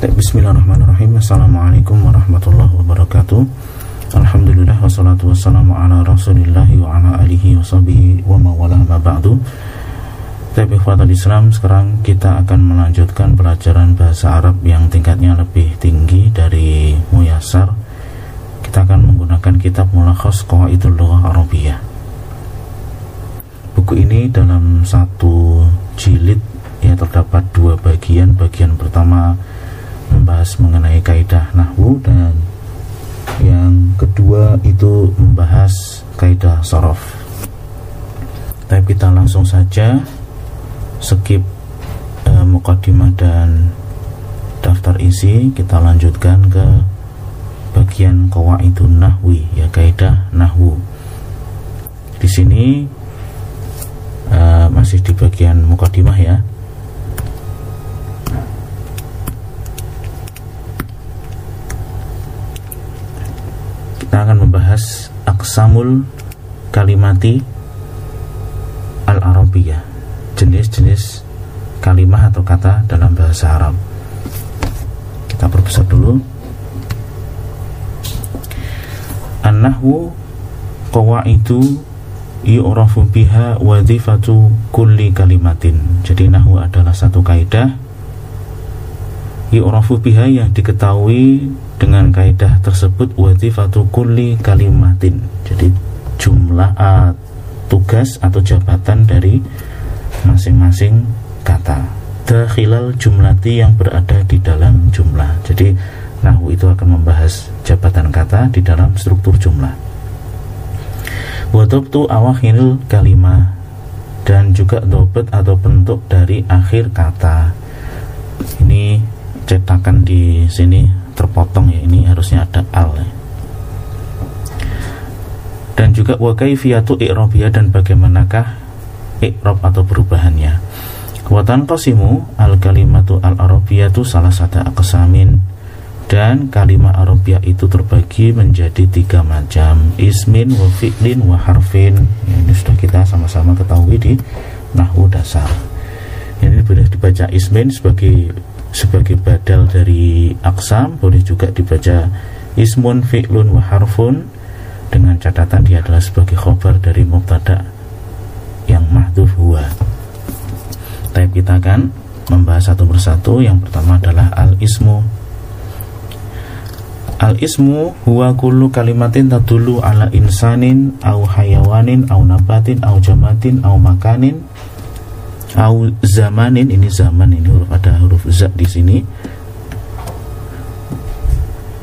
Bismillahirrahmanirrahim. Assalamualaikum warahmatullahi wabarakatuh. Alhamdulillah wassalatu wassalamu ala rasulillahi wa ala alihi wa sahbihi wa mawala ma ba'du. Tapi Islam sekarang kita akan melanjutkan pelajaran bahasa Arab yang tingkatnya lebih tinggi dari Muyasar Kita akan menggunakan kitab Mulakhas Qawaidul Lughah Arabiyah. Buku ini dalam satu jilid ya terdapat dua bagian. Bagian pertama membahas mengenai kaidah nahwu dan yang kedua itu membahas kaidah sorof. Tapi kita langsung saja skip e, mukadimah dan daftar isi kita lanjutkan ke bagian itu nahwi ya kaidah nahwu. Di sini e, masih di bagian mukadimah ya. Kita akan membahas aksamul kalimati al-arabiyah jenis-jenis kalimah atau kata dalam bahasa Arab. Kita perbesar dulu. An-nahwu qawaidu yu'rafu biha wadhifatu kulli kalimatin. Jadi nahwu adalah satu kaidah yu'rafu biha yang diketahui dengan kaidah tersebut wadifatu kulli kalimatin. Jadi jumlah uh, tugas atau jabatan dari masing-masing kata. Dakhilal jumlati yang berada di dalam jumlah. Jadi Nahu itu akan membahas jabatan kata di dalam struktur jumlah. Wadobtu awakhiril kalimah dan juga dobet atau bentuk dari akhir kata. Ini cetakan di sini terpotong ya ini harusnya ada al ya. dan juga wa kaifiyatu i'rabiyah dan bagaimanakah i'rab atau perubahannya? Wa tanqasimu al kalimatu al arabiyatu salah satu aqsamin dan kalimat Arabia itu terbagi menjadi tiga macam ismin wa fi'lin wa harfin. Ya, ini sudah kita sama-sama ketahui di nahwu dasar. Ini boleh dibaca ismin sebagai sebagai badal dari aksam boleh juga dibaca ismun fi'lun wa harfun dengan catatan dia adalah sebagai khobar dari mubtada yang mahdhuf huwa. Tapi kita akan membahas satu persatu. Yang pertama adalah al-ismu. Al-ismu huwa kullu kalimatin tadulu ala insanin au hayawanin au nabatin au jamatin au makanin au zamanin ini zaman ini huruf ada huruf za di sini.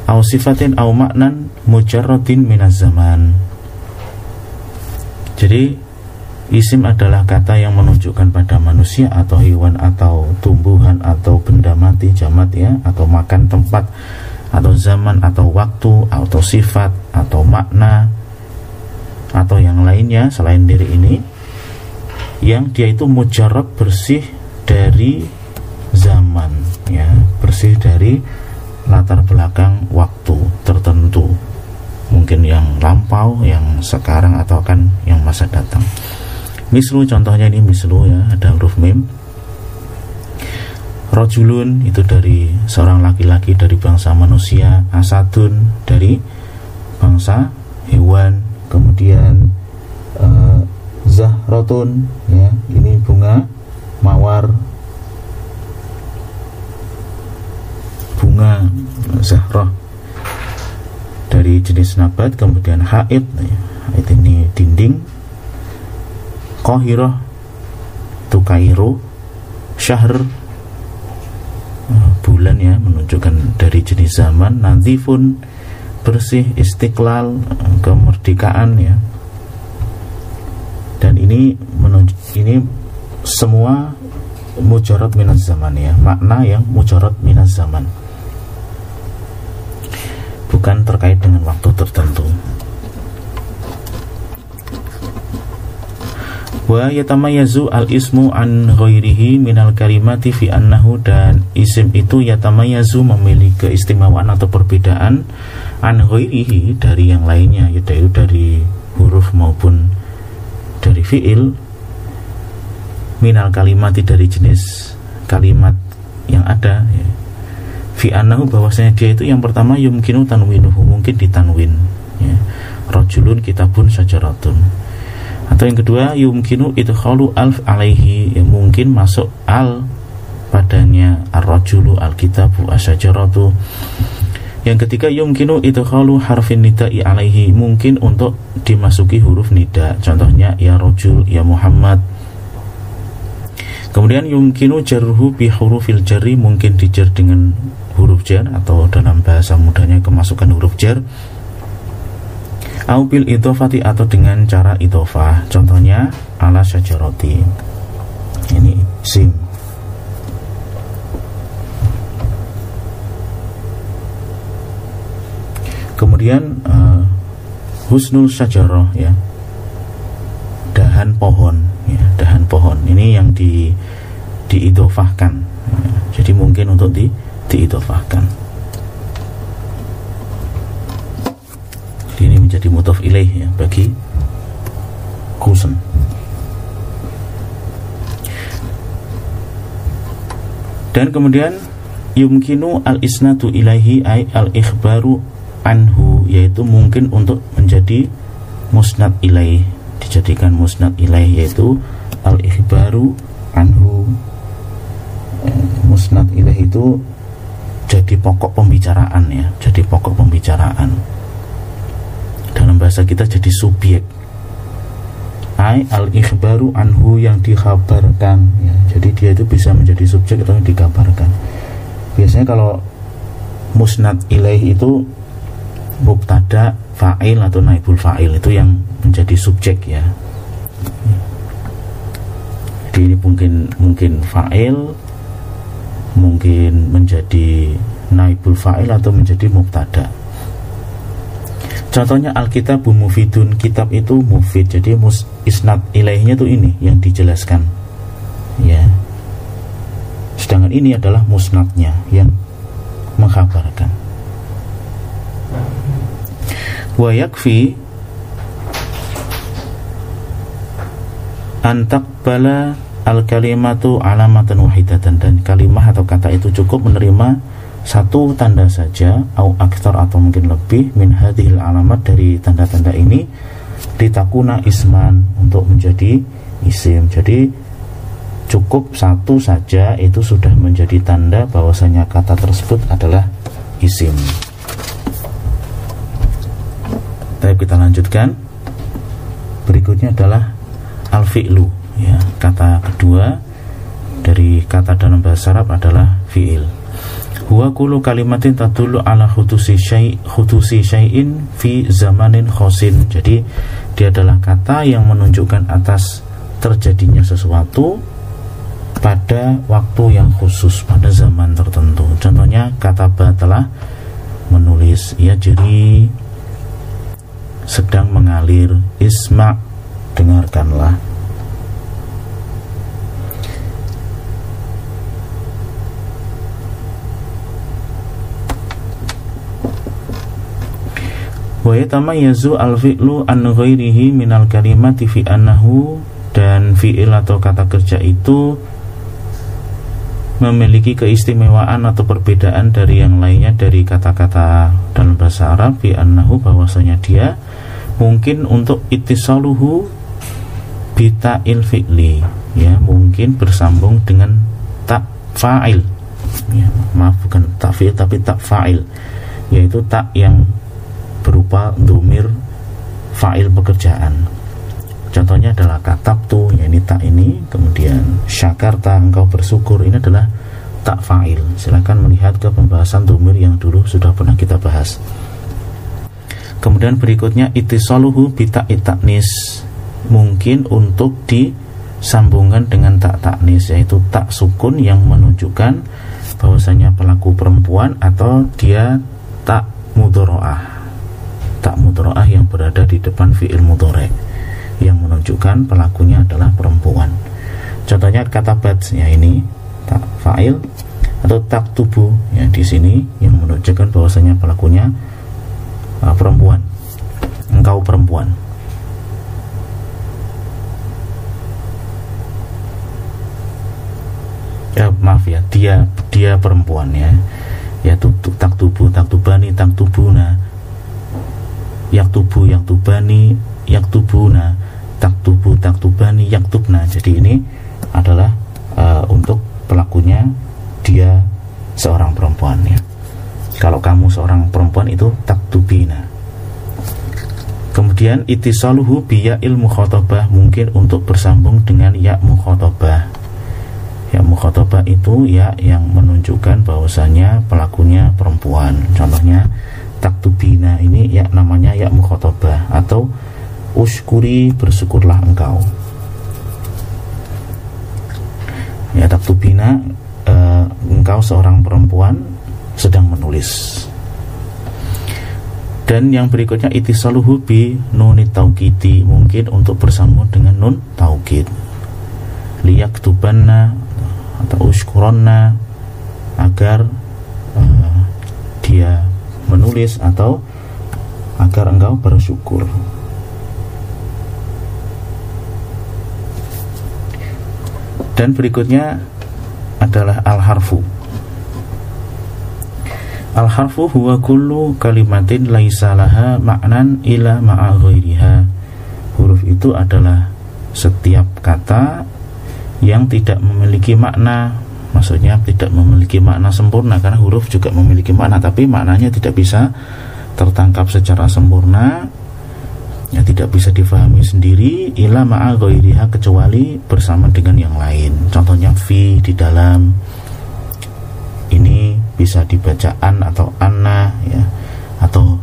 Au sifatin au maknan mujarradin minaz zaman. Jadi isim adalah kata yang menunjukkan pada manusia atau hewan atau tumbuhan atau benda mati jamat ya atau makan tempat atau zaman atau waktu atau sifat atau makna atau yang lainnya selain diri ini yang dia itu mujarab bersih dari zaman ya bersih dari latar belakang waktu tertentu. Mungkin yang lampau yang sekarang atau kan yang masa datang. Mislu contohnya ini mislu ya ada huruf mim. Rojulun itu dari seorang laki-laki dari bangsa manusia. Asadun dari bangsa hewan. Kemudian uh, zahrotun ya ini bunga mawar. Bunga zahroh dari jenis nabat kemudian haid ya. ini dinding. Kohiroh tukairu. Syahr eh, bulan ya menunjukkan dari jenis zaman. Nanti pun bersih istiqlal eh, kemerdekaan ya dan ini menunjuk ini semua mujarad minaz zaman ya. Makna yang mujarad minaz zaman. Bukan terkait dengan waktu tertentu. Wa yatamayazu al ismu an ghairihi minal kalimati fi annahu dan isim itu yatamayazu memiliki keistimewaan atau perbedaan an ghairihi dari yang lainnya yaitu dari huruf maupun dari fiil minal kalimat dari jenis kalimat yang ada ya. fi annahu bahwasanya dia itu yang pertama yumkinu tanwinuhu mungkin ditanwin ya. Rajulun kitabun syajaratun atau yang kedua yumkinu idkhalu alf alaihi ya, mungkin masuk al padanya ar-rajulu al-kitabu asyajaratu yang ketiga yumkinu idkhalu harfin nida'i alaihi. Mungkin untuk dimasuki huruf nida. Contohnya ya rajul ya Muhammad. Kemudian yumkinu jarhu bi hurufil jari mungkin dijar dengan huruf jar atau dalam bahasa mudahnya kemasukan huruf jar. Au bil idofati atau dengan cara idofah contohnya ala syajaroti ini sim kemudian uh, husnul syajarah ya. Dahan pohon ya dahan pohon. Ini yang di diidofahkan ya. jadi mungkin untuk di diidofahkan. Ini menjadi mutaf ilaih ya bagi kusen dan kemudian yumkinu al isnatu ilaihi ay al ikhbaru anhu yaitu mungkin untuk menjadi musnad ilaih dijadikan musnad ilaih yaitu al ikhbaru anhu. Eh, musnad ilaih itu jadi pokok pembicaraan ya jadi pokok pembicaraan. Dalam bahasa kita jadi subjek. Ai al ikhbaru anhu yang dikhabarkan ya. jadi dia itu bisa menjadi subjek atau yang dikabarkan. Biasanya kalau musnad ilaih itu mubtada fa'il atau naibul fa'il itu yang menjadi subjek ya. Jadi ini mungkin mungkin fa'il mungkin menjadi naibul fa'il atau menjadi mubtada. Contohnya Alkitab mufidun Kitab itu mufid. Jadi mus, isnad ilaihnya itu ini Yang dijelaskan. Ya. Sedangkan ini adalah musnadnya Yang mengkabarkan Wa yakfi Antak bala al-kalimatu alamatan wahidatan. Dan kalimah atau kata itu cukup menerima satu tanda saja au aktor atau mungkin lebih min hadhil alamat dari tanda-tanda ini ditakuna isman untuk menjadi isim. Jadi cukup satu saja itu sudah menjadi tanda bahwasanya kata tersebut adalah isim Tapi kita lanjutkan. Berikutnya adalah al-fi'lu. Ya kata kedua dari kata dalam bahasa Arab adalah fi'il. Huwa kulu kalimatin tadullu ala khutusi syai khutusi syai'in fi zamanin khosin. Jadi dia adalah kata yang menunjukkan atas terjadinya sesuatu pada waktu yang khusus pada zaman tertentu. Contohnya kata telah menulis ya jadi sedang mengalir. Isma dengarkanlah. Wa yatamayyazu al-fi'lu an ghairihi minal kalimati fi annahu dan fi'il atau kata kerja itu memiliki keistimewaan atau perbedaan dari yang lainnya dari kata-kata dalam bahasa Arab fi annahu bahwasanya dia mungkin untuk ittisaluhu il fi'li. Ya mungkin bersambung dengan tak fa'il. Ya, maaf bukan tak fi'il tapi tak fa'il. Yaitu tak yang berupa domir fa'il pekerjaan. Contohnya adalah katab tuh ya ini tak ini. Kemudian syakarta engkau bersyukur. Ini adalah tak fa'il. Silahkan melihat ke pembahasan domir yang dulu sudah pernah kita bahas kemudian berikutnya itisaluhu bita itaknis mungkin untuk disambungkan dengan tak taknis yaitu tak sukun yang menunjukkan bahwasanya pelaku perempuan atau dia tak mudoroah tak mudro'ah yang berada di depan fi'il mudore yang menunjukkan pelakunya adalah perempuan. Contohnya kata bat ya ini tak fa'il atau tak tubuh ya di sini yang menunjukkan bahwasanya pelakunya uh, perempuan. Engkau perempuan. Ya maaf ya dia dia perempuan ya. Ya tak tubuh tak tubani tak tubuna yak tubuh yak tubani yak tubuna tak tubuh tak tubani yak tubna jadi ini adalah uh, untuk pelakunya dia seorang perempuan ya kalau kamu seorang perempuan itu tak tubina kemudian itisaluhu biya ilmu khotobah mungkin untuk bersambung dengan ya mukhotobah. Ya mukhotobah itu ya yang menunjukkan bahwasanya pelakunya perempuan. Contohnya taktubina ini ya namanya ya mukhotobah atau uskuri bersyukurlah engkau. Ya taktubina e, engkau seorang perempuan sedang menulis. Dan yang berikutnya itisaluhu bi nunit taukiti mungkin untuk bersambung dengan nun taukid liyak tubanna atau uskuronna agar uh, dia menulis atau agar engkau bersyukur. Dan berikutnya adalah al-harfu Al-harfu huwa kullu kalimatin laisa laha ma'nan ila ma'a ghairiha. Huruf itu adalah setiap kata yang tidak memiliki makna. Maksudnya tidak memiliki makna sempurna karena huruf juga memiliki makna tapi maknanya tidak bisa tertangkap secara sempurna. Ya tidak bisa difahami sendiri ila ma'a ghairiha kecuali bersama dengan yang lain. Contohnya fi di dalam. Ini bisa dibaca an atau anna ya. Atau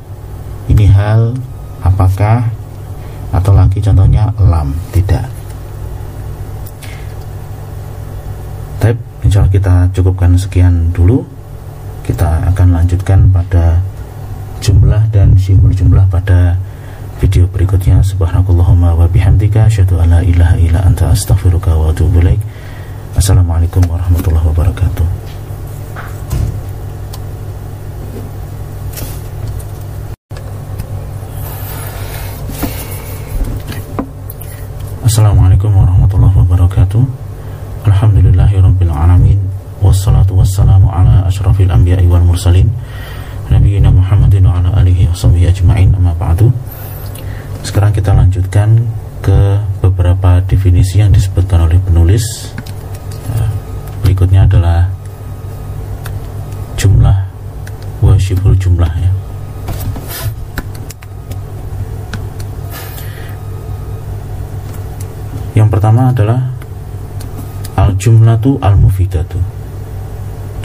ini hal apakah? Atau lagi contohnya lam tidak. Tapi insya Allah kita cukupkan sekian dulu. Kita akan lanjutkan pada jumlah dan simbol jumlah pada video berikutnya. Subhanakallahumma wa bihamdika asyhadu an la ilaha illa anta astaghfiruka wa atubu assalamualaikum warahmatullahi wabarakatuh Assalamualaikum warahmatullahi wabarakatuh. Alhamdulillahirrabbilalamin Wassalatu wassalamu ala ashrafil anbiya'i wal mursalin. Nabiina Muhammadin wa ala alihi wa sahbihi ajma'in. Amma ba'du. Sekarang kita lanjutkan ke beberapa definisi yang disebutkan oleh penulis. Berikutnya adalah jumlah wa jumlah ya Yang pertama adalah al jumlatu al mufidatu.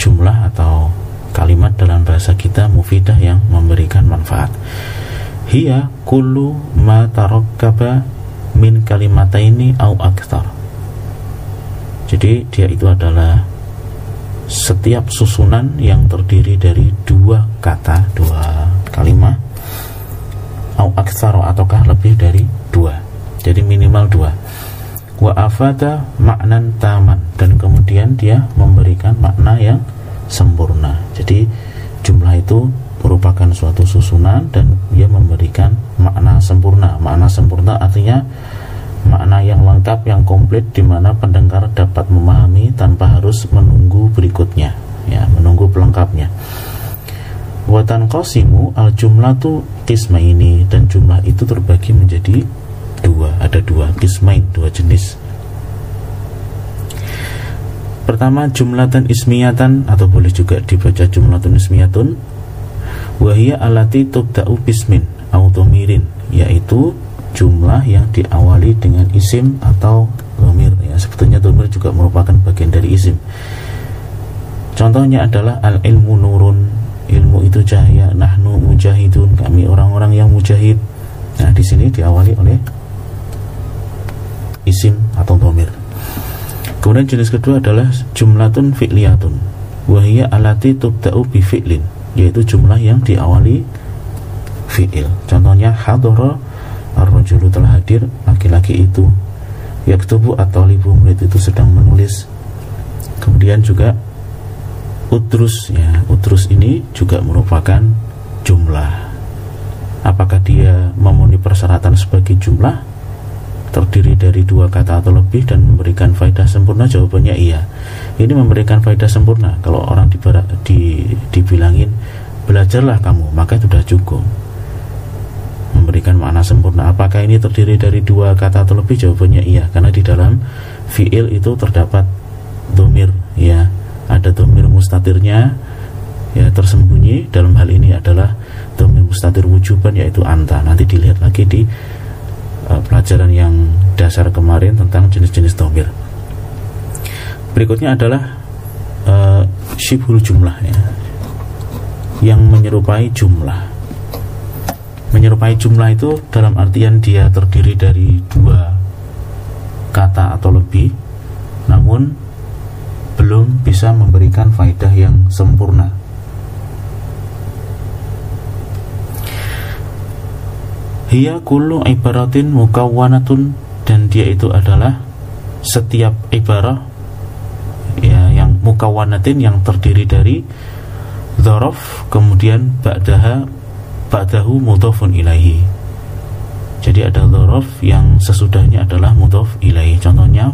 Jumlah atau kalimat dalam bahasa kita mufidah yang memberikan manfaat. Hiya kullu ma tarakkaba min kalimataini au akthar. Jadi dia itu adalah setiap susunan yang terdiri dari dua kata, dua kalimat au aktsar ataukah lebih dari dua. Jadi minimal dua wa afada maknan taman. Dan kemudian dia memberikan makna yang sempurna. Jadi jumlah itu merupakan suatu susunan dan dia memberikan makna sempurna. Makna sempurna artinya makna yang lengkap yang komplit di mana pendengar dapat memahami tanpa harus menunggu berikutnya. Ya menunggu pelengkapnya. Watan kosimu al jumlah tu kisma ini dan jumlah itu terbagi menjadi dua ada dua kismain dua jenis. Pertama jumlatan ismiyatan atau boleh juga dibaca jumlatun ismiyatun wahia alati tubda'u bismin automirin yaitu jumlah yang diawali dengan isim atau domir. Ya sebetulnya domir juga merupakan bagian dari isim. Contohnya adalah al ilmu nurun ilmu itu cahaya nahnu mujahidun kami orang-orang yang mujahid. Nah di sini diawali oleh isim atau domir kemudian jenis kedua adalah jumlatun fi'liyatun. Wahiyya alati tubda'u bi fi'lin yaitu jumlah yang diawali fi'il. Contohnya hadara ar-rajulu telah hadir laki-laki itu. Yaktubu atau libu murid itu sedang menulis. Kemudian juga utrus. Ya utrus ini juga merupakan jumlah. Apakah dia memenuhi persyaratan sebagai jumlah terdiri dari dua kata atau lebih dan memberikan faedah sempurna? Jawabannya iya. Ini memberikan faedah sempurna. Kalau orang dibara, di, dibilangin belajarlah kamu maka itu sudah cukup. Memberikan makna sempurna. Apakah ini terdiri dari dua kata atau lebih? Jawabannya iya. Karena di dalam fiil itu terdapat domir ya. Ada domir mustatirnya ya tersembunyi. Dalam hal ini adalah domir mustatir wujuban yaitu anta. Nanti dilihat lagi di uh, pelajaran yang dasar kemarin tentang jenis-jenis domir berikutnya adalah uh, syibhul jumlah ya. Yang menyerupai jumlah. Menyerupai jumlah itu dalam artian dia terdiri dari dua kata atau lebih namun belum bisa memberikan faedah yang sempurna Hiya kullu ibaratin mukawwanatun dan dia itu adalah setiap ibarah ya yang mukawwanatin yang terdiri dari dzaraf kemudian ba'daha ba'dahu mudhafun ilaihi. Jadi ada dzaraf yang sesudahnya adalah mudhaf ilaihi. Contohnya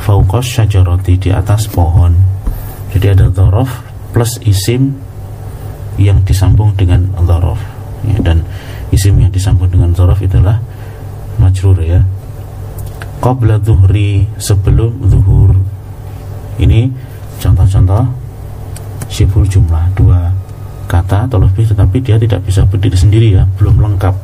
fauqas syajarati di atas pohon. Jadi ada dzaraf plus isim yang disambung dengan dzaraf. Ya, dan isim yang disambung dengan zorof itulah majrur ya. Qabla zuhri sebelum zuhur. Ini contoh-contoh sibul jumlah dua kata atau lebih tetapi dia tidak bisa berdiri sendiri ya belum lengkap.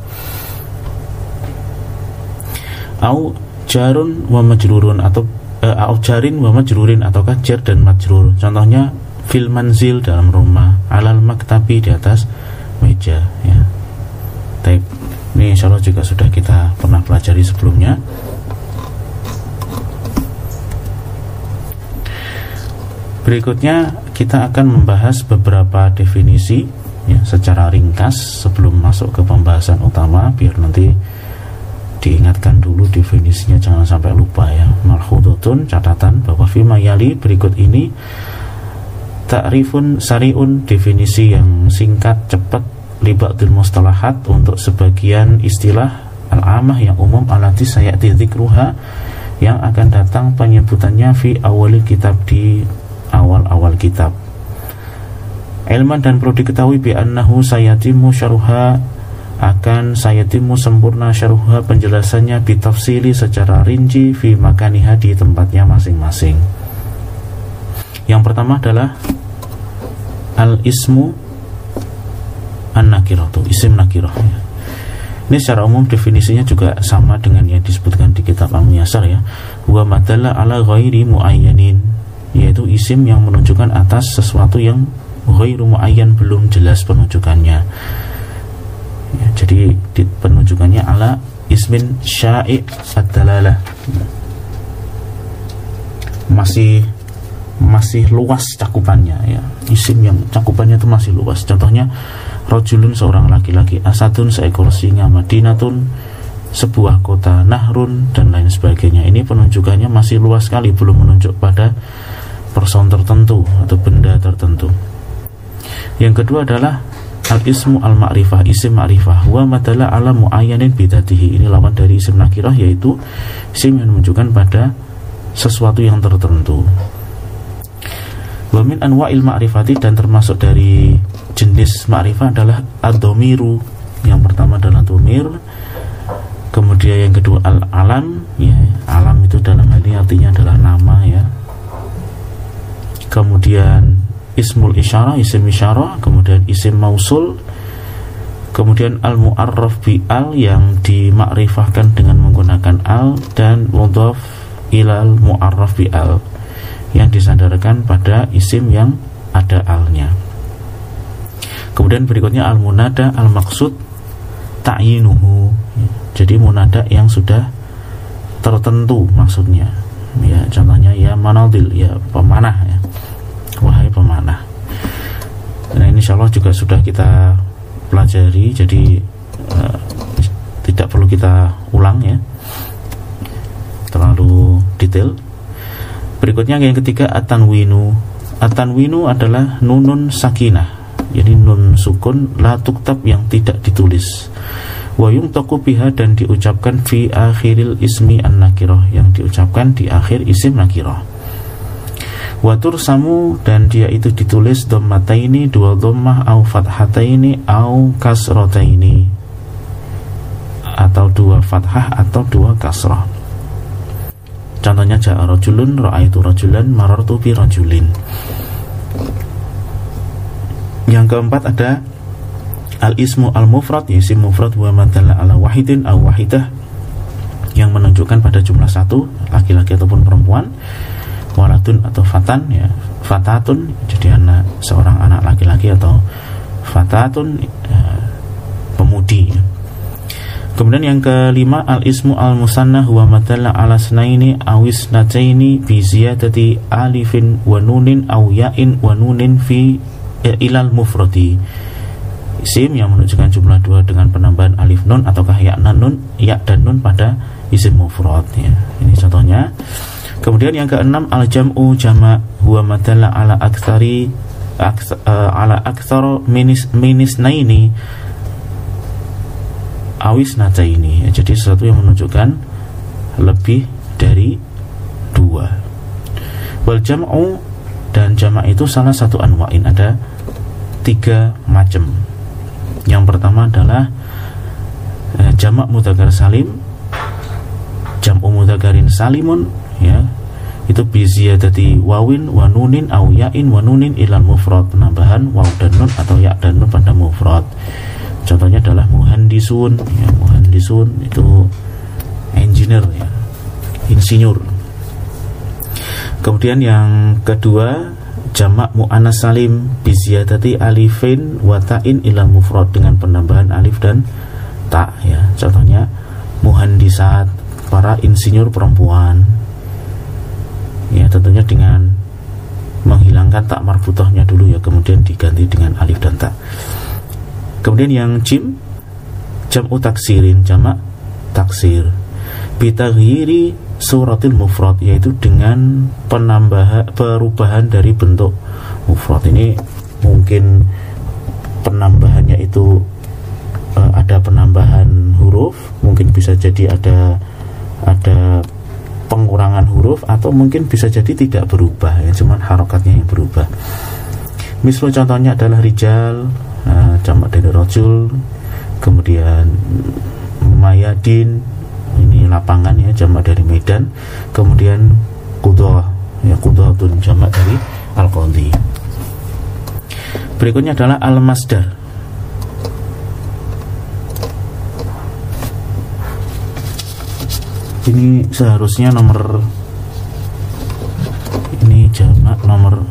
Au jarun wa majrurun atau uh, au jarin wa majrurin atau jar dan majrur. Contohnya fil manzil dalam rumah alal maktabi di atas meja ya Taib. Ini insya Allah juga sudah kita pernah pelajari sebelumnya. Berikutnya kita akan membahas beberapa definisi ya, secara ringkas sebelum masuk ke pembahasan utama biar nanti diingatkan dulu definisinya jangan sampai lupa ya marhudutun catatan bahwa fima yali berikut ini takrifun sariun definisi yang singkat cepat libatil mustalahat untuk sebagian istilah al-amah yang umum alati sayati dzikruha yang akan datang penyebutannya fi awal kitab di awal-awal kitab. Ilman dan perlu diketahui bi annahu sayatimu syarha akan sayatimu sempurna syarha penjelasannya bitafsili secara rinci fi makaniha di tempatnya masing-masing. Yang pertama adalah al-ismu an-nakirah isim nakirah ya. Ini secara umum definisinya juga sama dengan yang disebutkan di kitab Al-Muyasar ya. Wa madalla ala ghairi muayyanin yaitu isim yang menunjukkan atas sesuatu yang ghairu muayyan belum jelas penunjukannya. Ya, jadi di penunjukannya ala ismin sya'i ad-dalalah. Masih masih luas cakupannya ya. Isim yang cakupannya itu masih luas. Contohnya rojulun seorang laki-laki asadun seekor singa madinatun sebuah kota nahrun dan lain sebagainya. Ini penunjukannya masih luas sekali belum menunjuk pada person tertentu atau benda tertentu. Yang kedua adalah al ismu al ma'rifah isim ma'rifah. Wa madala ala muayyanin bidatihi. Ini lawan dari isim nakirah yaitu isim yang menunjukkan pada sesuatu yang tertentu Wamin anwa'il ma'rifati dan termasuk dari jenis ma'rifah adalah ad-domiru. Yang pertama adalah domir Kemudian yang kedua al-alam ya, Alam itu dalam hal ini artinya adalah nama ya. Kemudian ismul isyarah, isim isyarah Kemudian isim mausul Kemudian al-mu'arraf bi al yang dimakrifahkan dengan menggunakan al Dan mudhaf ilal mu'arraf bi al yang disandarkan pada isim yang ada alnya. Kemudian berikutnya al munada al maksud ta'yinuhu. Jadi munada yang sudah tertentu maksudnya. Ya, contohnya ya manadil ya pemanah ya. Wahai pemanah. Nah, ini insya Allah juga sudah kita pelajari jadi uh, tidak perlu kita ulang ya. Terlalu detail Berikutnya yang ketiga atanwinu. Atanwinu adalah nunun sakinah. Jadi nun sukun la tuktab yang tidak ditulis. wa yumtaku biha dan diucapkan fi akhiril ismi an nakirah yang diucapkan di akhir isim nakirah watur samu dan dia itu ditulis ini dua dhammah au fathataini au kasrataini atau dua fathah atau dua kasrah contohnya ja'a rajulun ra'aitu rajulan marartu bi rajulin yang keempat ada Al-ismu al-mufrad Isim mufrad wa madalla ala wahidin aw wahidah Yang menunjukkan pada jumlah satu Laki-laki ataupun perempuan Waladun atau fatan ya Fatatun Jadi anak seorang anak laki-laki atau Fatatun ya, Pemudi ya. Kemudian yang kelima Al-ismu al-musanna Huwa madalla ala senaini Awis najaini Bi ziyadati alifin wa nunin Aw ya'in wa nunin fi Ilal mufradi isim yang menunjukkan jumlah dua dengan penambahan alif nun ataukah ya nun ya dan nun pada isim mufrad ya. Ini contohnya. Kemudian yang keenam al jam'u jama huwa madalla ala aktsari aks, uh, ala aktsar minis minis naini awis ini. Ya, jadi sesuatu yang menunjukkan lebih dari dua. Wal jam'u dan jama' itu salah satu anwa'in ada tiga macam yang pertama adalah eh, jamak mudzakkar salim, jam'u mudzakkarin salimun ya. Itu biziyadati wawin wa nunin au ya'in wa nunin ilal mufrad penambahan waw dan nun atau ya dan nun pada mufrad. Contohnya adalah muhandisun ya muhandisun itu engineer ya. Insinyur. Kemudian yang kedua jamak mu'anas salim biziyadati alifin wa ta'in ila mufrad dengan penambahan alif dan ta ya contohnya muhandisat para insinyur perempuan ya tentunya dengan menghilangkan tak marfutohnya dulu ya kemudian diganti dengan alif dan ta kemudian yang jim jam'u taksirin jamak taksir. Bitaghyiri suratil mufrad yaitu dengan penambahan perubahan dari bentuk mufrad. Ini mungkin penambahannya itu uh, ada penambahan huruf mungkin bisa jadi ada ada pengurangan huruf atau mungkin bisa jadi tidak berubah ya cuman harokatnya yang berubah. Misalnya contohnya adalah rijal uh, jamak dari rojul kemudian mayadin ini lapangan ya jamak dari Medan kemudian kudoh ya kudoh jamak dari al -Qadhi. berikutnya adalah al masdar ini seharusnya nomor ini jamak nomor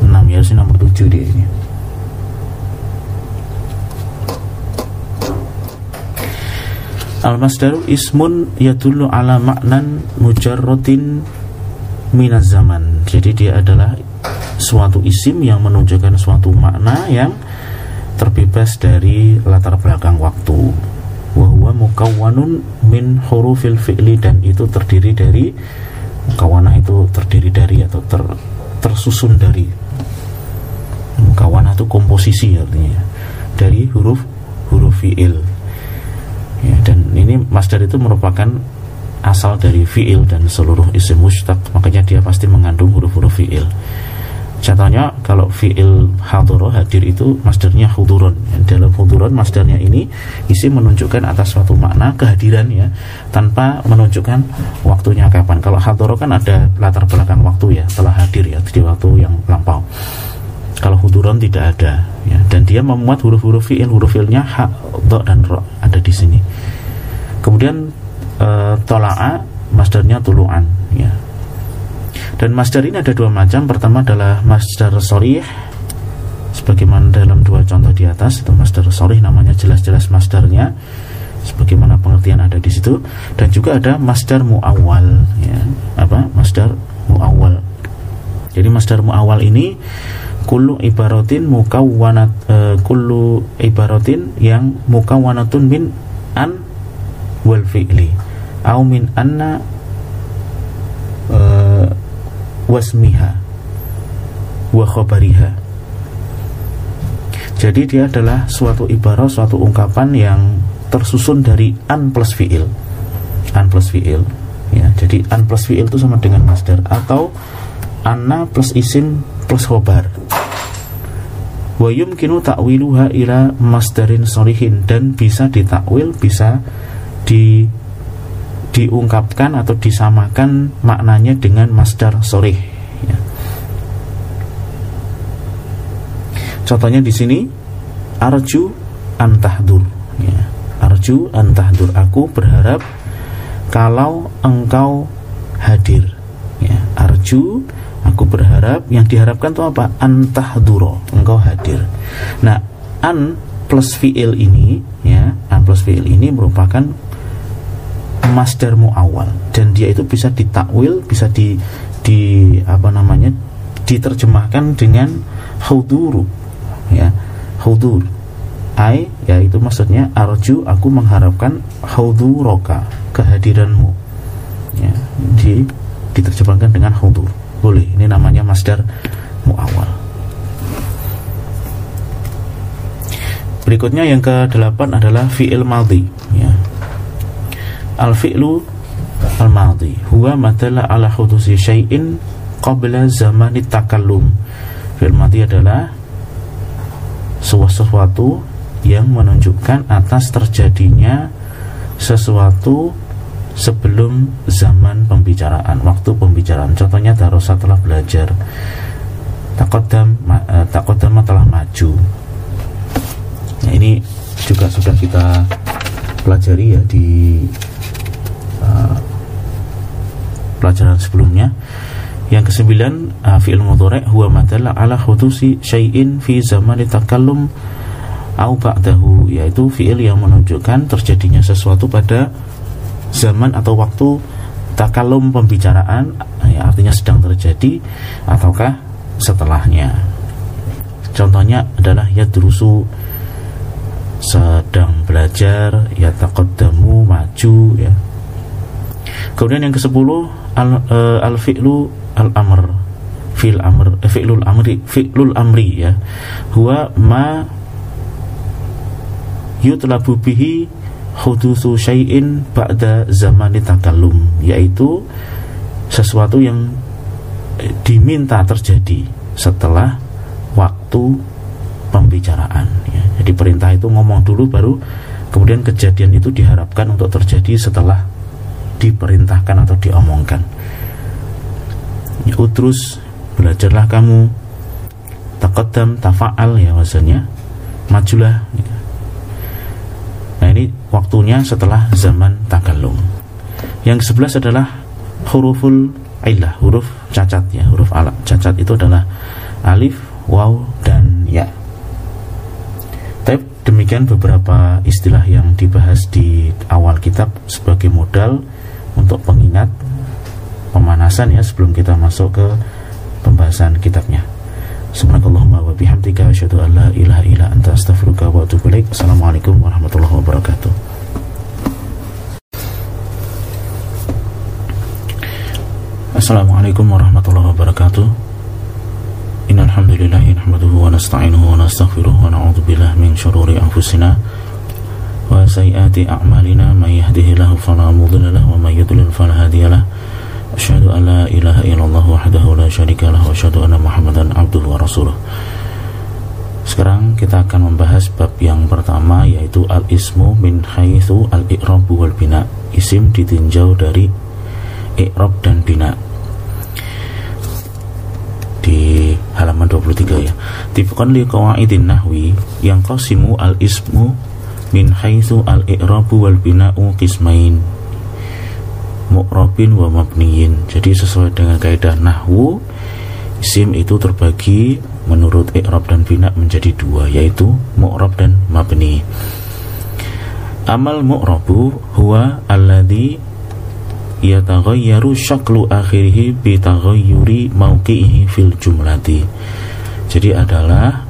6 ya sih nomor 7 dia ini Al-masdaru ismun yadullu ala maknan mujarrotin minaz zaman. Jadi dia adalah suatu isim yang menunjukkan suatu makna yang terbebas dari latar belakang waktu. Wahwa mukawwanun min hurufil fi'li dan itu terdiri dari mukawanah itu terdiri dari atau ter, tersusun dari mukawanah itu komposisi artinya dari huruf huruf fi'il ya, dan ini masdar itu merupakan asal dari fiil dan seluruh isim mustaq makanya dia pasti mengandung huruf-huruf fiil. Contohnya kalau fiil hadoro hadir itu masdarnya hudurun dalam hudurun masdarnya ini isi menunjukkan atas suatu makna kehadiran ya tanpa menunjukkan waktunya kapan. Kalau hadoro kan ada latar belakang waktu ya telah hadir ya di waktu yang lampau kalau huduron tidak ada ya. Dan dia memuat huruf-huruf fiil. Huruf fiilnya ha do dan ro ada di sini. Kemudian e, tola'a masdarnya tuluan ya. Dan masdar ini ada dua macam. Pertama adalah masdar sorih sebagaimana dalam dua contoh di atas. Itu masdar sorih namanya jelas-jelas masdarnya sebagaimana pengertian ada di situ. Dan juga ada masdar muawal ya. Apa? Masdar muawal jadi masdar muawal ini kullu ibaratin mukawwanat uh, kullu ibaratin yang mukawwanatun min an wal fi'li. Au min anna uh, wasmiha wa khabariha. Jadi dia adalah suatu ibarat suatu ungkapan yang tersusun dari an plus fiil. An plus fiil ya. Jadi an plus fiil itu sama dengan masdar atau anna plus isim plus khobar wa yumkinu ta'wiluha ila masdarin solihin dan bisa ditakwil bisa di diungkapkan atau disamakan maknanya dengan masdar sorih ya. contohnya di sini arju antahdur ya. arju antahdur aku berharap kalau engkau hadir ya arju aku berharap yang diharapkan itu apa? Antahduro engkau hadir. Nah an plus fiil ini ya an plus fiil ini merupakan masdar muawal dan dia itu bisa ditakwil bisa di di apa namanya diterjemahkan dengan huduru ya. Hudur. Ai yaitu maksudnya arju aku mengharapkan huduroka kehadiranmu ya. Di diterjemahkan dengan hudur boleh ini namanya masdar muawal berikutnya yang ke delapan adalah fi'il maldi ya. Al fi'lu al maldi huwa matala ala hudusi syai'in qabla zamani takallum. Fi'il maldi adalah sesuatu yang menunjukkan atas terjadinya sesuatu sebelum zaman pembicaraan, waktu pembicaraan. Contohnya Darosa telah belajar, Takodam eh, Takodam telah maju. Nah, ini juga sudah kita pelajari ya di uh, pelajaran sebelumnya. Yang kesembilan uh, fi'il mudhari' huwa madalla ala khudusi syai'in fi zaman takallum au ba'dahu yaitu fi'il yang menunjukkan terjadinya sesuatu pada zaman atau waktu takalum pembicaraan ya, artinya sedang terjadi ataukah setelahnya. Contohnya adalah ya yadrusu sedang belajar ya taqaddamu maju ya. Kemudian yang ke-10 al, uh, al fi'lu al amr fil amr eh, fi'lul amri fi'lul amri ya. Huwa ma yutlabu bihi hudusu syai'in ba'da zamani takallum yaitu sesuatu yang diminta terjadi setelah waktu pembicaraan ya. jadi perintah itu ngomong dulu baru kemudian kejadian itu diharapkan untuk terjadi setelah diperintahkan atau diomongkan. Ya, utrus belajarlah kamu takodam tafa'al ya maksudnya. Majulah ya Waktunya setelah zaman takallum. Yang sebelas adalah huruful illah, huruf cacat ya, huruf alat cacat itu adalah alif, waw dan ya. Tapi demikian beberapa istilah yang dibahas di awal kitab sebagai modal untuk pengingat pemanasan ya sebelum kita masuk ke pembahasan kitabnya. Subhanakallahumma wa bihamdika asyhadu an la ilaha illa anta astaghfiruka wa atubu ilaik. Assalamualaikum warahmatullahi wabarakatuh. Assalamualaikum warahmatullahi wabarakatuh. Innal hamdalillah nahmaduhu wa nasta'inuhu wa nastaghfiruh wa na'udzu billahi min shururi anfusina wa sayyiati a'malina may yahdihillahu fala mudilla lahu wa may yudlil fala hadiya an la ilaha illallah wahdahu la syarika lahu wa asyhadu anna Muhammadan abduhu wa rasuluh. Sekarang kita akan membahas bab yang pertama yaitu al-ismu min haitsu al-i'rabu wal bina. Isim ditinjau dari i'rab dan bina. Di halaman 23 ya. Tifqan li qawaidin nahwi yang qasimu al-ismu min haitsu al-i'rabu wal bina'u qismain mu'rabin wa mabniyin. Jadi sesuai dengan kaidah nahwu isim itu terbagi menurut i'rab dan bina menjadi dua yaitu mu'rab dan mabni. Amal mu'rabu huwa alladhi yataghayyaru syaklu akhirihi bi taghayyuri mauqi'ihi fil jumlati. Jadi adalah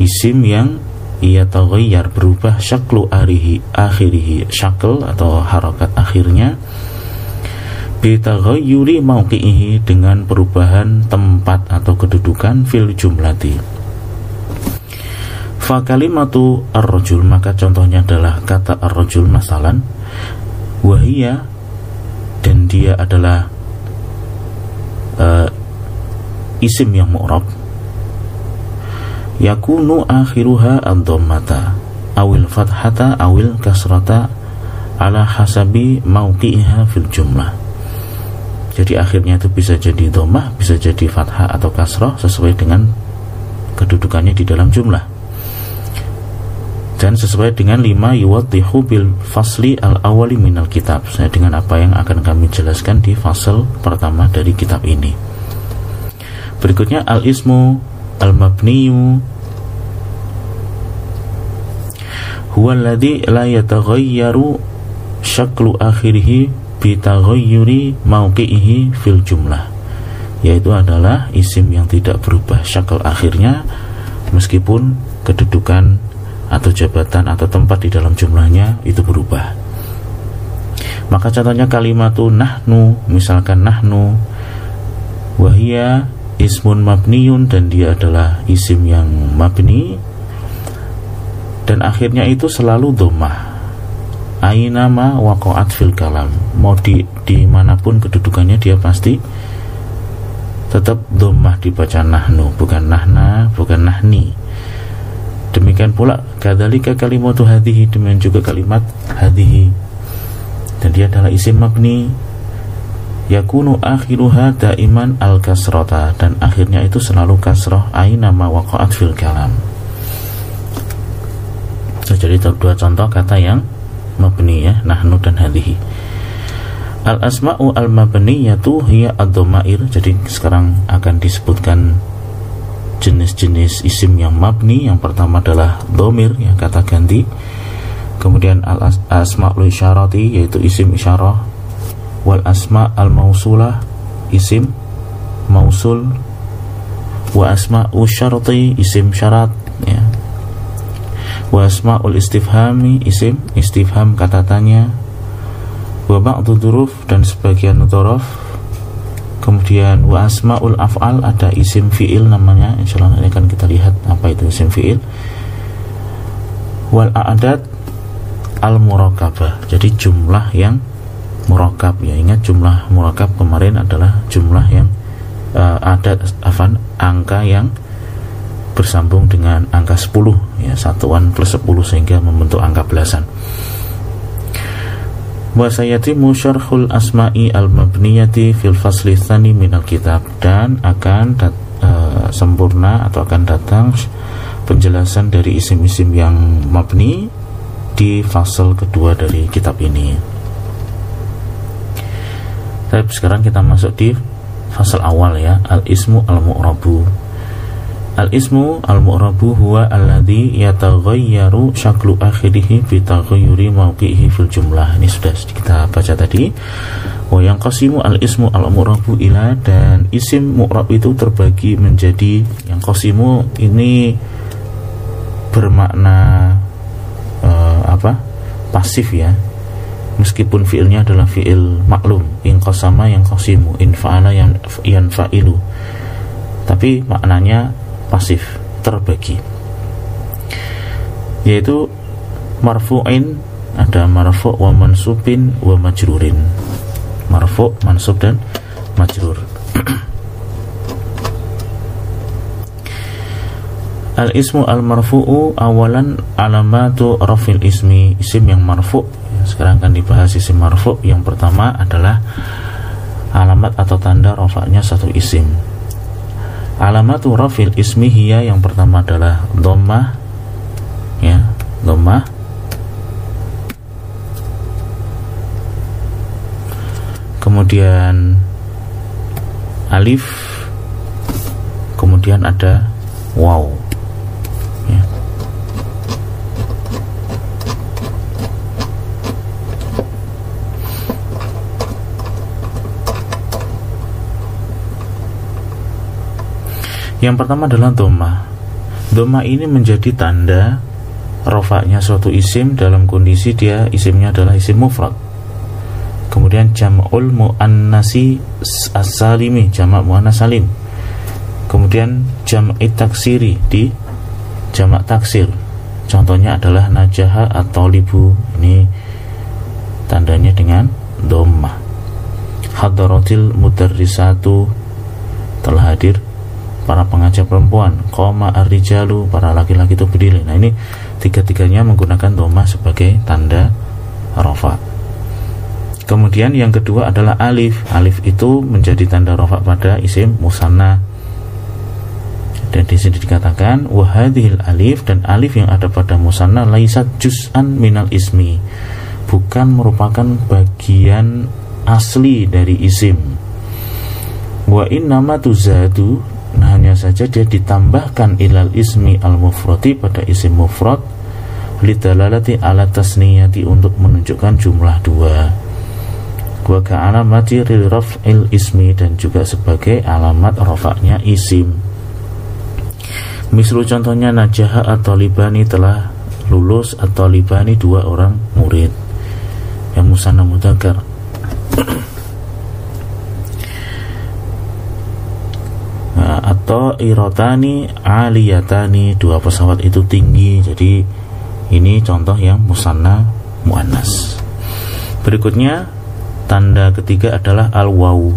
isim yang ia taghayyar berubah syaklu arihi akhirihi syakl atau harakat akhirnya bitaghayyuri mauqi'ihi dengan perubahan tempat atau kedudukan fil jumlati. Fa kalimatu ar-rajul maka contohnya adalah kata ar-rajul masalan wahia dan dia adalah uh, isim yang mu'rab. Yakunu akhiruha ad-dhammata awil fathata awil kasrata ala hasabi mauqi'iha fil jumlah jadi akhirnya itu bisa jadi dhammah bisa jadi fathah atau kasrah sesuai dengan kedudukannya di dalam jumlah. Dan sesuai dengan lima yuwaddihu bil fasli al awali minal kitab. Saya dengan apa yang akan kami jelaskan di fasal pertama dari kitab ini. Berikutnya al ismu al mabniyu huwa alladhi la yataghayyaru syaklu akhirih bi taghayyuri mauqi'ihi fil jumlah yaitu adalah isim yang tidak berubah syakal akhirnya meskipun kedudukan atau jabatan atau tempat di dalam jumlahnya itu berubah. Maka contohnya kalimat nahnu misalkan nahnu wahia ismun mabniun dan dia adalah isim yang mabni dan akhirnya itu selalu domah Ainama wakoat fil kalam. Mau di di mana pun kedudukannya dia pasti Tetap domah dibaca nahnu Bukan nahna, bukan nahni. Demikian pula Kadalika kalimatu hadhihi Demikian juga kalimat hadhihi. Dan dia adalah isim mabni. Yakunu akhiruha daiman al kasrota Dan akhirnya itu selalu kasroh Aina ma waqa'at fil kalam. Jadi dua contoh kata yang Mabni ya. Nahnu dan hadhihi Al asma'u al mabniyatu hiya ad-dhamair. Jadi sekarang akan disebutkan jenis-jenis isim yang mabni. Yang pertama adalah domir yang kata ganti. Kemudian al asma'ul isyarati yaitu isim isyarah. Wal asma al mausulah isim mausul. Wa asma'u syarati isim syarat ya wa asma'ul istifhami isim istifham kata tanya wa ba'du duruf dan sebagian dzaraf kemudian wa asmaul af'al ada isim fi'il namanya. Insyaallah ini akan kita lihat apa itu isim fi'il. Wal a'dad al murakabah jadi jumlah yang murakab ya ingat jumlah murakab kemarin adalah jumlah yang uh, ada afan angka yang bersambung dengan angka 10 ya satuan plus 10 sehingga membentuk angka belasan wa sayatimu syarhul asma'i al-mabniyati fil fasli tsani minal kitab dan akan dat, uh, sempurna atau akan datang penjelasan dari isim-isim yang mabni di fasal kedua dari kitab ini. Tapi sekarang kita masuk di fasal awal ya, al-ismu al-mu'rabu. Al-ismu al-mu'rabu huwa alladhi yataghayyaru syaklu akhirihi bi taghayyuri mawqi'ihi fil jumlah. Ini sudah kita baca tadi. Oh yang qasimu al-ismu al-mu'rabu ila dan isim mu'rab itu terbagi menjadi yang qasimu ini bermakna uh, apa? pasif ya. Meskipun fiilnya adalah fiil maklum, in qasama yang qasimu, in fa'ala yang fa'ilu. Tapi maknanya pasif terbagi. Yaitu marfu'in ada marfu' wa mansubin wa majrurin. Marfu' mansub dan majrur. Al ismu al marfu'u awalan alamatu rafil ismi. Isim yang marfu' sekarang akan dibahas isim marfu' yang pertama adalah alamat atau tanda rofaknya satu isim Alamatu rafil ismi hiya yang pertama adalah dhammah ya, dhammah. Kemudian alif kemudian ada waw Yang pertama adalah doma. Doma ini menjadi tanda rofaknya suatu isim dalam kondisi dia isimnya adalah isim mufrad. Kemudian jam'ul muannasi as-salimi, jamak muannas salim. Kemudian jam'i taksiri di jamak taksir contohnya adalah najaha atau libu ini tandanya dengan dhammah hadaratil mudarrisatu telah hadir para pengajar perempuan koma arrijalu para laki-laki itu berdiri. Nah ini tiga-tiganya menggunakan dhammah sebagai tanda rafa kemudian yang kedua adalah alif. Alif itu menjadi tanda rafa pada isim musanna. Dan di sini dikatakan wahadil alif dan alif yang ada pada musanna laisat juz'an minal ismi. Bukan merupakan bagian asli dari isim. Wa nama tuzadu nah hanya saja dia ditambahkan ilal ismi al mufrati pada isim mufrad lidalalati ala tasniyati untuk menunjukkan jumlah dua. Wa ka'alamati lil raf'il ismi dan juga sebagai alamat rafa'nya isim. Mislu contohnya Najaha atau Libani telah lulus atau Libani dua orang murid. Yang musana mudakar atau irotani aliyatani dua pesawat itu tinggi jadi ini contoh yang musanna muannas berikutnya tanda ketiga adalah al wawu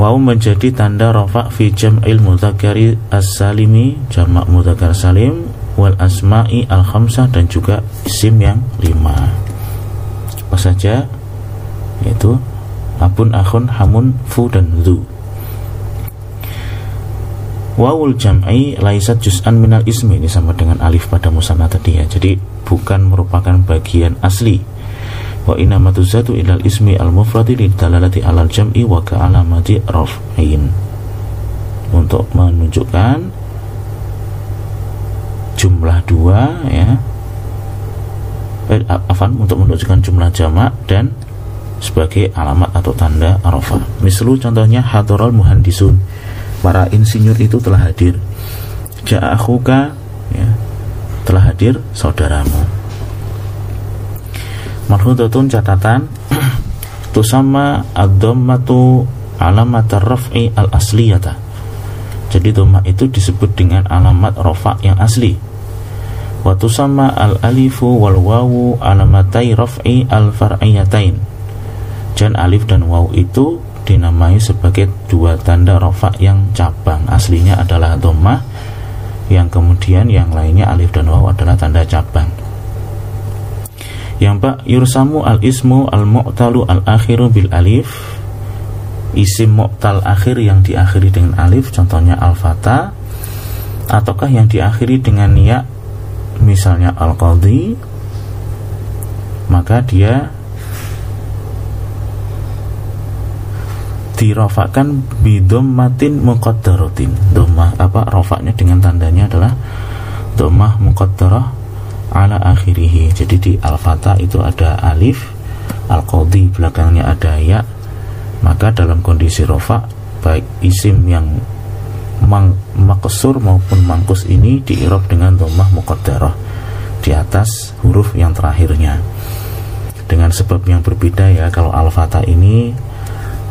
Waw menjadi tanda rofa fi jam'il mudzakkari as-salimi jamak mudzakkar salim wal asma'i al khamsah dan juga isim yang lima. Apa saja? Yaitu abun akhun hamun fu dan zu. Wawul jam'i laisat juz'an minal ismi. Ini sama dengan alif pada musanna tadi ya. Jadi bukan merupakan bagian asli. Wa inamatu zatu ilal ismi al mufradi dalalati alal jam'i wa ka alamati raf'in. Untuk menunjukkan jumlah dua ya. Eh, afan untuk menunjukkan jumlah jamak dan sebagai alamat atau tanda arafah. Mislu contohnya hadaral muhandisun para insinyur itu telah hadir. Ja'akhuka ya, telah hadir saudaramu. Marhudatun catatan tusama ad-dhammatu alamat raf'i al-asliyata. Jadi dhamma itu disebut dengan alamat rafa yang asli. Wa tusama al-alifu wal wawu alamatai raf'i al-far'iyatain. Dan alif dan waw itu dinamai sebagai dua tanda rafa yang cabang. Aslinya adalah dhammah yang kemudian yang lainnya alif dan waw adalah tanda cabang. Yang pak yursamu al ismu al mu'talu al akhiru bil alif. Isim mu'tal akhir yang diakhiri dengan alif contohnya al fata ataukah yang diakhiri dengan ya misalnya al qadhi maka dia dirofakan bidom matin muqaddaratin. Domah apa rofaknya dengan tandanya adalah domah muqaddarah ala akhirihi. Jadi di al-fatah itu ada alif al-qadhi belakangnya ada ya. Maka dalam kondisi rofa baik isim yang mang maksur maupun mangkus ini diirob dengan domah muqaddarah di atas huruf yang terakhirnya. Dengan sebab yang berbeda ya kalau al-fatah ini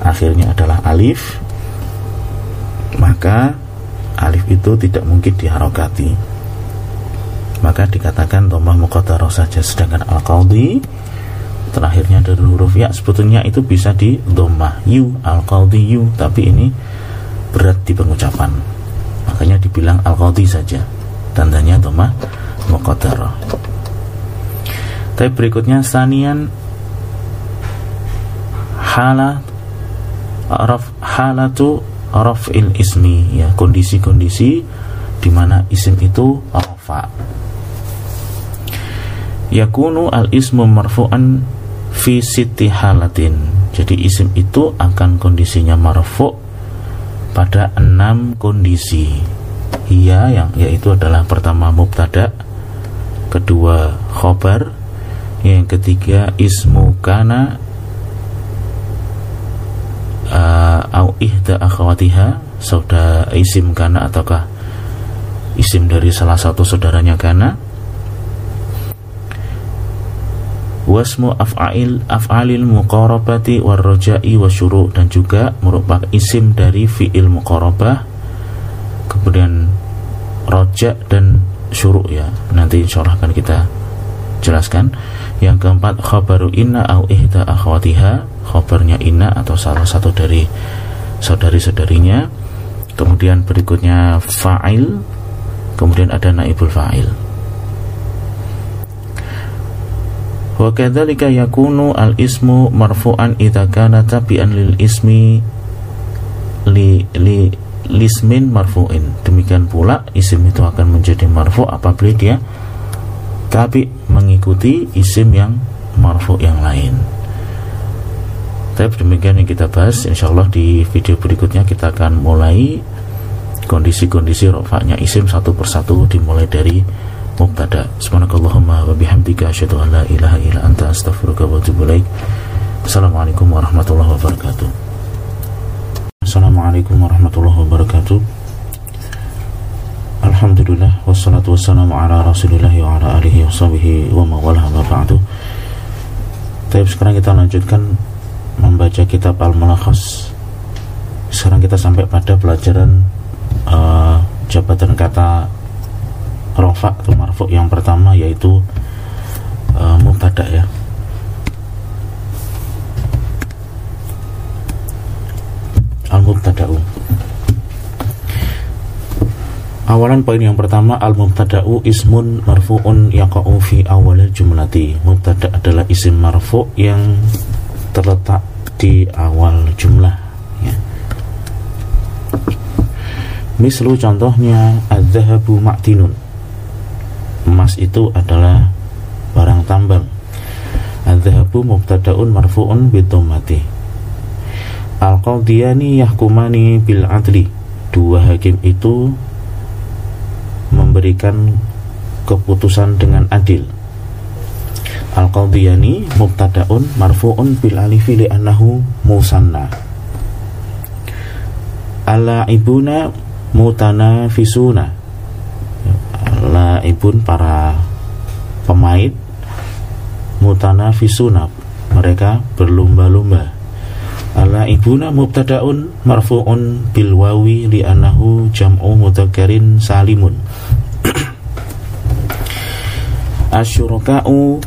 akhirnya adalah alif maka alif itu tidak mungkin diharokati maka dikatakan domah muqaddarah saja sedangkan al-qadhi terakhirnya dari huruf ya sebetulnya itu bisa di domah yu al-qadhi yu tapi ini berat di pengucapan. Makanya dibilang al-qadhi saja tandanya domah muqaddarah. Tapi berikutnya sanian halat raf halatu raf'il ismi ya kondisi-kondisi di mana isim itu rafa. Yakunu al ismu marfu'an fi siti halatin. Jadi isim itu akan kondisinya marfu pada enam kondisi. Iya yang yaitu adalah pertama mubtada kedua khobar yang ketiga ismu kana au ihda akhwatiha saudara isim kana ataukah isim dari salah satu saudaranya kana. Wasmu af'ail af'alil muqarabati warroja'i wasyuru dan juga merupakan isim dari fi'il muqarabah. Kemudian roj ja dan syuruk ya. Nanti insyaallah akan kita jelaskan yang keempat khabaru inna au ihda akhwatiha. Khabarnya inna atau salah satu dari saudari-saudarinya. Kemudian berikutnya fa'il. Kemudian ada naibul fa'il. Wa kadzalika yakunu al ismu marfu'an idza kana tabi'an lil ismi li li lismin marfu'in. Demikian pula isim itu akan menjadi marfu apabila dia tapi mengikuti isim yang marfu yang lain. Tapi demikian yang kita bahas insyaallah di video berikutnya kita akan mulai kondisi-kondisi rofaknya isim satu persatu dimulai dari mubtada. Subhanakallahumma wa bihamdika asyhadu an la ilaha illa anta astaghfiruka wa atubu ilaik. Assalamualaikum warahmatullahi wabarakatuh. Assalamualaikum warahmatullahi wabarakatuh Alhamdulillah wassalatu wassalamu ala rasulillah wa ala alihi wa sahbihi wa mawalah wa ba'du. Tapi sekarang kita lanjutkan membaca kitab Al-Mulakhas. Sekarang kita sampai pada pelajaran uh, jabatan kata rofa atau marfu yang pertama yaitu uh, mubtada ya. Al mubtada'u Awalan poin yang pertama al mubtada'u ismun marfu'un yaqa'u fi awal jumlati. Mubtada adalah isim marfu yang terletak di awal jumlah ya. Mislu contohnya Az-zahabu ma'tinun Emas itu adalah barang tambang Az-zahabu mubtada'un marfu'un bitomati Al-qadiyani yahkumani bil adli Dua hakim itu memberikan keputusan dengan adil. Al-qadiyani mubtada'un marfu'un bil alifi li'annahu musanna. Ala-ibuna Mutana Fisuna laibun para pemain Mutana Fisuna mereka berlomba-lomba ala ibuna mubtadaun marfu'un bil wawi li anahu jam'u mudzakirin salimun. Asyuraka'u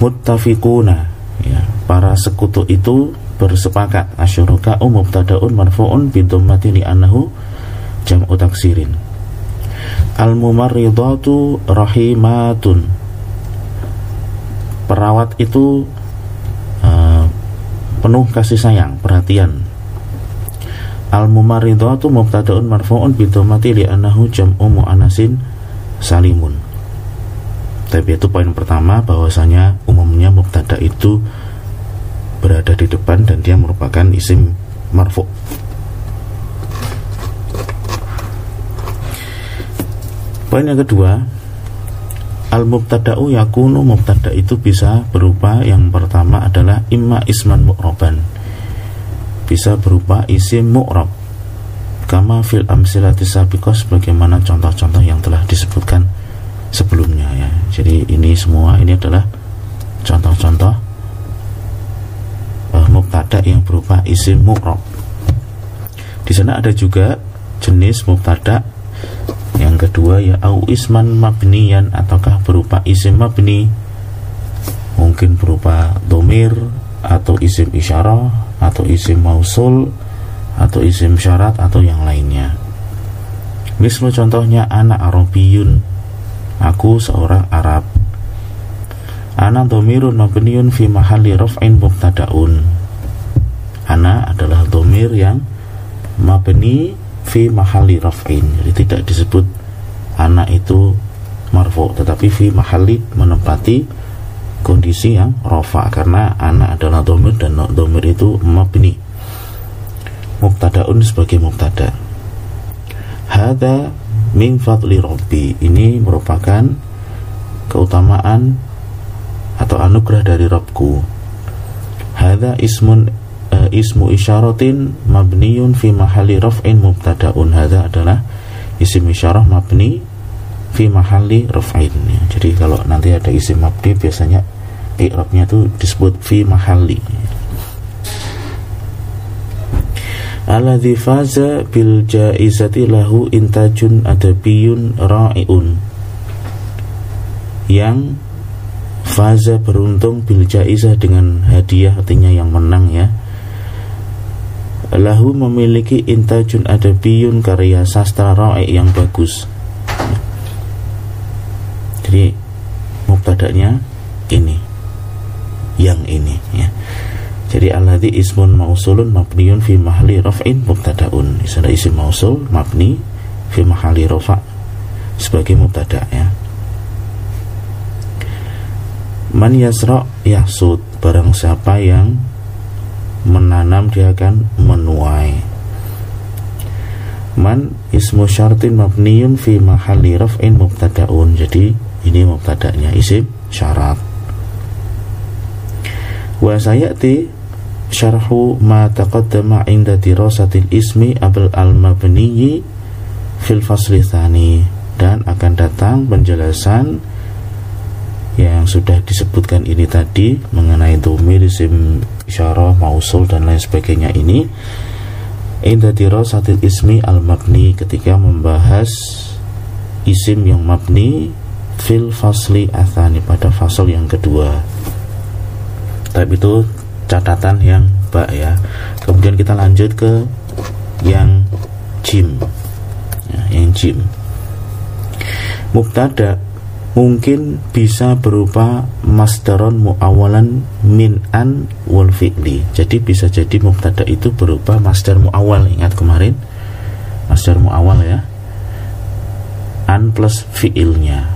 muttafiquna. Ya, para sekutu itu bersepakat. Asyuraka mubtadaun marfu'un bi dhammati li annahu jam'u taksirin. Al mumarridatu rahimatun. Perawat itu penuh kasih sayang perhatian. Al mumarridatu mubtadaun marfu'un bi dhammati li annahu jam'u muannasin salimun. Tapi itu poin pertama bahwasanya umumnya mubtada itu berada di depan dan dia merupakan isim marfu. Poin yang kedua Al mubtada'u yakunu mubtada itu bisa berupa yang pertama adalah imma isman mu'roban bisa berupa isim mu'rob kama fil amsilati sabiqah sebagaimana contoh-contoh yang telah disebutkan sebelumnya ya. Jadi ini semua ini adalah contoh-contoh uh, mubtada yang berupa isim mu'rob. Di sana ada juga jenis mubtada yang kedua ya au isman mabniyan ataukah berupa isim mabni? Mungkin berupa domir atau isim isyarah atau isim mausul atau isim syarat atau yang lainnya. Misal contohnya anak Arabiyun. Aku seorang Arab. Ana domirun mabniun fi mahalli raf'in mubtada'un. Ana adalah domir yang mabni fi mahalli raf'in Jadi tidak disebut anak itu marfu Tetapi fi mahalli menempati kondisi yang rofa Karena anak adalah domir dan domir itu mabni. Mubtada'un sebagai mubtada. Hada min fadli rabbi. Ini merupakan keutamaan atau anugerah dari Rabbku. Hadza ismun uh, ismu isyaratin mabniun fi mahalli raf'in mubtada'un. Hadza adalah isim isyarah mabni fi mahalli raf'in. Ya. jadi kalau nanti ada isim mabni biasanya i'rabnya itu disebut fi mahalli. Alladzi faza bil jaizati lahu intajun adabiyun ra'iun. Yang faza beruntung bil jaizah dengan hadiah artinya yang menang ya lahu memiliki intajun adabiyun karya sastra ra'i yang bagus jadi mubtada'nya ini yang ini ya jadi alladhi ismun mausulun mabniun fi mahli raf'in mubtada'un. Istilah isim mausul mabni fi mahli rafa' sebagai mubtada' ya. Man yasra yahsud barang siapa yang menanam dia akan menuai. Man ismu syartin mabniun fi mahali raf'in mubtada'un. Jadi ini mubtada'nya isim syarat. Wa sayati syarhu ma taqaddama inda dirasatil ismi abul al-mabniyi fil fasli dan akan datang penjelasan yang sudah disebutkan ini tadi mengenai domir isim isyarah mausul dan lain sebagainya ini. Inda dirasatil ismi al-mabni ketika membahas isim yang mabni fil fasli athani pada fasal yang kedua. Tapi itu catatan yang bak ya. Kemudian kita lanjut ke yang jim. Ya, yang jim. Mubtada mungkin bisa berupa masdaron muawalan min an wal fi'li. Jadi bisa jadi mubtada itu berupa masdar muawal. Ingat kemarin? Masdar muawal ya. An plus fi'ilnya.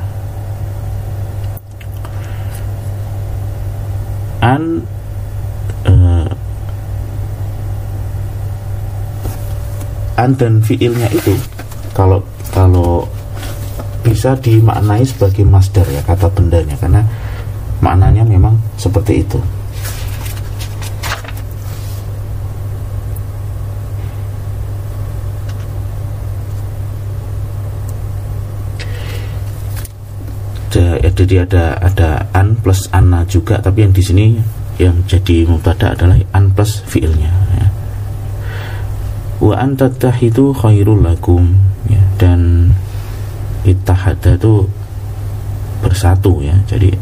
An uh, an dan fiilnya itu kalau kalau bisa dimaknai sebagai masdar ya kata bendanya karena maknanya memang seperti itu jadi ada ada an plus anna juga tapi yang di sini yang jadi mubtada adalah an plus fiilnya ya. wa itu khairul lakum ya. dan ittahada itu bersatu ya. Jadi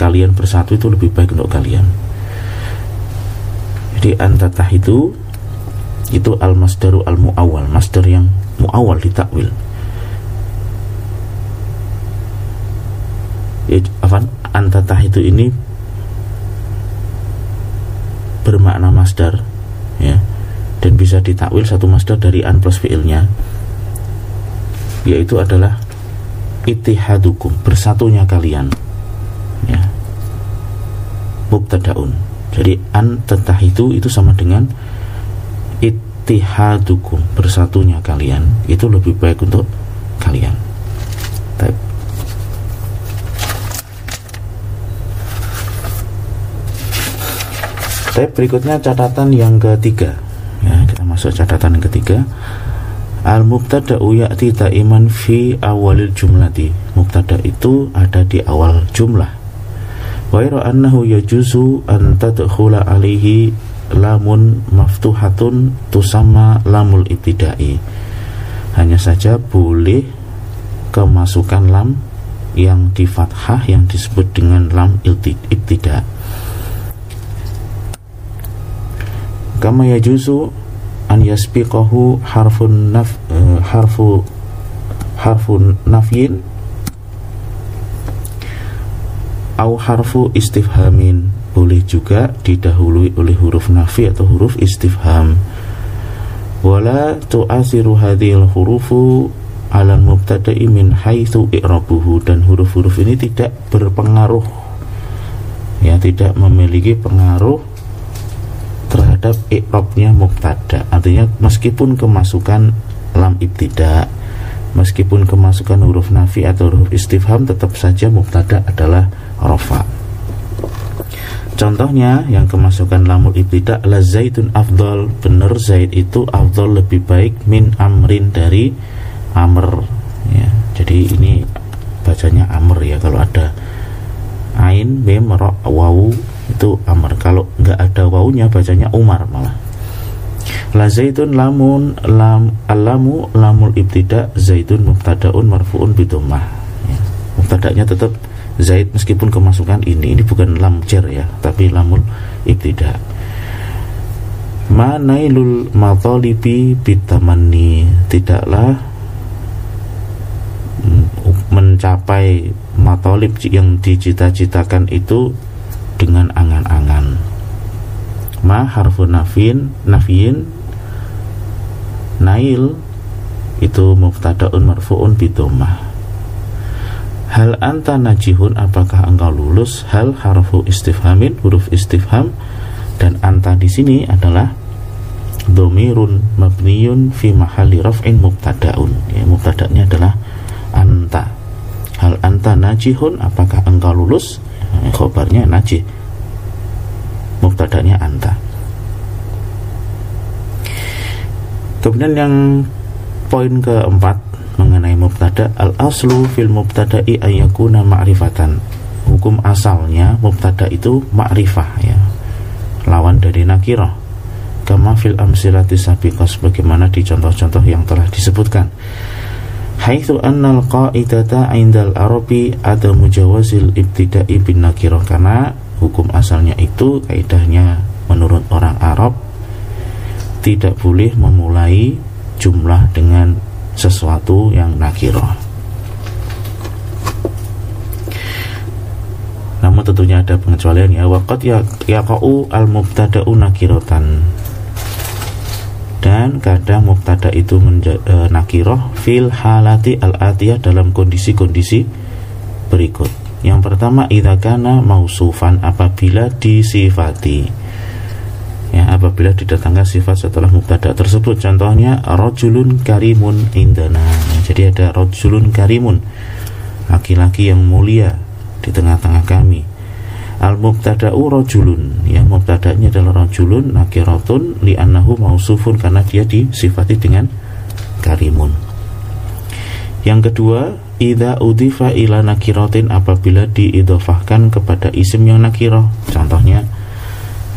kalian bersatu itu lebih baik untuk kalian. Jadi antatah itu itu al masdaru al muawal masdar yang muawal ditakwil ya, apa antatah itu ini bermakna masdar ya. Dan bisa ditakwil satu masdar dari an plus fiilnya yaitu adalah itihadukum bersatunya kalian. Ya. Mubtadaun. Jadi an tentah itu itu sama dengan itihadukum bersatunya kalian. Itu lebih baik untuk kalian. Step berikutnya catatan yang ketiga. Ya, kita masuk catatan yang ketiga. Al mubtada ya'ti iman fi awalil jumlati. Mubtada itu ada di awal jumlah. Wa annahu yajuzu an tadkhula alaihi lamun maftuhatun tusama lamul ibtidai. Hanya saja boleh kemasukan lam yang di fathah yang disebut dengan lam ibtida kama yajuzu an yasbiqahu harfun naf uh, harfu harfun nafyin au harfu istifhamin. Boleh juga didahului oleh huruf nafi atau huruf istifham. Wala tu'asiru hadhil hurufu ala mubtada'i min haitsu i'rabuhu. Dan huruf-huruf ini tidak berpengaruh. Ya tidak memiliki pengaruh terhadap i'rabnya mubtada. Artinya meskipun kemasukan lam ibtida meskipun kemasukan huruf nafi atau huruf istifham tetap saja mubtada adalah rofa contohnya yang kemasukan lamul ibtida la zaitun afdol benar zaid itu afdol lebih baik min amrin dari amr. Ya jadi ini bacanya amr ya kalau ada ain mim ra wawu itu Amr kalau nggak ada wawunya bacanya Umar malah La zaitun lamun lam alamu lamul ibtida zaitun mubtadaun marfuun bidomah. Ya. Mubtadanya tetap zaid meskipun kemasukan ini ini bukan lam jar ya, tapi lamul ibtida. Ma nailul matalibi bitamanni tidaklah mencapai matolib yang dicita-citakan itu dengan angan-angan ma harfu nafin nafiin Nail itu mubtadaun marfuun bidomah Hal anta najihun apakah engkau lulus? Hal harfu istifhamin huruf istifham dan anta di sini adalah domirun mabniun fi mahali raf'in mubtadaun. Ya, mubtadanya adalah anta. Hal anta najihun apakah engkau lulus? Ya, khobarnya najih. Mubtadanya anta. Kemudian yang poin keempat mengenai mubtada al aslu fil mubtada'i ayakuna ma'rifatan. Hukum asalnya mubtada itu ma'rifah ya. Lawan dari nakirah. Kama fil amsilati sabiqah sebagaimana di contoh-contoh yang telah disebutkan. Haitsu annal qa'idata 'indal arabi ada mujawazil ibtida'i bin nakirah. Karena hukum asalnya itu kaidahnya menurut orang Arab tidak boleh memulai jumlah dengan sesuatu yang nakiroh namun tentunya ada pengecualian ya. Waqat ya yaqau al mubtada'u nakirotan dan kadang mubtada itu menja, e, nakiroh fil halati al atiyah dalam kondisi-kondisi berikut. Yang pertama idakana mausufan apabila disifati. Ya apabila didatangkan sifat setelah mubtada tersebut. Contohnya rojulun karimun indana. Jadi ada rojulun karimun laki-laki yang mulia di tengah-tengah kami al mubtada'u rojulun. Ya mubtada'nya adalah rojulun nakiratun li'annahu mausufun karena dia disifati dengan karimun. Yang kedua Ida udifa ila nakiratin apabila diidofahkan kepada isim yang nakirah. Contohnya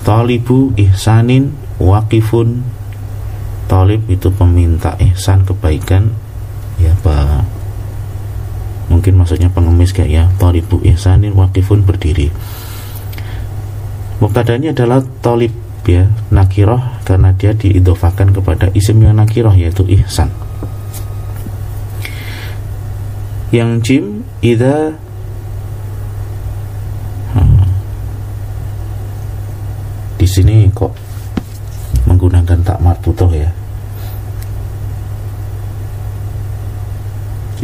Talibu ihsanin wakifun Talib itu peminta ihsan kebaikan. Ya Pak Mungkin maksudnya pengemis kayak ya Talibu ihsanin wakifun berdiri Muktadanya adalah talib ya Nakiroh karena dia diidofakan kepada isim yang nakiroh yaitu ihsan. Yang jim Ida di sini kok menggunakan tak marbutoh ya.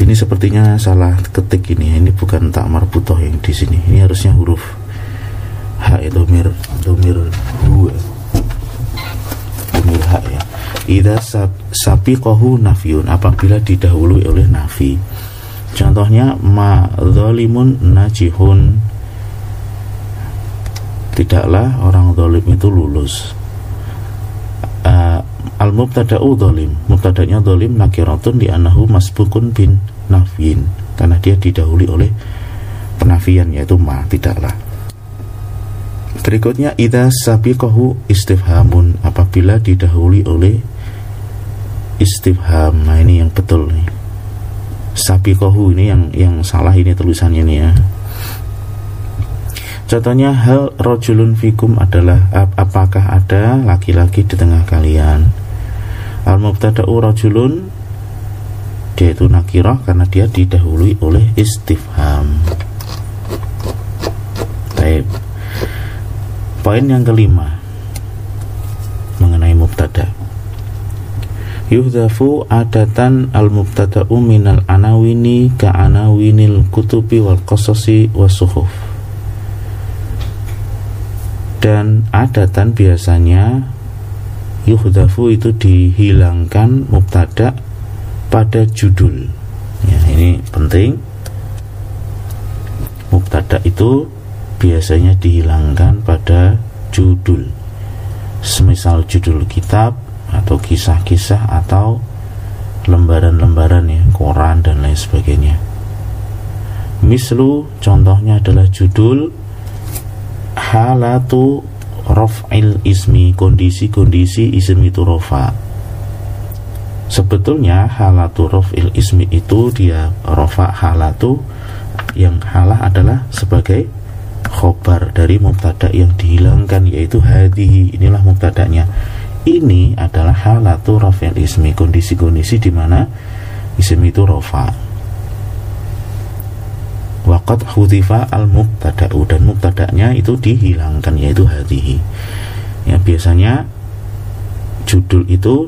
Ini sepertinya salah ketik ini ini bukan tak marbutoh yang di sini. Ini harusnya huruf h itu domir domir hu domir h ya. Ida sapi kohu nafiun apabila didahului oleh nafi. Contohnya ma zalimun najihun. Tidaklah orang dolim itu lulus. Uh, al mubtada'u dolim mubtada'nya dolim nakiratun di anahu masbukun bin nafyin. Karena dia didahului oleh penafian yaitu ma tidaklah berikutnya idza sabiqahu istifhamun apabila didahului oleh istifham nah ini yang betul nih sabiqahu ini yang yang salah ini tulisannya nih ya Contohnya hal rojulun fikum adalah ap apakah ada laki-laki di tengah kalian. Al mubtada'u rojulun dia itu nakirah karena dia didahului oleh istifham. Baik. Poin yang kelima mengenai mubtada. Yuhdafu adatan al mubtada'u minal anawini ka anawinil kutubi wal qasasi was suhuf. Dan adatan biasanya yuhdafu itu dihilangkan mubtada pada judul. Ya ini penting. Mubtada itu biasanya dihilangkan pada judul. Semisal judul kitab atau kisah-kisah atau lembaran-lembaran ya koran dan lain sebagainya. Mislu contohnya adalah judul halatu raf'il ismi kondisi-kondisi isim itu rofa sebetulnya halatu raf'il ismi itu dia rofa halatu yang halah adalah sebagai khobar dari mubtada yang dihilangkan yaitu hadihi. Inilah mubtadanya. Ini adalah halatu raf'il ismi kondisi-kondisi di mana isim itu rofa waqad hudifa al mubtada'u dan mubtada'nya itu dihilangkan yaitu hadihi. Ya biasanya judul itu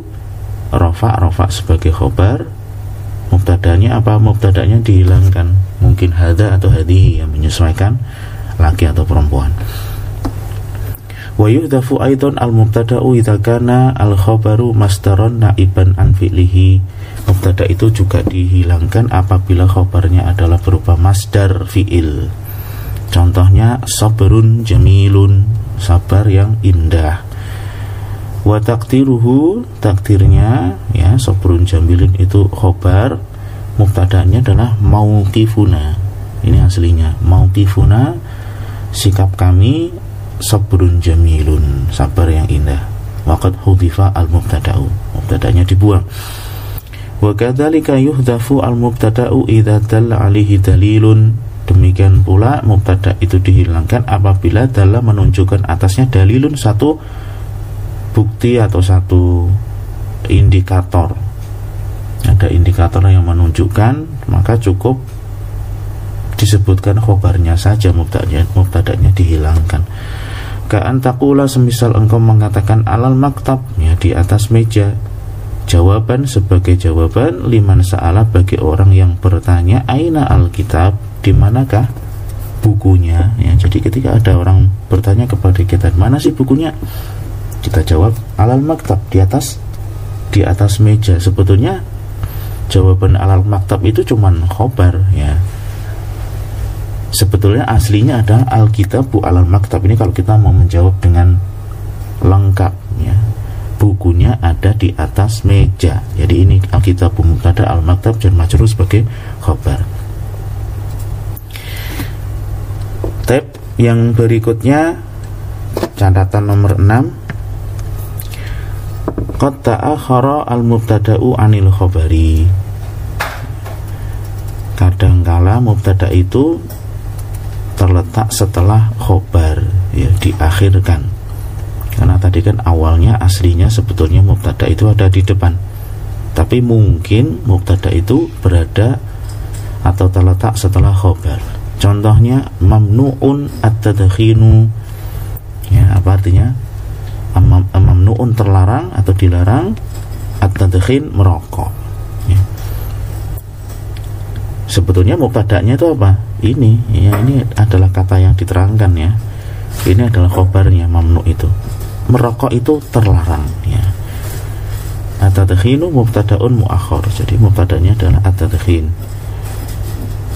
rofa rofa sebagai khobar mubtada'nya apa? Mubtada'nya dihilangkan. Mungkin hada atau hadihi yang menyesuaikan laki atau perempuan. Wa yuhdafu aidan al mubtada'u idza kana al khabaru masdaron naiban an fi'lihi. Mubtada itu juga dihilangkan apabila khobarnya adalah berupa masdar fi'il. Contohnya sabrun jamilun sabar yang indah. Wa takdiruhu takdirnya ya sabrun jamilun itu khobar mubtadanya adalah mauqifuna. Ini aslinya mauqifuna sikap kami sabrun jamilun sabar yang indah waqad hudifa al mubtada'u mubtadanya dibuang Wa kadzalika yuhdafu al-mubtada'u idza dalla alaihi dalilun. Demikian pula mubtada itu dihilangkan apabila dalam menunjukkan atasnya dalilun satu bukti atau satu indikator. Ada indikator yang menunjukkan maka cukup disebutkan khobarnya saja mubtadanya, mubtadanya dihilangkan. Ka'an takula semisal engkau mengatakan alal maktab ya di atas meja jawaban sebagai jawaban liman sa'ala bagi orang yang bertanya aina alkitab? Di manakah bukunya? Ya jadi ketika ada orang bertanya kepada kita mana sih bukunya? Kita jawab alal maktab di atas di atas meja. Sebetulnya jawaban alal maktab itu cuman khobar ya sebetulnya aslinya adalah alkitab bu alal maktab ini kalau kita mau menjawab dengan lengkap ya bukunya ada di atas meja. Jadi ini Alkitab Mubtada Al-Maktab dan Majrur sebagai khabar. Tab yang berikutnya catatan nomor 6 Qad ta'akhara al-mubtada'u anil khabari. Kadangkala mubtada itu terletak setelah khobar ya diakhirkan. Karena tadi kan awalnya aslinya sebetulnya mubtada itu ada di depan. Tapi mungkin mubtada itu berada atau terletak setelah khobar. Contohnya mamnuun at-tadkhinu. Ya apa artinya? Mamnuun terlarang atau dilarang at-tadkhin merokok. Sebetulnya mubtadanya itu apa ini ya ini adalah kata yang diterangkan ya ini adalah khobarnya mamnu itu merokok itu terlarang ya At-tadkhinu mubtada'un muakhir. Jadi mubtada'nya adalah at-tadkhin.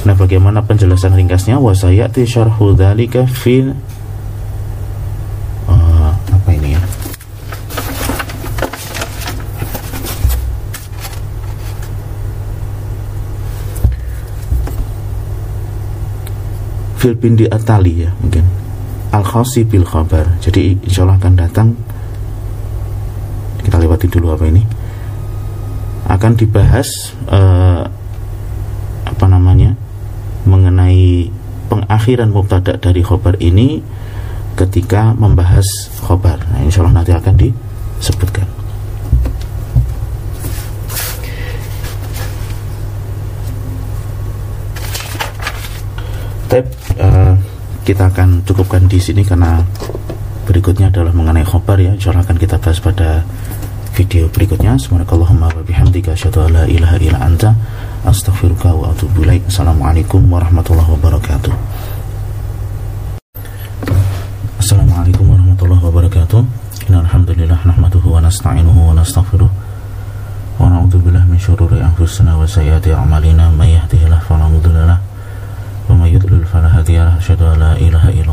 Nah, bagaimana penjelasan ringkasnya? Wa sayati syarhu dzalika fil uh, apa ini ya? Fil bindi atali ya mungkin. Al khasi bil khabar. Jadi insya Allah akan datang. Kita lewati dulu apa ini. Akan dibahas eh, apa namanya mengenai pengakhiran mubtada dari khobar ini ketika membahas khobar nah, insya Allah nanti akan disebutkan. Tep, uh, kita akan cukupkan di sini karena berikutnya adalah mengenai khobar ya. Insyaallah akan kita bahas pada video berikutnya. Subhanakallahumma wa bihamdika asyhadu an la ilaha illa anta astaghfiruka wa atubu ilaik. Assalamualaikum warahmatullahi wabarakatuh. Assalamualaikum warahmatullahi wabarakatuh. Innal hamdalillah nahmaduhu wa nasta'inuhu wa nastaghfiruh. Wa na'udzu billahi min syururi anfusina wa sayyiati a'malina. May yahdihillahu fala mudilla ومن يضلل فلا هادي له لا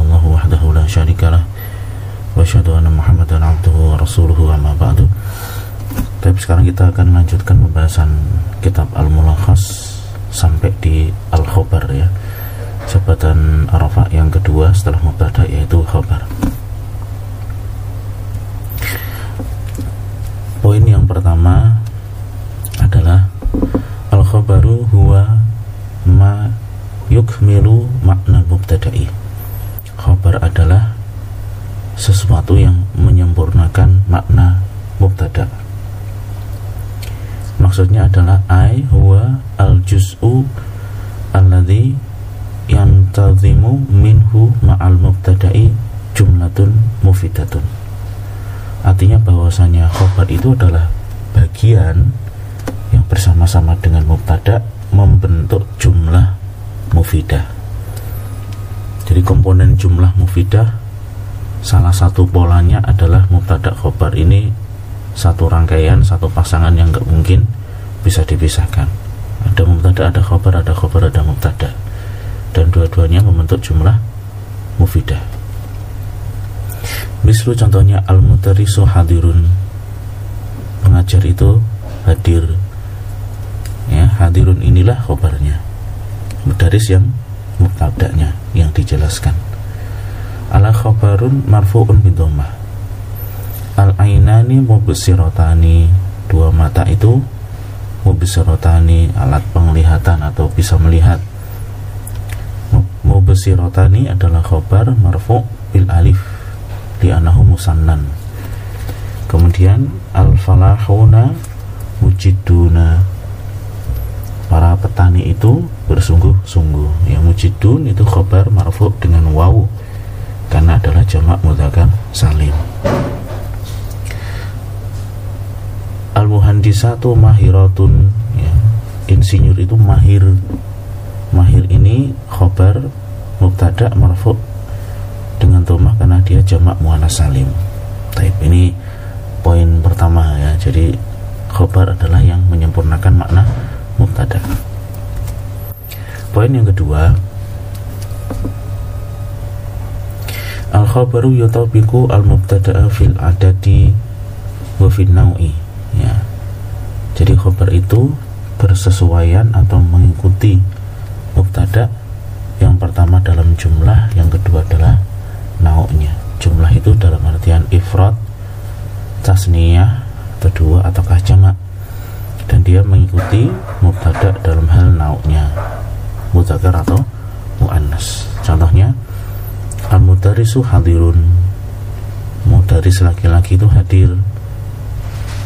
الله وحده لا شريك له محمدا عبده ورسوله بعد. sekarang kita akan lanjutkan pembahasan kitab Al-Mulakhas sampai di Al-Khobar ya. Sebatan Arafah yang kedua setelah mubadah yaitu Khobar. Poin yang pertama adalah Al-Khobaru huwa ma yukmilu makna mubtada'i. Khabar adalah sesuatu yang menyempurnakan makna mubtada. Maksudnya adalah ai huwa al juz'u alladhi yantazimu minhu ma'al mubtada'i jumlatun mufidatun artinya bahwasanya khobar itu adalah bagian yang bersama-sama dengan mubtada membentuk jumlah mufidah. Jadi komponen jumlah mufidah salah satu polanya adalah mubtada khobar ini satu rangkaian satu pasangan yang nggak mungkin bisa dipisahkan. Ada mubtada ada khobar ada khobar ada mubtada. Dan dua-duanya membentuk jumlah mufidah. Mislu contohnya al mutarisu hadirun. Pengajar itu hadir. Ya hadirun inilah khobarnya mudaris yang mubtadanya yang dijelaskan. Ala khabarun marfu'un bidomah al ainani mubsirotani. Dua mata itu mubsirotani alat penglihatan atau bisa melihat. Mubsirotani adalah khabar marfu' bil alif di anahu musannan. Kemudian al falahuna mujiduna para petani itu bersungguh-sungguh. Yang mujidun itu khabar marfu' dengan wawu. Karena adalah jamak mudzakkar salim. Al muhandisatu mahiratun. Ya. insinyur itu mahir. Mahir ini khobar mubtada marfu dengan tomah karena dia jamak muannas salim. Taib ini poin pertama ya. Jadi khobar adalah yang menyempurnakan makna mubtada poin yang kedua al khabaru yutabiqu al mubtada'a fil adadi wa fil nau'i. Ya. Jadi khabar itu bersesuaian atau mengikuti mubtada yang pertama dalam jumlah yang kedua adalah nau'nya. Jumlah itu dalam artian ifrad tasniyah kedua ataukah jamak dan dia mengikuti mubtada dalam hal nau'nya mudzakkar atau muannas. Contohnya Al-mudarisu hadirun. Mudaris laki-laki itu hadir.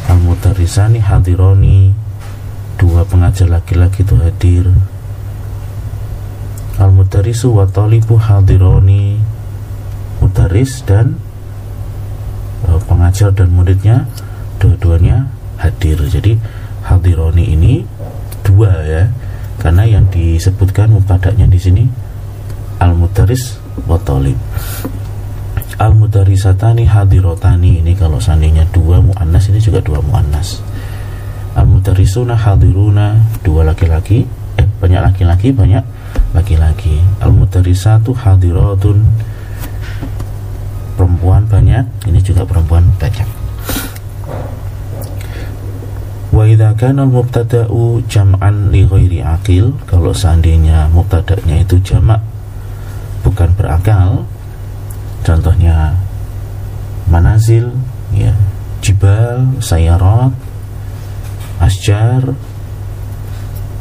Al-mudarisani hadironi. Dua pengajar laki-laki itu hadir. Al-mudarisu wa talibu hadironi. Mudaris dan uh, pengajar dan muridnya Dua-duanya hadir. Jadi hadironi ini dua ya. Karena yang disebutkan mubadaknya di sini Al-mudaris wa talib. Al mudarisatani hadirotani ini kalau seandainya dua muannas ini juga dua muannas. Al mudarisuna hadiruna dua laki-laki eh banyak laki-laki banyak laki-laki. Al mudarisatu hadiratun perempuan banyak ini juga perempuan banyak wa idza kana mubtada'u jam'an li ghairi aqil kalau seandainya mubtada'nya itu jamak bukan berakal contohnya manazil ya jibal sayarat asjar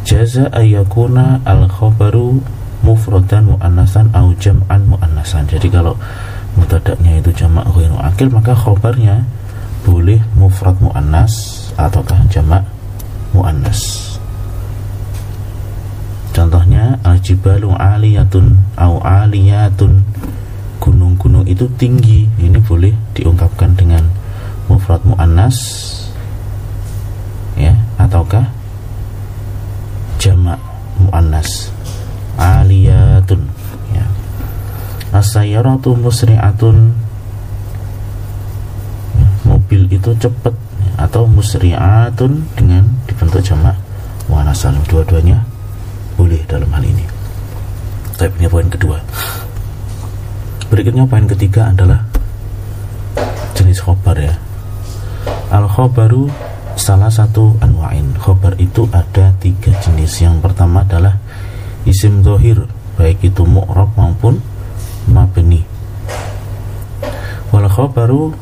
jaza ayakuna al khabaru mufradan muannasan au jam'an muannasan. Jadi kalau mutadaknya itu jamak ghairu akil maka khabarnya boleh mufrad muannas ataukah jamak muannas? Contohnya al-jibalu aliyatun au aliyatun. Gunung-gunung itu tinggi. Ini boleh diungkapkan dengan mufrad muannas ya ataukah jamak muannas. Aliyatun ya. As-sayyaratu musri'atun. Mobil itu cepat atau musri'atun dengan dibentuk jamak. Muannas dua-duanya boleh dalam hal ini. Tapi punya poin kedua. Berikutnya poin ketiga adalah jenis khobar ya. Al khobaru salah satu anwa'in. Khobar itu ada tiga jenis. Yang pertama adalah isim zohir baik itu mu'rab maupun mabni. Wal khobaru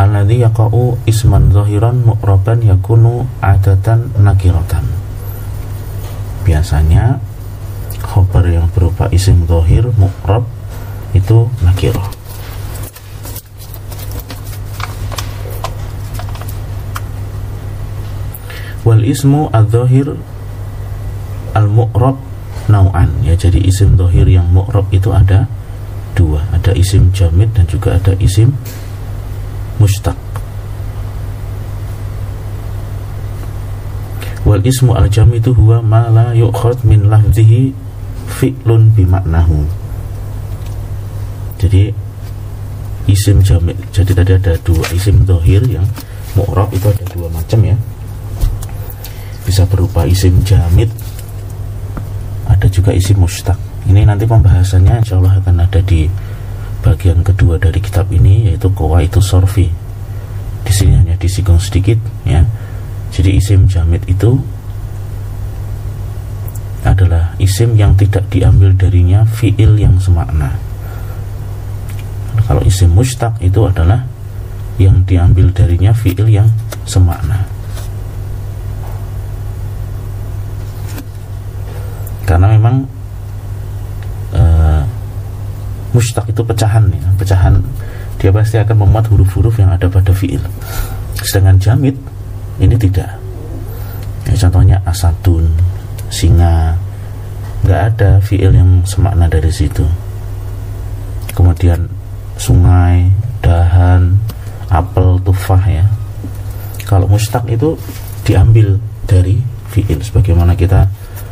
alladhi yaqa'u isman zahiran mu'raban yakunu adatan nakiratan. Biasanya khobar yang berupa isim zahir mu'rab itu nakirah. Wal ismu adzahir al mu'rab nau'an. Ya jadi isim zahir yang mu'rab itu ada dua. Ada isim jamid dan juga ada isim mustaq wal ismu al itu huwa ma la yu'khad min lafzihi fi'lun bimaknahu jadi isim jamid jadi tadi ada dua isim dohir yang mu'rab itu ada dua macam ya. Bisa berupa isim jamid ada juga isim mustaq. Ini nanti pembahasannya insya Allah akan ada di bagian kedua dari kitab ini yaitu kowa itu sorfi. Di sini hanya disinggung sedikit ya. Jadi isim jamid itu adalah isim yang tidak diambil darinya fiil yang semakna. Kalau isim mustaq itu adalah yang diambil darinya fiil yang semakna. Karena memang mustaq itu pecahan ya, pecahan dia pasti akan memuat huruf-huruf yang ada pada fiil. Sedangkan jamid ini tidak. Ya, contohnya asadun singa nggak ada fiil yang semakna dari situ. Kemudian sungai dahan apel tufah ya. Kalau mustaq itu diambil dari fiil sebagaimana kita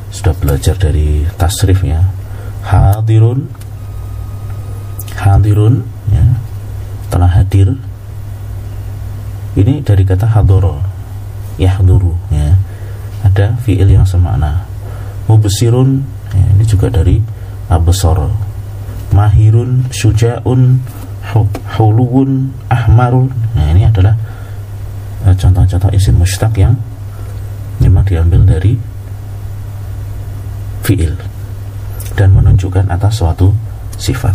sudah belajar dari tasrif ya. Hadirun hadirun ya, telah hadir. Ini dari kata hadoro yahduru ya. Ada fiil yang semakna. Mubesirun ya, ini juga dari abesor mahirun syuja'un huluwun ahmarun. Nah ini adalah eh, contoh-contoh isim mustaq yang memang diambil dari fiil dan menunjukkan atas suatu sifat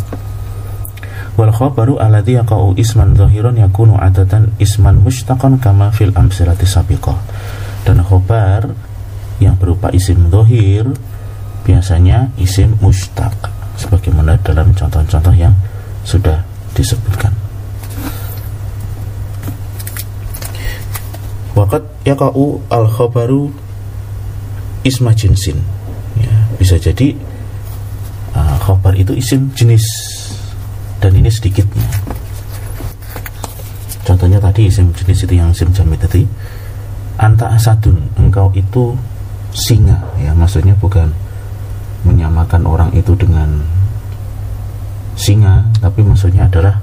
wal khabaru alladhi yaqa'u isman zahiran yakunu adatan isman mushtaqan kama fil amsilati sabiqah dan khabar yang berupa isim zahir biasanya isim mushtaq sebagaimana dalam contoh-contoh yang sudah disebutkan. Waqat yaqa'u al khabaru isma jinsin. Ya, bisa jadi uh, khabar itu isim jenis dan ini sedikitnya contohnya tadi isim jenis itu yang isim jamid tadi. Anta asadun engkau itu singa ya. Maksudnya bukan menyamakan orang itu dengan singa tapi maksudnya adalah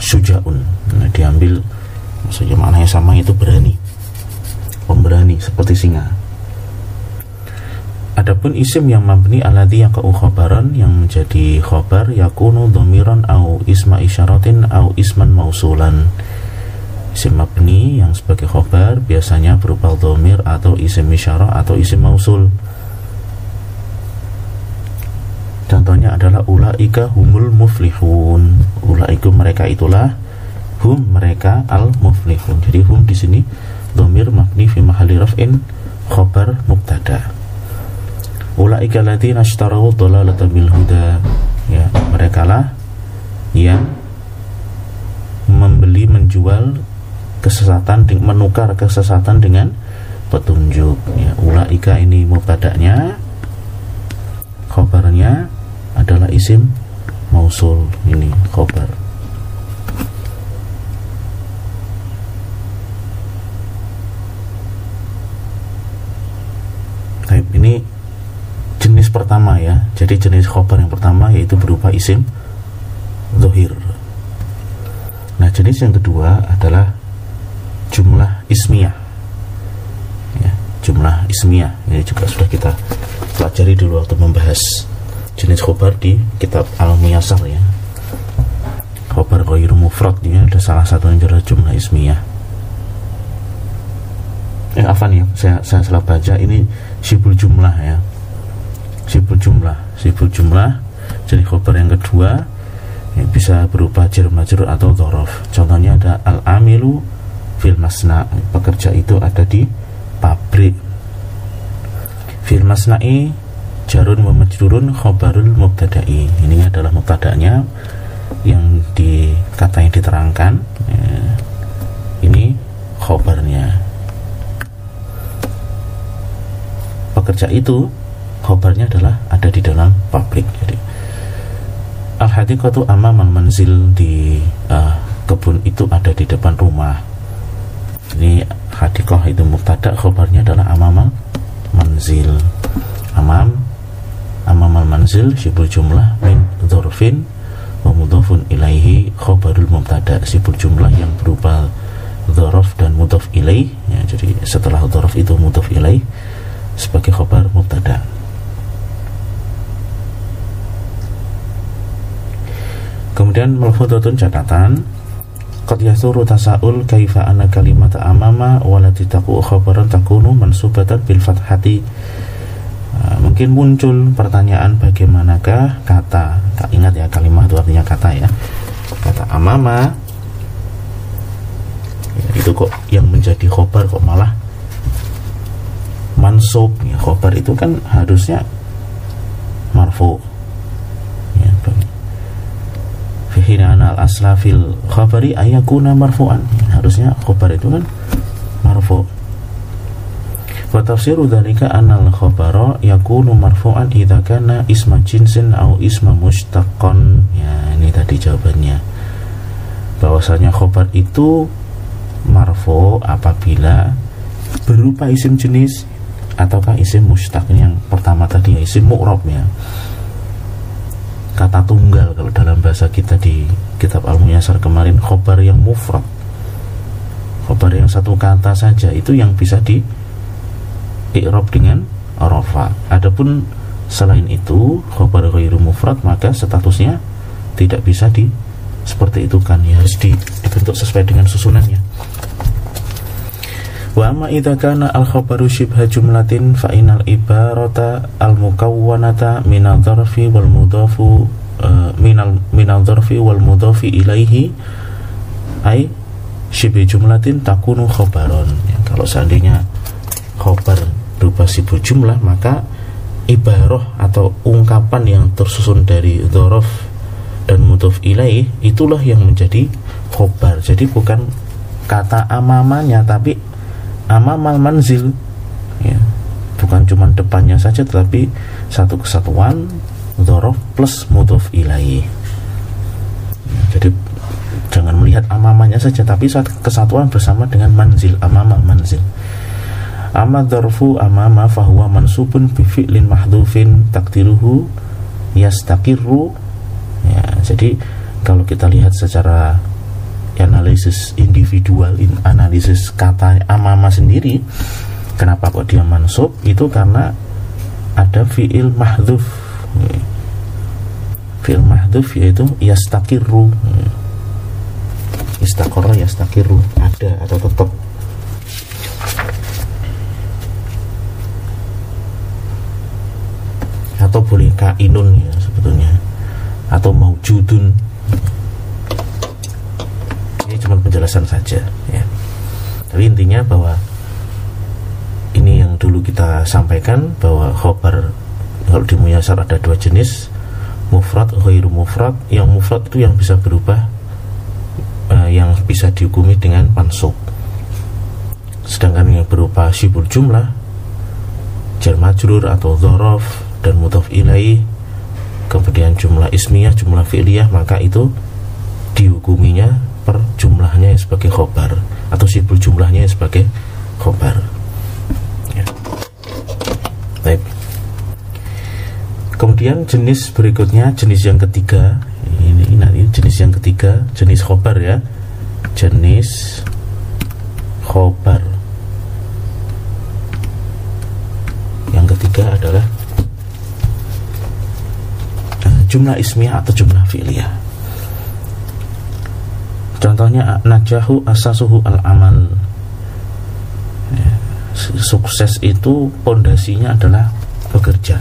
sujaun. Nah, diambil maksudnya maknanya sama itu berani. Pemberani seperti singa Adapun isim yang mabni alladhi yang khabaran yang menjadi khabar yakunu domiron au isma isyaratin au isman mausulan. Isim mabni yang sebagai khabar biasanya berupa domir atau isim isyarah atau isim mausul. Contohnya adalah ulaika humul muflihun. Ulaiku mereka itulah hum mereka al muflihun. Jadi hum di sini domir mabni fi mahalli raf'in khabar mubtada ulaika alladziina ashtaraw dhalalata bil huda. Ya mereka lah yang membeli menjual kesesatan menukar kesesatan dengan petunjuk. Ya ulaika ini mubtada'nya. Khabarnya adalah isim mausul ini khabar ini jenis pertama ya. Jadi jenis khobar yang pertama yaitu berupa isim zohir. Nah jenis yang kedua adalah jumlah ismiyah. Ya, jumlah ismiyah. Ini juga sudah kita pelajari dulu waktu membahas jenis khobar di kitab al-muyasar ya. Khobar ghairu mufrad ini ada salah satu yang adalah jumlah ismiyah. Eh afan ya saya, saya salah baca. Ini sibul jumlah ya sibul jumlah sibul jumlah. Jadi khobar yang kedua ya, bisa berupa jar majrur atau dhorof contohnya ada al-amilu fil masna. Pekerja itu ada di pabrik. Fil masna'i jarun wa majrurun khobarul mubtada'i. Ini adalah mubtada'nya yang di kata yang diterangkan ya, ini khobarnya. Pekerja itu khobarnya adalah ada di dalam pabrik. Jadi al hadiqatu amamal manzil di uh, kebun itu ada di depan rumah. Ini hadiqah itu mubtada khobarnya adalah amamal manzil. Amam amamal manzil sibul jumlah min dhorfin wa ilaihi khobarul mubtada sibul jumlah yang berupa dhorof dan mudhaf ilaih ya, jadi setelah dhorof itu mudhaf ilaih sebagai khobar mubtada Kemudian malfudatun catatan Qad yasuru tasa'ul kaifa anna kalimata amama walati taku khabaran takunu mansubatan bil fathati. Uh, mungkin muncul pertanyaan bagaimanakah kata? Tak ingat ya kalimat itu artinya kata ya. Kata amama. Ya, itu kok yang menjadi khobar kok malah mansub ya, khobar itu kan harusnya marfu hina al asla fil khabari ayakuna marfu'an. Harusnya khabar itu kan marfu. Wa tafsiru dzalika anna al khabara yakunu marfu'an idza kana isma jinsin au isma mustaqqan ya ini tadi jawabannya. Bahwasanya khabar itu marfu apabila berupa isim jenis ataukah isim mustaq yang pertama tadi ya isim mu'rab ya kata tunggal kalau dalam bahasa kita di kitab Al-Muyassar kemarin khobar yang mufrad. Khobar yang satu kata saja itu yang bisa di i'rab dengan arafa. Adapun selain itu khobar ghairu mufrad maka statusnya tidak bisa di seperti itu kan ya harus dibentuk sesuai dengan susunannya Wa amma idza kana al khabaru shibha jumlatin fa inal ibarata al mukawwanata min dzarfi wal mudhafu uh, minal minal dzarfi wal mudhafi ilaihi ai shibha jumlatin takunu khabaron. Ya, kalau seandainya khabar berupa sibuk jumlah maka ibarah atau ungkapan yang tersusun dari dzaraf dan mudhaf ilaih itulah yang menjadi khobar jadi bukan kata amamanya tapi amamal manzil. Ya. Bukan cuma depannya saja tetapi satu kesatuan dhorof plus mudhof ilaih. Ya, jadi jangan melihat amamanya saja tapi saat kesatuan bersama dengan manzil amamal manzil. Amma dzarfu amama fahuwa mansubun bi fi'lin mahdhufin takdiruhu yastakirru ya jadi kalau kita lihat secara analisis individual in analisis kata amama sendiri kenapa kok dia mansub? Itu karena ada fiil mahdhuf. Fiil mahdhuf yaitu yastakiru istakora yastakiru ada atau tetap. Atau boleh kainun ya sebetulnya. Atau maujudun cuma penjelasan saja ya. Tapi intinya bahwa ini yang dulu kita sampaikan bahwa khobar kalau di muyasar ada dua jenis mufrad ghairu mufrad yang mufrad itu yang bisa berubah uh, yang bisa dihukumi dengan pansub sedangkan yang berupa sibul jumlah jar majrur atau dhorof dan mudhaf ilaih kemudian jumlah ismiyah jumlah fi'liyah maka itu dihukuminya per jumlahnya sebagai khobar atau sibul jumlahnya sebagai khobar ya. Baik. kemudian jenis berikutnya jenis yang ketiga. Ini, ini jenis yang ketiga jenis khobar ya. Jenis khobar yang ketiga adalah eh, jumlah ismiyah atau jumlah fi'liyah Contohnya najahu asasuhu al-amal. Ya, sukses itu pondasinya adalah bekerja.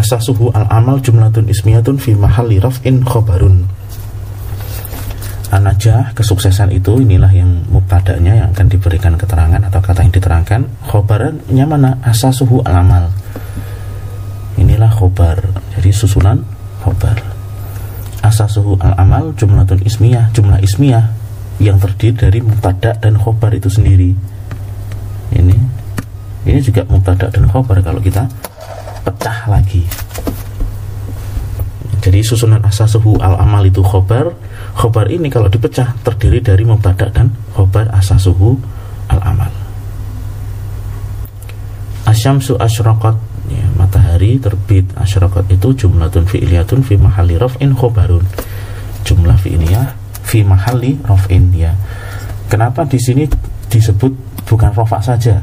as asasuhu al amal jumlatun ismiyatun fi mahalli raf'in khobarun Anajah kesuksesan itu inilah yang mubtadanya yang akan diberikan keterangan atau kata yang diterangkan khobarannya mana asasuhu al amal inilah khobar jadi susunan khobar asasuhu al amal jumlatun ismiyah jumlah ismiyah yang terdiri dari mubtada dan khobar itu sendiri. Ini ini juga mubtada dan khobar kalau kita pecah lagi. Jadi susunan asasuhu al amal itu khobar. Khobar ini kalau dipecah terdiri dari mubtada dan khobar asasuhu al amal asyamsu asyraqat ya, matahari terbit asyraqat itu jumlatun fi'liyatun fi mahalli raf'in khobarun. Jumlah fi'liyah fi mahalli raf'in ya. Kenapa di sini disebut bukan rofa saja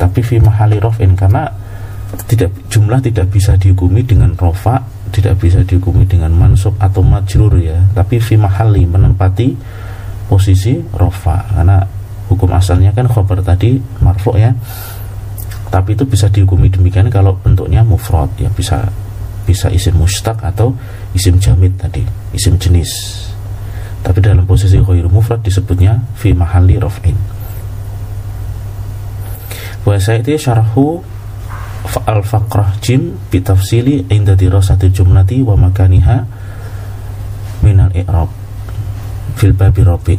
tapi fi mahalli raf'in? Karena tidak jumlah tidak bisa dihukumi dengan rofa tidak bisa dihukumi dengan mansub atau majrur ya. Tapi fi mahali menempati posisi rofa karena hukum asalnya kan khobar tadi marfu ya tapi itu bisa dihukumi demikian kalau bentuknya mufrad ya bisa bisa isim mustaq atau isim jamid tadi isim jenis. Tapi dalam posisi khairu mufrad disebutnya fi mahali raf'in. Wa itu syarhu al faqrah jim bitafsili inda dirasati jumlati wa makaniha minal i'rab fil babi robi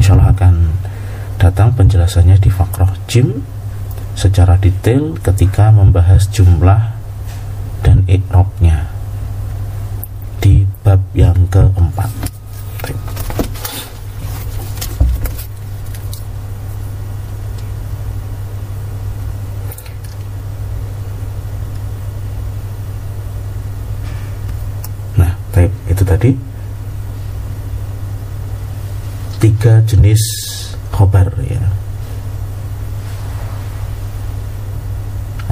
insyaallah akan datang penjelasannya di faqrah jim secara detail ketika membahas jumlah dan i'rabnya di bab yang keempat. Itu tadi. Tiga jenis khobar ya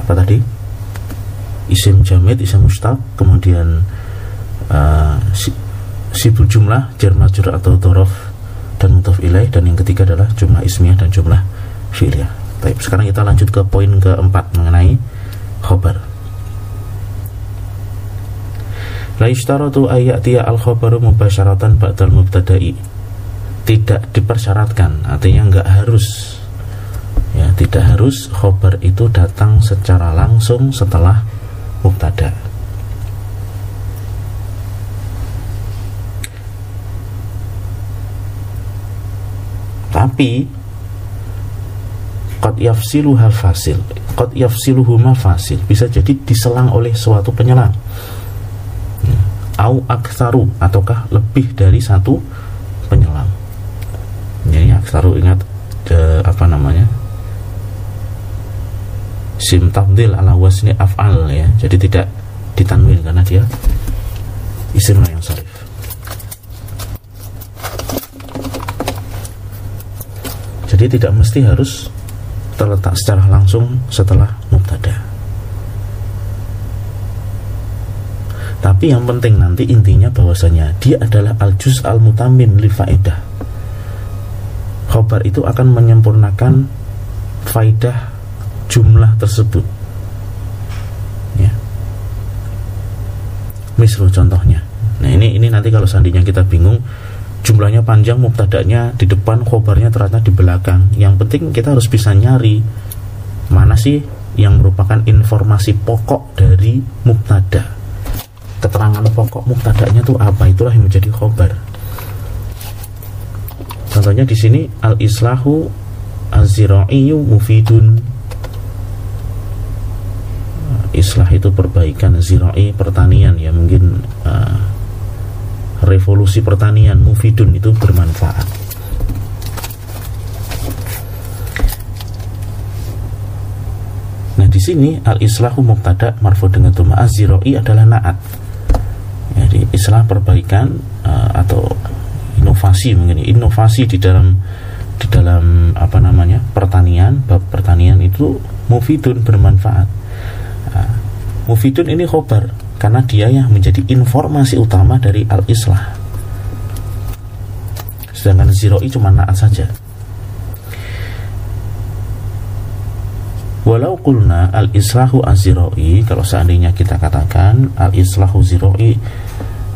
apa tadi isim jamid isim mustaq kemudian uh, si, sibul jumlah jar majrur atau dorof dan mutaf ilaih dan yang ketiga adalah jumlah ismiyah dan jumlah fi'liyah. Baik, sekarang kita lanjut ke poin keempat mengenai khobar. La yushtaratu ayatiya al-khabaru mubasyaratan ba'dal mubtada'i. Tidak dipersyaratkan, artinya enggak harus ya, tidak harus khobar itu datang secara langsung setelah mubtada. Tapi qad yafsiluha fasil, qad yafsiluhuma fasil. Bisa jadi diselang oleh suatu penyelang au aksaru ataukah lebih dari satu penyelam jadi aksaru ingat de, apa namanya sim tabdil ala wasni af'al ya. Jadi tidak ditanwin karena dia isim yang sarif. Jadi tidak mesti harus terletak secara langsung setelah mubtada. Tapi yang penting nanti intinya bahwasanya dia adalah al-juz al-mutamim li faedah. Khobar itu akan menyempurnakan faidah jumlah tersebut. Ya. Misal contohnya. Nah ini ini nanti kalau seandainya kita bingung jumlahnya panjang mubtadanya di depan khobarnya ternyata di belakang. Yang penting kita harus bisa nyari mana sih yang merupakan informasi pokok dari mubtada keterangan pokok muktadanya itu apa itulah yang menjadi khobar contohnya di sini al islahu aziraiyu mufidun islah itu perbaikan zirai pertanian ya mungkin uh, revolusi pertanian mufidun itu bermanfaat. Nah di sini al islahu mubtada marfu dengan tuma aziroi adalah naat. Jadi istilah perbaikan uh, atau inovasi mungkin inovasi di dalam di dalam apa namanya pertanian bab pertanian itu mufidun bermanfaat mufidun ini khobar karena dia yang menjadi informasi utama dari al-islah. Sedangkan ziroi cuma naat saja. Walau kulna al-islahu aziroi Kalau seandainya kita katakan Al-islahu ziroi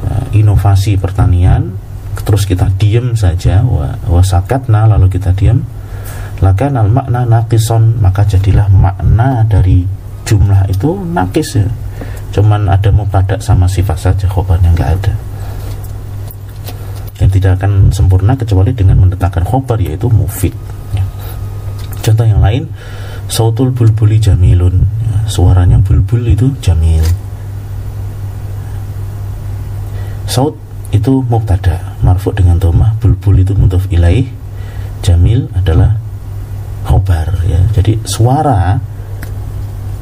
uh, Inovasi pertanian Terus kita diam saja Wasakatna lalu kita diam Laka al makna nakison Maka jadilah makna dari jumlah itu nakis ya. Cuman ada mubtada sama sifat saja Khobarnya nggak ada. Yang tidak akan sempurna kecuali dengan mendatangkan khobar yaitu mufid. Ya. contoh yang lain sautul bulbuli jamilun. Ya, suaranya bulbul itu jamil. Saut itu mubtada marfu dengan domah bulbul itu mudhaf ilaih. Jamil adalah khobar ya. Jadi suara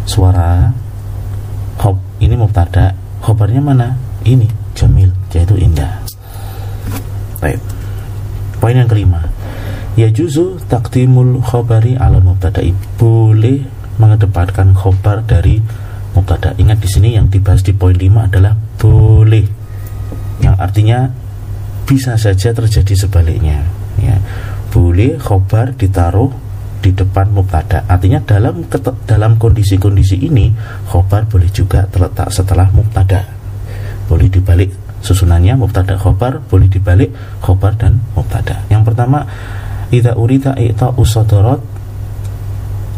suara khob ini mubtada khobarnya mana ini jamil yaitu indah Baik. Poin yang kelima. Ya juzu takdimul khobari ala mubtada'i. Boleh mengedepankan khobar dari mubtada. Ingat di sini yang dibahas di poin 5 adalah boleh. Yang artinya bisa saja terjadi sebaliknya. Ya. Boleh khobar ditaruh di depan mubtada. Artinya dalam dalam kondisi-kondisi ini khobar boleh juga terletak setelah mubtada. Boleh dibalik susunannya mubtada khobar boleh dibalik khobar dan mubtada yang pertama idza urita i'ta usadarat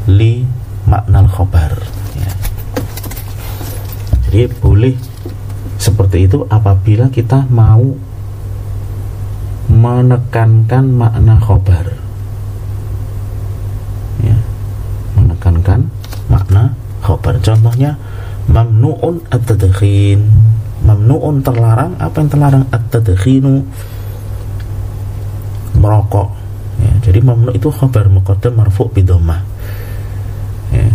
li makna khobar ya. jadi boleh seperti itu apabila kita mau menekankan makna khobar ya. Menekankan makna khobar. Contohnya mamnuun at-tadkhin mamnuun terlarang apa yang terlarang? At-tadkhinu. Merokok. Ya, jadi mamnu itu khabar muqaddam marfu bi ya,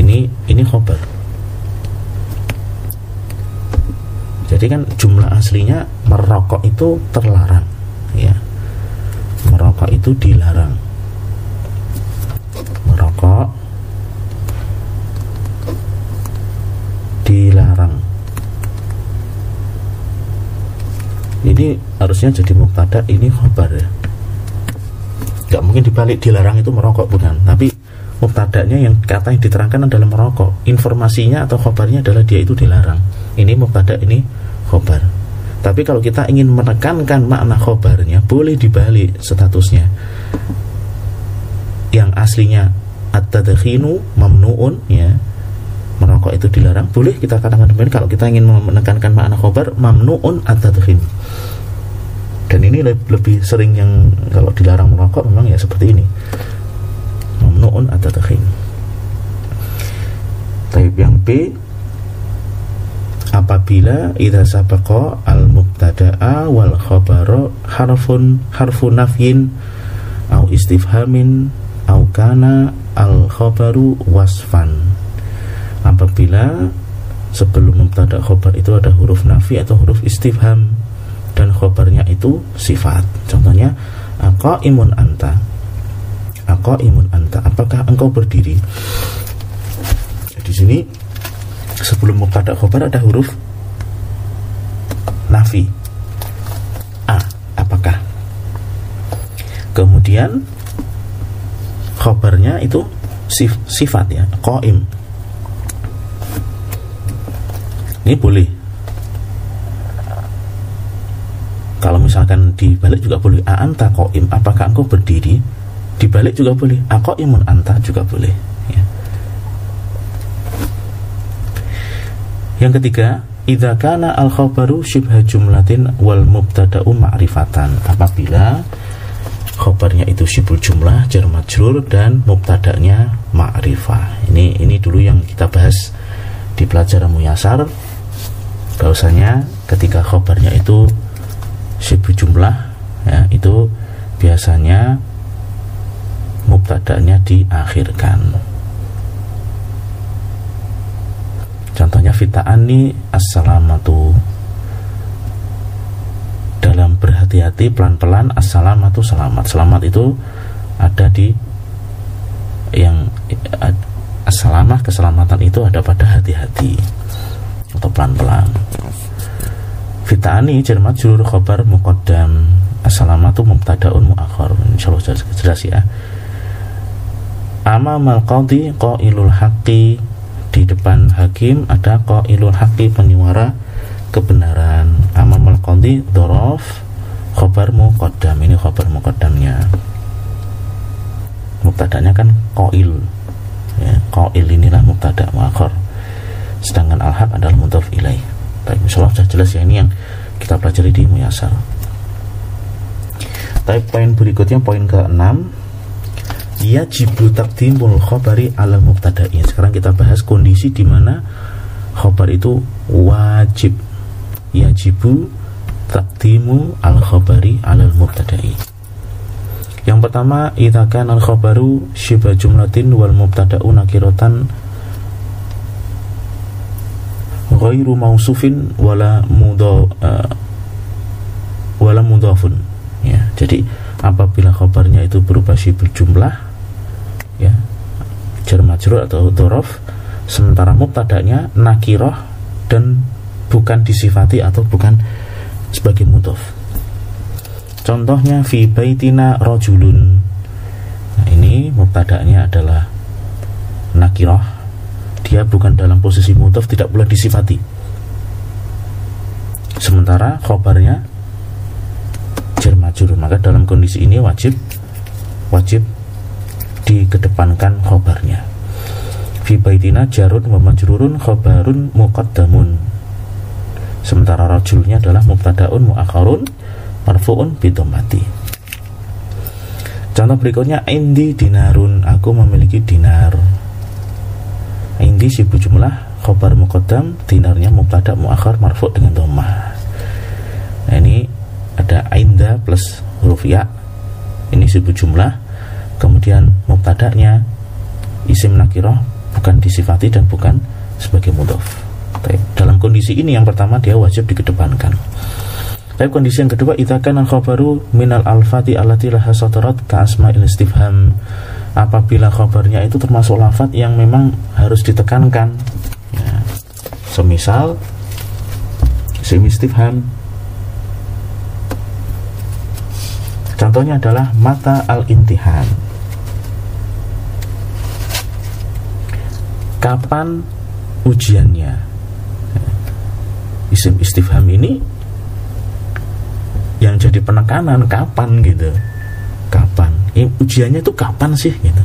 ini ini khabar jadi kan jumlah aslinya merokok itu terlarang. Ya merokok itu dilarang. Merokok dilarang. Ini harusnya jadi muktada ini khobar ya. Nggak mungkin dibalik dilarang itu merokok bukan. Tapi muktadanya yang kata yang diterangkan adalah merokok. Informasinya atau khobarnya adalah dia itu dilarang. Ini muktada ini khobar. Tapi kalau kita ingin menekankan makna khobarnya boleh dibalik statusnya. Yang aslinya at-tadkhinu mamnuun ya merokok itu dilarang. Boleh kita katakan demikian kalau kita ingin menekankan makna khobar mamnuun at-tadkhin dan ini lebih sering yang kalau dilarang merokok memang ya seperti ini. Mamnuun at-tadkhin Taib yang B apabila idza sabaqa al mubtada'a wal khabara harfun harfun nafyin au istifhamin au kana al khabaru wasfan apabila sebelum mubtada khobar itu ada huruf nafi atau huruf istifham dan khobarnya itu sifat. Contohnya aku imun anta. Aku imun anta. Apakah engkau berdiri? Di sini sebelum mubtada khobar ada huruf nafi. A apakah? Kemudian khobarnya itu sif, sifat ya qaim ini boleh. Kalau misalkan dibalik juga boleh. A anta koim. Apakah engkau berdiri? Dibalik juga boleh. Ako imun anta juga boleh. Ya. yang ketiga idza kana al khabaru syibha jumlatin wal mubtada'u ma'rifatan. Apabila khabarnya itu syibul jumlah jar majrur dan mubtada'nya ma'rifah. Ini ini dulu yang kita bahas di pelajaran muyasar bahwasanya ketika khobarnya itu sibuk jumlah ya itu biasanya mubtada'nya diakhirkan. Contohnya fita'ani assalamatu. Dalam berhati-hati pelan-pelan assalamatu selamat. Selamat itu ada di yang assalamah keselamatan itu ada pada hati-hati atau pelan-pelan Fitani jar majrur khobar muqaddam. Assalamatu mubtadaun muakhar. Insyaallah jelas, jelas ya. Amamal qadi qailul haqqi di depan hakim ada qailul haqqi penyuara kebenaran. Amamal qadi dorof khobar muqaddam ini khobar muqaddamnya. Mubtadanya kan qail. Ya, qail inilah mubtada muakhir. Sedangkan al-haq adalah mudhaf ilaih. Baik, insyaallah sudah jelas ya ini yang kita pelajari di Muyasar. Tapi poin berikutnya poin ke-6 yajibu takdimul khobari ala mubtada'i sekarang kita bahas kondisi di mana khobar itu wajib yajibu takdimu al khobari ala mubtada'i yang pertama itakan al khobaru shiba jumlatin wal mubtada'u nakiratan ghairu mausufin wala mudho uh, wala mudhafun ya jadi apabila khobarnya itu berupa shibul jumlah ya jar majrur atau dorof sementara mubtadanya nakiroh dan bukan disifati atau bukan sebagai mudhof. Contohnya fi baitina rojulun. Nah ini mubtadanya adalah nakiroh dia bukan dalam posisi mudhof tidak boleh disifati. Sementara khobarnya jar majrur maka dalam kondisi ini wajib wajib dikedepankan khobarnya. Fi baitina jarun wa majrurun khobarun muqaddamun. Sementara rajulnya adalah mubtadaun muakharun marfuun bidomati contoh berikutnya indi dinarun. Aku memiliki dinar indi sibu jumlah khobar muqaddam dinarnya mubtada muakhar marfu dengan domah nah ini ada ainda plus huruf ya ini sibu jumlah kemudian mubtada'nya isim nakiroh bukan disifati dan bukan sebagai mudhof. Dalam kondisi ini yang pertama dia wajib dikedepankan. Tapi kondisi yang kedua itakan al khabaru minal alfati alati laha satarat ka asma'il istifham. Apabila khabarnya itu termasuk lafat yang memang harus ditekankan. Ya. Semisal isim istifham Contohnya adalah mata al-intihan kapan ujiannya isim istifham ini yang jadi penekanan kapan gitu. Kapan? Eh, ujiannya itu kapan sih gitu.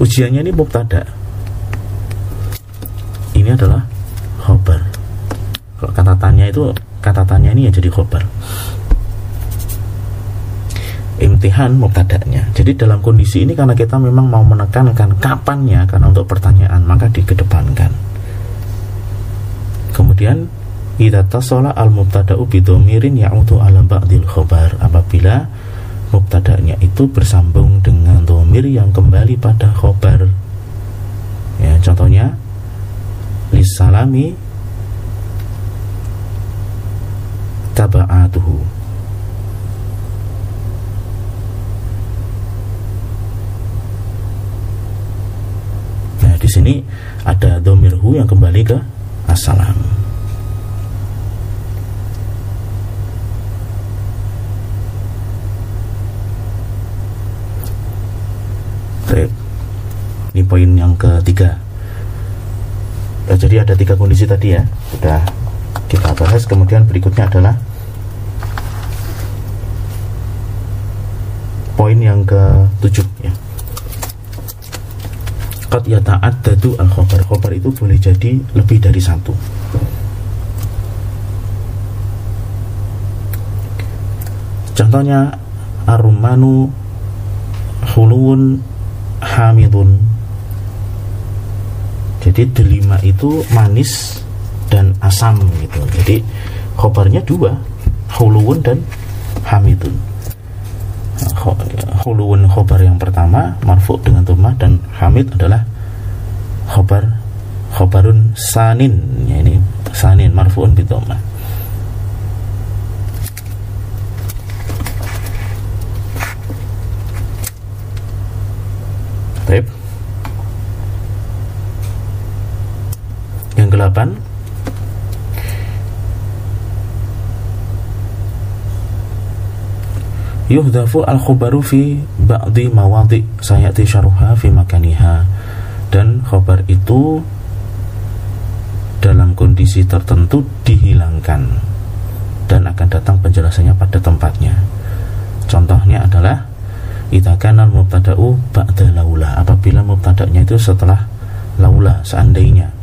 Ujiannya ini mubtada. Ini adalah khobar. Kalau kata tanya itu kata tanya ini yang jadi khobar. Imtihan mubtada'nya. Jadi dalam kondisi ini karena kita memang mau menekankan kapannya karena untuk pertanyaan maka dikedepankan. Kemudian idza tasala al mubtada'u bi ya'udu ala ba'dil khabar apabila mubtada'nya itu bersambung dengan dhamir yang kembali pada khabar. Ya, contohnya lisalami taba'atuhu di sini ada domirhu yang kembali ke assalam. Baik. Ini poin yang ketiga. Ya, jadi ada tiga kondisi tadi ya, sudah kita bahas. Kemudian berikutnya adalah poin yang ketujuh ya qad yata'addadu al khobar khobar itu boleh jadi lebih dari satu contohnya arumanu huluun hamidun. Jadi delima itu manis dan asam gitu. Jadi khobarnya dua huluun dan hamidun. Khuluun khobar yang pertama marfu dengan tumah dan hamid adalah khobar khobarun sanin. Ya ini sanin marfuun bitomah Baik. Yang kedelapan yuhdafu al-khubaru fi ba'di mawadi sayati syaruha fi makaniha. Dan khobar itu dalam kondisi tertentu dihilangkan dan akan datang penjelasannya pada tempatnya. Contohnya adalah itakan al-mubtada'u ba'da laula apabila mubtada'nya itu setelah laula seandainya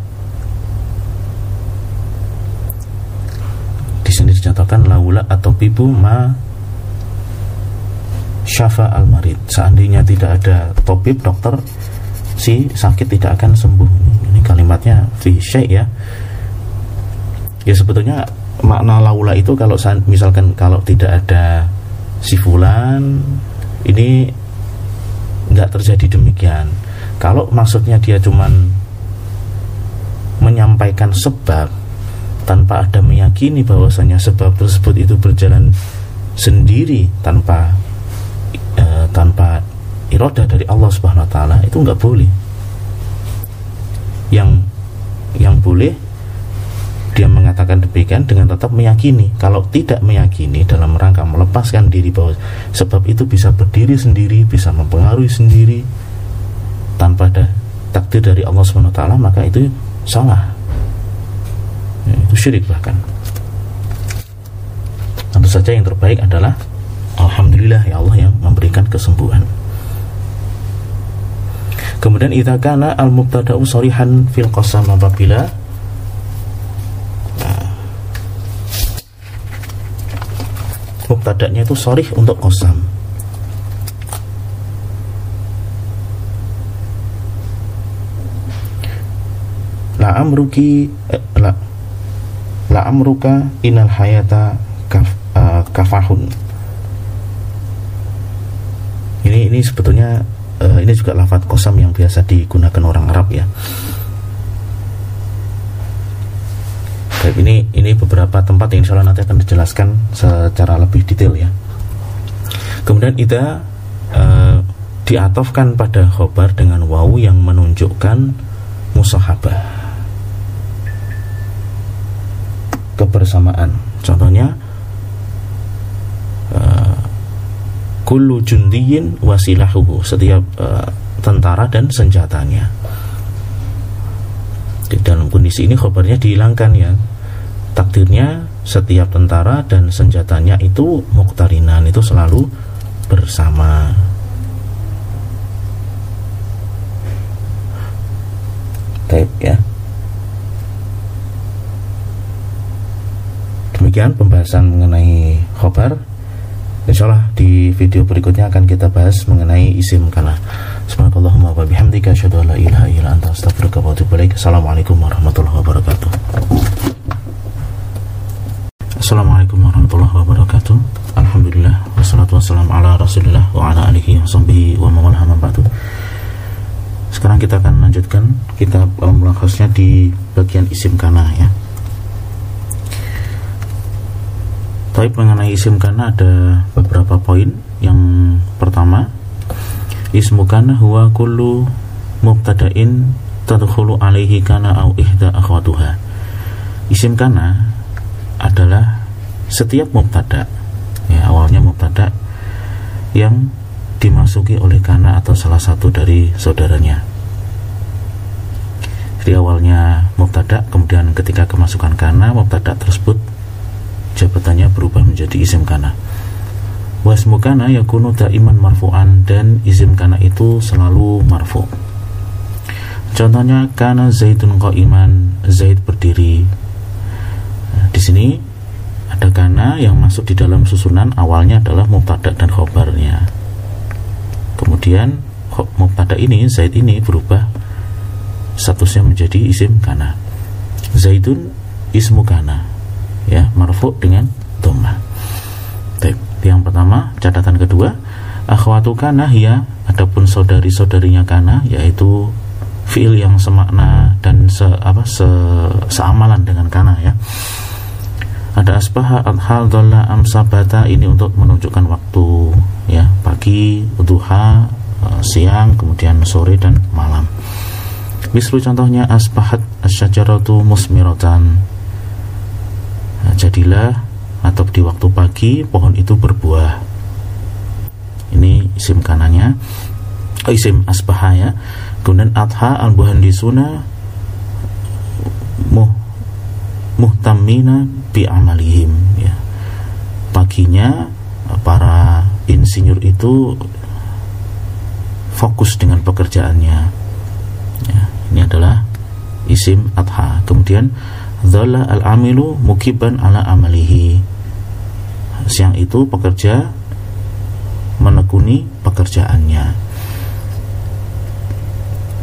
sini dicontohkan laula atau pibu ma syafa al marid. Seandainya tidak ada topib dokter si sakit tidak akan sembuh. Ini kalimatnya fi ya. Ya sebetulnya makna laula itu kalau misalkan kalau tidak ada si fulan ini nggak terjadi demikian. Kalau maksudnya dia cuman menyampaikan sebab tanpa ada meyakini bahwasanya sebab tersebut itu berjalan sendiri tanpa e, tanpa iroda dari Allah Subhanahu wa taala itu nggak boleh. Yang yang boleh dia mengatakan demikian dengan tetap meyakini kalau tidak meyakini dalam rangka melepaskan diri bahwa sebab itu bisa berdiri sendiri bisa mempengaruhi sendiri tanpa ada takdir dari Allah swt maka itu salah itu syirik bahkan. Tentu saja yang terbaik adalah Alhamdulillah ya Allah yang memberikan kesembuhan. Kemudian idza kana al mubtada'u sarihan fil qasam apabila nah, mubtada'nya itu sorih untuk qasam. La amruki eh, la la amruka inal hayata kaf, uh, kafahun. Ini ini sebetulnya uh, ini juga lafadz kosam yang biasa digunakan orang Arab ya. Baik, ini ini beberapa tempat yang insya Allah nanti akan dijelaskan secara lebih detail ya. Kemudian ida uh, diatofkan pada khobar dengan wawu yang menunjukkan musahabah kebersamaan. Contohnya kullu jundiyin wasilahuhu setiap uh, tentara dan senjatanya. Di dalam kondisi ini khabarnya dihilangkan ya. Takdirnya setiap tentara dan senjatanya itu muktarinan itu selalu bersama. Taib ya demikian pembahasan mengenai khobar Insya Allah di video berikutnya akan kita bahas mengenai isim kana. Subhanallahumma wa bihamdika asyhadu an la ilaha illa anta astaghfiruka wa atubu ilaik. Assalamualaikum warahmatullahi wabarakatuh. Assalamualaikum warahmatullahi wabarakatuh. Alhamdulillah wassalatu wassalamu ala Rasulillah wa ala alihi wa sahbihi wa mawalah ba'du. Sekarang kita akan lanjutkan kita mulakhasnya di bagian isim kana ya. Tapi mengenai isim kana ada beberapa poin. Yang pertama, ismu kana huwa kullu mubtada'in tadkhulu alaihi kana au ihda akhwatuha. Isim kana adalah setiap mubtada. Ya, awalnya mubtada yang dimasuki oleh kana atau salah satu dari saudaranya. Jadi awalnya mubtada, kemudian ketika kemasukan kana mubtada tersebut jabatannya berubah menjadi isim kana. Wasmu kana yakunu iman marfu'an dan isim kana itu selalu marfu. Contohnya kana zaitun iman zaid berdiri. Di sini ada kana yang masuk di dalam susunan awalnya adalah mubtada dan khobarnya. Kemudian mubtada ini zaid ini berubah statusnya menjadi isim kana. Zaitun ismu kana ya marfu dengan dhamma. Baik, yang pertama catatan kedua akhwatu kana hiya adapun saudari-saudarinya kana yaitu fiil yang semakna dan se apa se seamalan dengan kana ya. Ada asbaha hal dola amsabata ini untuk menunjukkan waktu ya pagi, duha, eh, siang, kemudian sore dan malam. Misru contohnya asbahat asyajaratu musmiratan Nah, jadilah atau di waktu pagi pohon itu berbuah. ini isim kanannya. Oh, isim asbaha ya. Kemudian adha al buhandisuna muh muhtamina bi amalihim ya. Paginya para insinyur itu fokus dengan pekerjaannya ya, ini adalah isim adha. Kemudian Zala al-amilu mukiban ala amalihi. Siang itu pekerja menekuni pekerjaannya.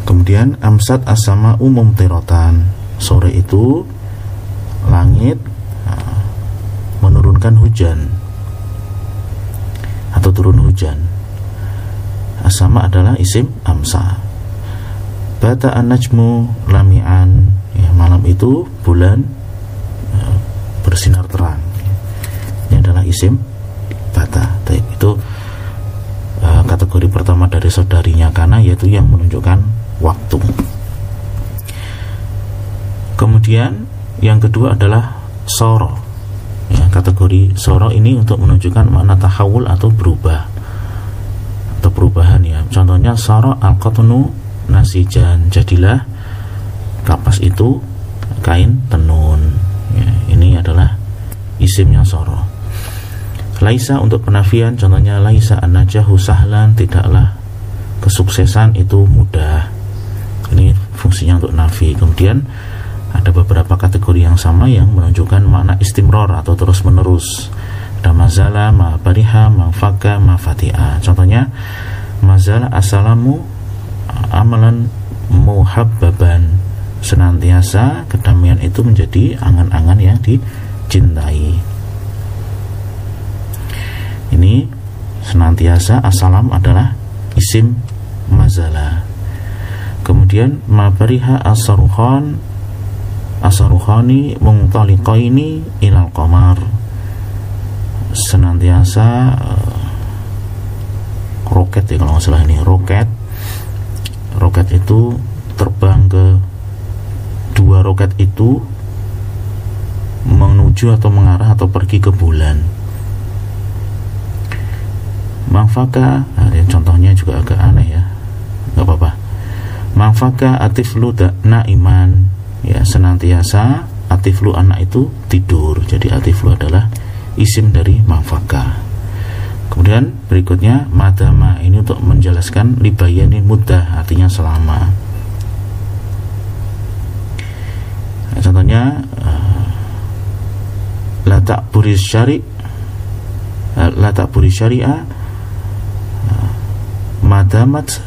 Kemudian amsat asama umum terotan Sore itu langit menurunkan hujan Atau turun hujan. Asama adalah isim amsa Bata an-najmu lami'an. Ya, malam itu bulan ya, bersinar terang. Ini adalah isim bata. Taib itu uh, kategori pertama dari saudarinya karena yaitu yang menunjukkan waktu. Kemudian yang kedua adalah soro. Ya, kategori soro ini untuk menunjukkan makna tahawul atau berubah. Atau perubahan ya. Contohnya soro al-qatnu nasijan jadilah kapas itu kain tenun. Ya, ini adalah isimnya soro. Laisa untuk penafian contohnya laisa anajahu sahlan tidaklah kesuksesan itu mudah. Ini fungsinya untuk nafi. Kemudian ada beberapa kategori yang sama yang menunjukkan makna istimror atau terus menerus ada mazala, ma bariha, ma faka, ma fati'a contohnya mazala asalamu amalan muhabbaban. Senantiasa kedamaian itu menjadi angan-angan yang dicintai. Ini senantiasa asalam adalah isim mazala. Kemudian mabariha asaruhan asaruhani mungtaliqaini ilal qamar. Senantiasa uh, roket ya kalau nggak salah ini roket roket itu terbang ke dua roket itu menuju atau mengarah atau pergi ke bulan. Mangfaka nah, contohnya juga agak aneh ya. Nggak apa-apa. Mangfaka atiflu naiman ya senantiasa atiflu anak itu tidur. Jadi atiflu adalah isim dari mangfaka kemudian berikutnya madama ini untuk menjelaskan libayani mudah artinya selama. Contohnya uh, la buris syari uh, la buris syari'a uh, madamat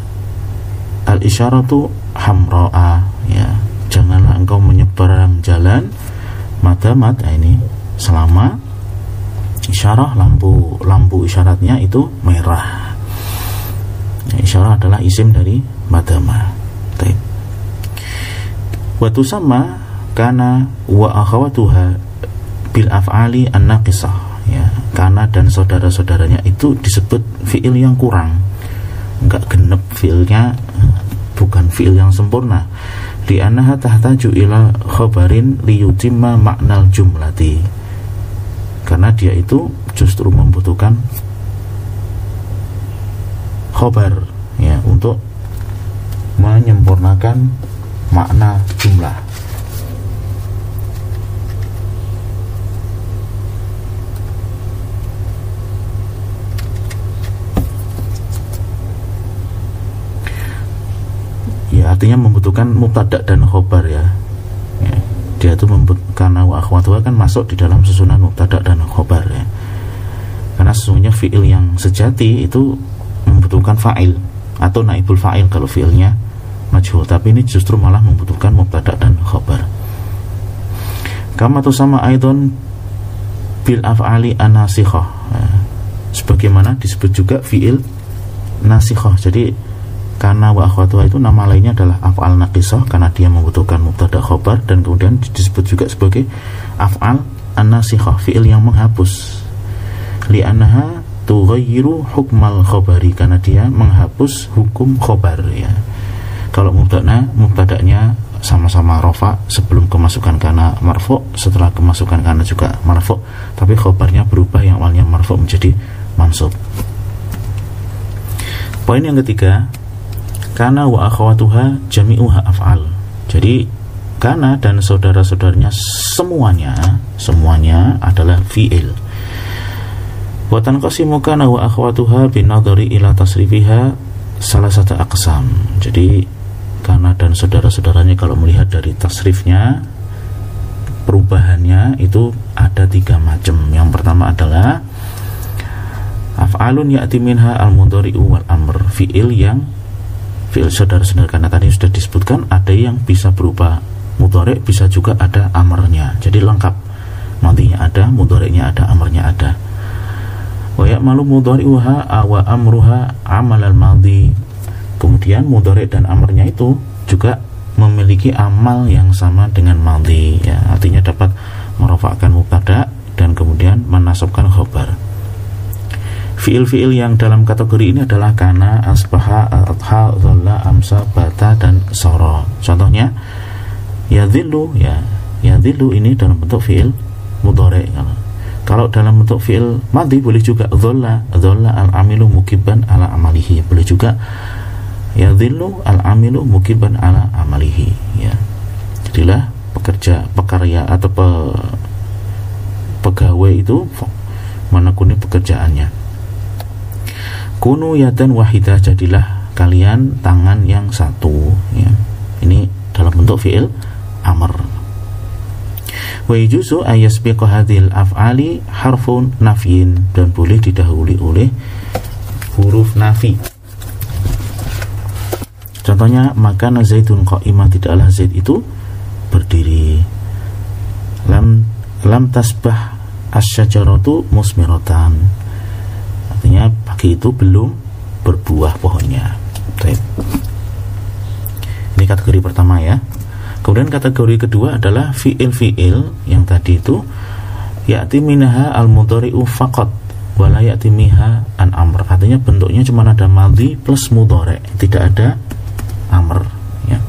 al isyaratu hamro'a. Ya janganlah engkau menyeberang jalan madamat nah ini selama isyarah lampu lampu isyaratnya itu merah. Ya, isyarah adalah isim dari madama. Taib. Watu sama kana wa akhawatuha bil af'ali an-naqisah. Ya kana dan saudara-saudaranya itu disebut fiil yang kurang. Enggak genep fiilnya bukan fiil yang sempurna. Di anaha tahtaju ila khabarin liyutimma maknal jumlati karena dia itu justru membutuhkan khobar ya untuk menyempurnakan makna jumlah artinya membutuhkan mubtada dan khobar ya. Dia itu karena wa akhwatuha kan masuk di dalam susunan mubtada dan khobar ya. Karena sesungguhnya fiil yang sejati itu membutuhkan fa'il atau naibul fa'il kalau fiilnya majhul. Tapi ini justru malah membutuhkan mubtada dan khobar. Kama tu sama aidon bil af'ali anasikhah ya. sebagaimana disebut juga fiil nasikhah jadi karena wa itu nama lainnya adalah af'al naqisah karena dia membutuhkan mubtada khobar dan kemudian disebut juga sebagai af'al an-nasikhah fi'il yang menghapus. Li'annaha tughayyiru hukmal khobari karena dia menghapus hukum khobar ya. Kalau mubtada mubtadanya sama-sama rofa sebelum kemasukan karena marfu setelah kemasukan karena juga marfu tapi khobarnya berubah yang awalnya marfu menjadi mansub. Poin yang ketiga karena wa akhwatuha jami'uha af'al. Jadi karena dan saudara-saudaranya semuanya semuanya adalah fi'il. Wa tanqasimu kana wa akhwatuha binadhari ila tasrifiha salah satu aksam. Jadi karena dan saudara-saudaranya kalau melihat dari tasrifnya perubahannya itu ada tiga macam. Yang pertama adalah af'alun ya'ti minha al-mudhari'u wal amr. Fi'il yang fi'il saudara-saudara karena tadi sudah disebutkan ada yang bisa berupa mudorek bisa juga ada amarnya jadi lengkap. Mantinya ada mudoreknya ada amarnya ada. Wa ya'malu mudhari'uha awa amruha amalal madhi. Kemudian mudorek dan amarnya itu juga memiliki amal yang sama dengan madhi. Ya artinya dapat merofakkan mubtada dan kemudian menasabkan khobar Fiil-fiil yang dalam kategori ini adalah kana, asbaha, adha, dhalla, amsa, bata, dan soro. Contohnya, yadhillu ya yadhillu ini dalam bentuk fiil mudhari. Kalau dalam bentuk fiil mati boleh juga dhalla dhalla al amilu mukiban ala amalihi. Boleh juga yadhillu al amilu mukiban ala amalihi ya. Jadilah pekerja pekarya atau pe, pegawai itu menekuni pekerjaannya kunu yadan wahidah jadilah kalian tangan yang satu ya. Ini dalam bentuk fiil amr. Wa yujuzu ayasbiqa hadhil af'ali harfun nafyin dan boleh didahului oleh huruf nafi. Contohnya maka zaitun qa'iman tidaklah zaid itu berdiri. Lam lam tasbah asyajaratu musmiratan artinya pagi itu belum berbuah pohonnya ini kategori pertama ya Kemudian kategori kedua adalah fiil-fiil yang tadi itu ya'ti minha al-mudhari'u faqat wala ya'ti miha an amr. Artinya bentuknya cuma ada madhi plus mudhari', tidak ada amr ya.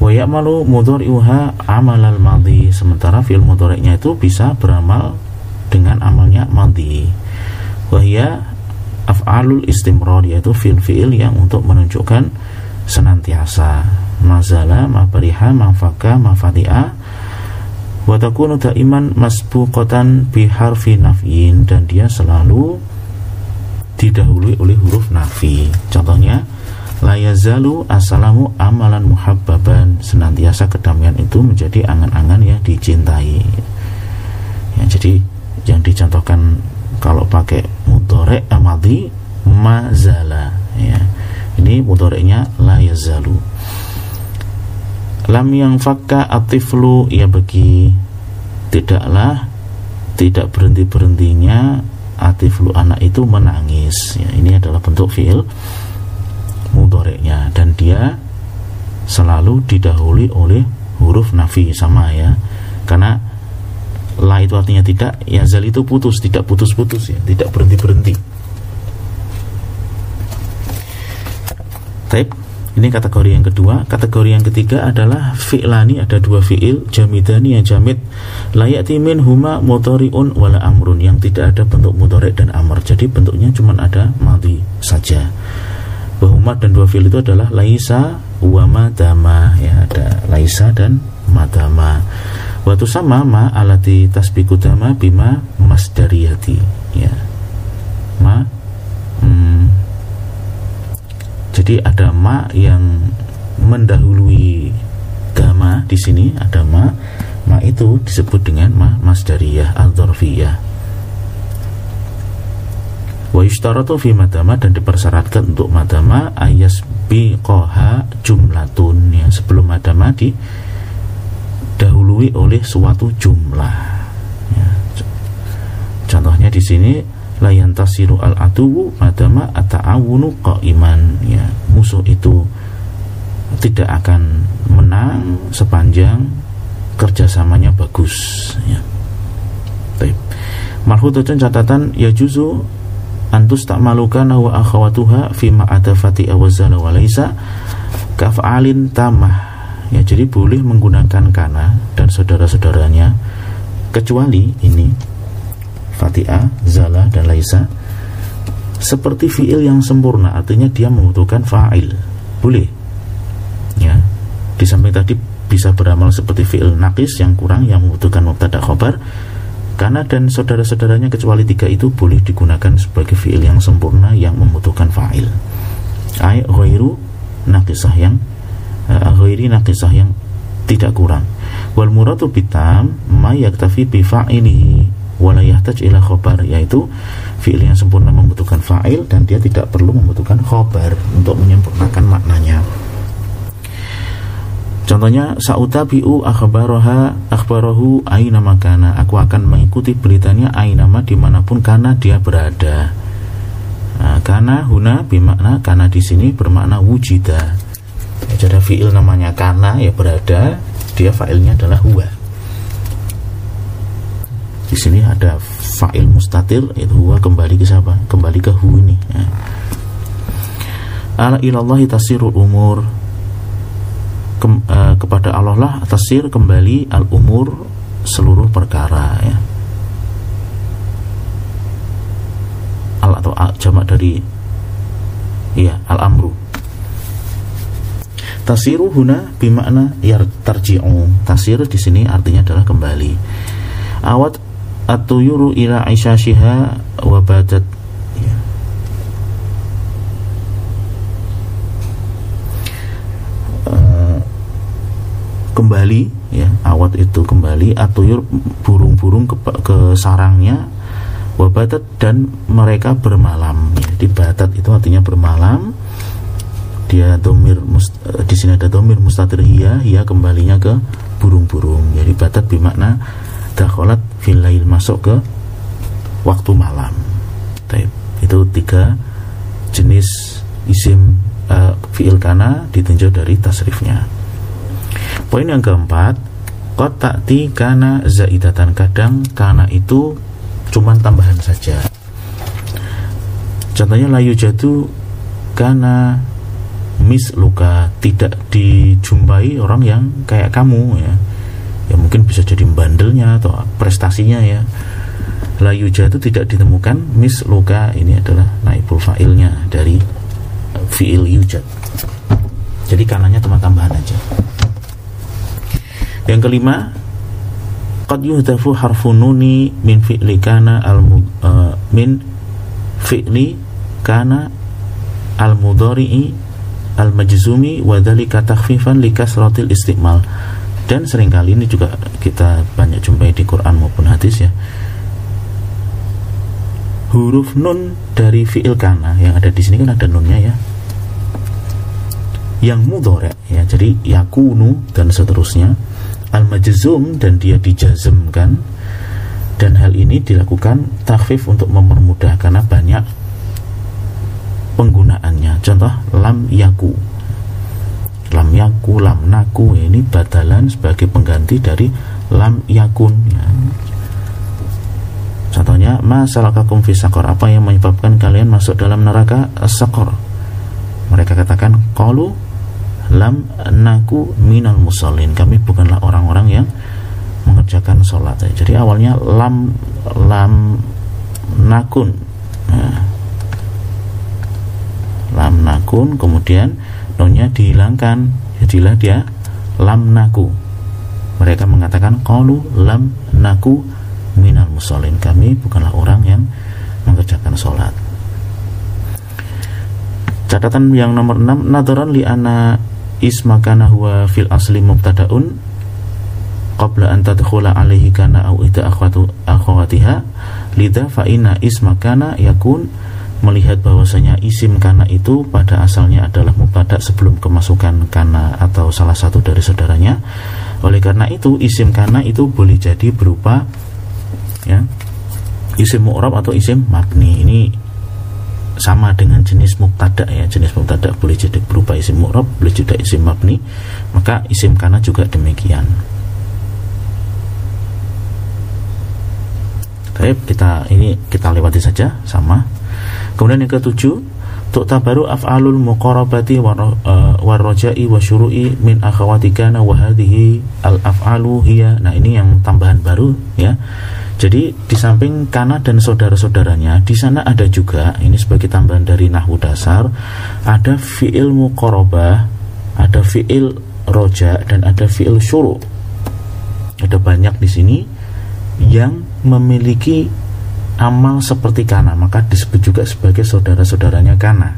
Wa ya'malu mudhari'uha amalal madhi. Sementara fiil mudhari'nya itu bisa beramal dengan amalnya madhi. Wa hiya af'alul istimrar yaitu fiil-fiil yang untuk menunjukkan senantiasa. Mazala mafariha mafaka mafatia wa takunu daiman masbuqatan bi harfi nafyin dan dia selalu didahului oleh huruf nafi. Contohnya la yazalu assalamu amalan muhabbaban senantiasa kedamaian itu menjadi angan-angan yang dicintai. Ya, jadi yang dicontohkan kalau pakai mudorek amadi mazala ya. Ini mudoreknya la yazalu. Lam yang fakka atiflu ya bagi tidaklah tidak berhenti berhentinya atiflu anak itu menangis. Ya, ini adalah bentuk fiil mudoreknya dan dia selalu didahului oleh huruf nafi sama ya. Karena la itu artinya tidak. Ya zal itu putus. Tidak putus-putus ya. Tidak berhenti-berhenti. Taib. Ini kategori yang kedua. Kategori yang ketiga adalah Fi'lani. Ada dua fi'il. Jamidani yang jamid. Layati min huma motoriun wala amrun. Yang tidak ada bentuk motorik dan amr. Jadi bentuknya cuma ada mati saja. Bahuma dan dua fi'il itu adalah Laisa wa madama. Ya ada laisa dan madama Waktu sama ma alati tasbikutama bima masdariyati Ya Ma hmm, jadi ada ma yang mendahului gama di sini ada ma. Ma itu disebut dengan ma masdariyah al-dzarfiyah. Wa yushtaratu fi madama dan dipersyaratkan untuk madama ayas biqaha jumlatun ya sebelum madama didahului oleh suatu jumlah. Ya. Contohnya di sini layan tasiru al atuwu madama ata'awunu iman ya musuh itu tidak akan menang sepanjang kerjasamanya bagus ya. Marhudatun catatan ya juzu antus tak malukan wa akhawatuha fima adafati awazala walaysa kaf'alin tamah ya jadi boleh menggunakan kana dan saudara-saudaranya kecuali ini Fatiha, Zala dan Laisa seperti fiil yang sempurna artinya dia membutuhkan fa'il. Boleh. Ya di samping tadi bisa beramal seperti fiil nakis yang kurang yang membutuhkan mubtada khobar karena dan saudara-saudaranya kecuali tiga itu boleh digunakan sebagai fiil yang sempurna yang membutuhkan fa'il. Ay ghairu nakisah yang ghairi nakisah yang tidak kurang wal muradu bitam ma yaktafi bi fa'ilihi wala yahtaj ila khobar yaitu fi'il yang sempurna membutuhkan fa'il dan dia tidak perlu membutuhkan khobar untuk menyempurnakan maknanya Contohnya sautabiu akhbaraha akhbarahu aina makana aku akan mengikuti beritanya aina ma di mana pun karena dia berada. Nah, karena huna bermakna karena di sini bermakna wujida. Jadi fiil namanya karena ya berada, dia fa'ilnya adalah huwa di sini ada fa'il mustatir itu huwa kembali ke siapa? Kembali ke hu ini. Ya. Ala ilallahi tasirul umur Kem, uh, kepada Allah lah tasir kembali al umur seluruh perkara ya. Al atau al, jamak dari ya al amru. Tasiru huna bimakna yar tarji'u. Tasir di sini artinya adalah kembali. Awat at-tuyuru ila isyashiha wa badat ya. uh, kembali ya awat itu kembali atuyur burung-burung ke, ke sarangnya wabatat dan mereka bermalam ya. di batat itu artinya bermalam dia domir uh, di sini ada domir mustatir hiya hiya kembalinya ke burung-burung. Jadi batat bermakna dakholat filail masuk ke waktu malam. Taib. itu tiga jenis isim uh, fiil kana ditinjau dari tasrifnya. Poin yang keempat kot takti kana zaidatan. Kadang kana itu cuman tambahan saja. Contohnya layu jatuh kana mis luka tidak dijumpai orang yang kayak kamu ya. Ya mungkin bisa jadi bandelnya atau prestasinya ya. Layu itu tidak ditemukan. Mis luka ini adalah naibul fa'ilnya dari fi'il yujad. Jadi kanannya teman tambahan aja. Yang kelima qad yuhdafu harfu nuni min fi'li kana al uh, min fi'li kana al al majzumi wa dhalika takhfifan li kasratil istiqmal. Dan sering kali ini juga kita banyak jumpai di Quran maupun hadis ya. Huruf nun dari fiil kana yang ada di sini kan ada nunnya ya. Yang mudore ya. Jadi yakunu dan seterusnya. Al majzum dan dia dijazmkan. Dan hal ini dilakukan takfif untuk mempermudah karena banyak penggunaannya. Contoh lam yaku. Lam yaku lam naku ini batalan sebagai pengganti dari lam yakun ya. contohnya masalakakum fisakor apa yang menyebabkan kalian masuk dalam neraka? Sakor mereka katakan qalu lam naku minal musallin. Kami bukanlah orang-orang yang mengerjakan sholat. Jadi awalnya lam lam nakun nah, lam nakun kemudian nonnya dihilangkan. Jadilah dia lam naku mereka mengatakan qalu lam naku minal musallin. Kami bukanlah orang yang mengerjakan sholat. Catatan yang nomor 6 nadaran li ana isma kana huwa fil asli mubtadaun qabla an tadkhula alaihi kana au ida akhwatu akhwatiha lidha fa inna isma kana yakun melihat bahwasanya isim kana itu pada asalnya adalah mubtada sebelum kemasukan kana atau salah satu dari saudaranya. Oleh karena itu isim kana itu boleh jadi berupa ya isim mu'rab atau isim mabni. Ini sama dengan jenis mubtada ya. Jenis mubtada boleh jadi berupa isim mu'rab, boleh juga isim mabni. Maka isim kana juga demikian. Baik, kita ini kita lewati saja sama Kemudian yang ketujuh, tu'tabaru af'alul muqarabati warroja'i wa syuru'i min akhawati kana wa hadhihi al af'alu hiya. Nah ini yang tambahan baru ya. Jadi di samping kana dan saudara-saudaranya di sana ada juga ini sebagai tambahan dari nahwu dasar ada fi'il muqarabah ada fi'il roja dan ada fi'il syuru. Ada banyak di sini yang memiliki amal seperti kana maka disebut juga sebagai saudara-saudaranya kana.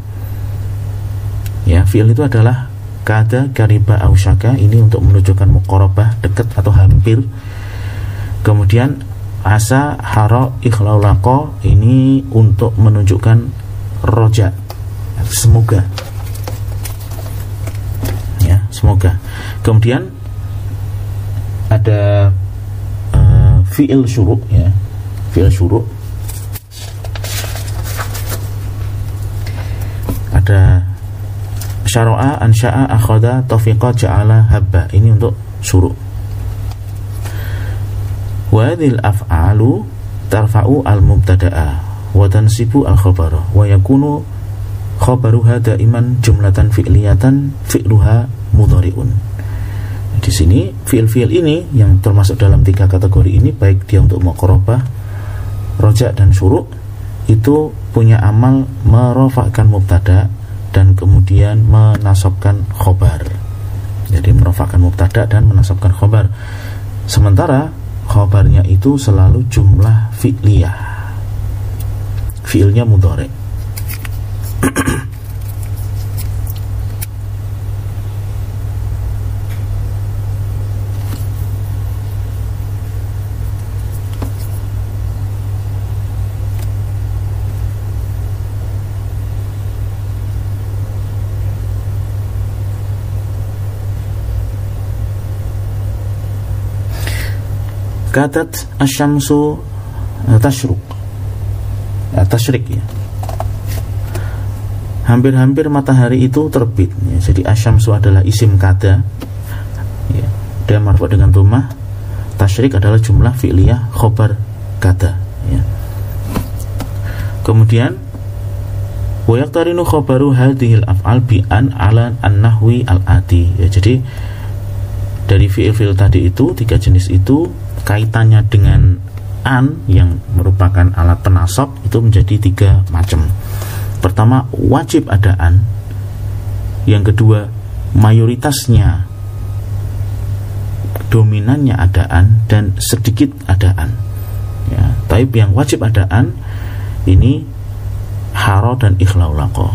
Ya fiil itu adalah kata kariba aushaka ini untuk menunjukkan mukorobah dekat atau hampir. Kemudian asa haro ikhlaulako ini untuk menunjukkan roja semoga. Ya semoga. Kemudian ada uh, fiil syuruk ya fiil syuruk ada syara'a ansya'a akhada taufiqa ja'ala habba. Ini untuk suruh. Wadil af'alu tarfa'u al-mubtada'a wa tansibu al-khabara wa yakunu khabaruha daiman jumlatan fi'liyatan fi'luha mudhari'un. Di sini fi'il-fi'il ini yang termasuk dalam tiga kategori ini baik dia untuk muqarabah rojak dan syuruk itu punya amal merofakkan mubtada dan kemudian menasabkan khobar. Jadi merofakkan mubtada dan menasabkan khobar. Sementara khobarnya itu selalu jumlah fi'liyah. Fi'ilnya mudhari katat asyamsu eh, tashruk ya, tashrik ya hampir-hampir matahari itu terbit ya. jadi asyamsu adalah isim kata ya. dia marfu dengan tumah tashrik adalah jumlah fi'liyah khobar kata ya. kemudian wa yaqtarinu khobaru hadhil af'al bi an ala an-nahwi al-ati ya jadi dari fi'il-fi'il tadi itu tiga jenis itu kaitannya dengan an yang merupakan alat penasab itu menjadi tiga macam. Pertama wajib ada an, yang kedua mayoritasnya dominannya adaan dan sedikit adaan. Ya, taib yang wajib adaan ini haro dan ikhlaulako.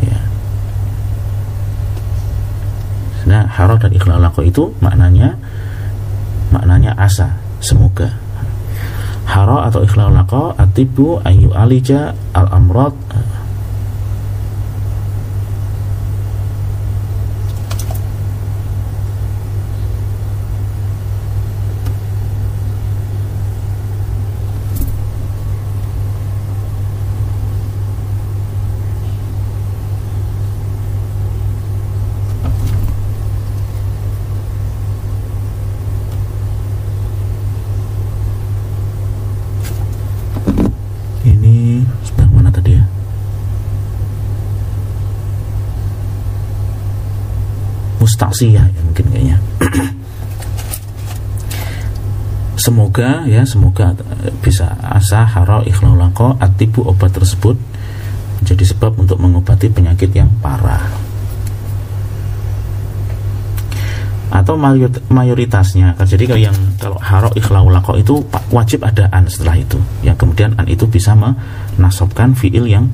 Ya. Nah, haro dan ikhlaulako itu maknanya maknanya asa semoga. Hara atau ikhlal laqa atibu ayu alija al amrad maksiyah ya mungkin kayaknya. Semoga ya semoga bisa asa haro ikhlaulako atibu obat tersebut menjadi sebab untuk mengobati penyakit yang parah. Atau mayoritasnya jadi kalau yang kalau haro ikhlaulako itu wajib ada an setelah itu. Yang kemudian an itu bisa menasobkan fiil yang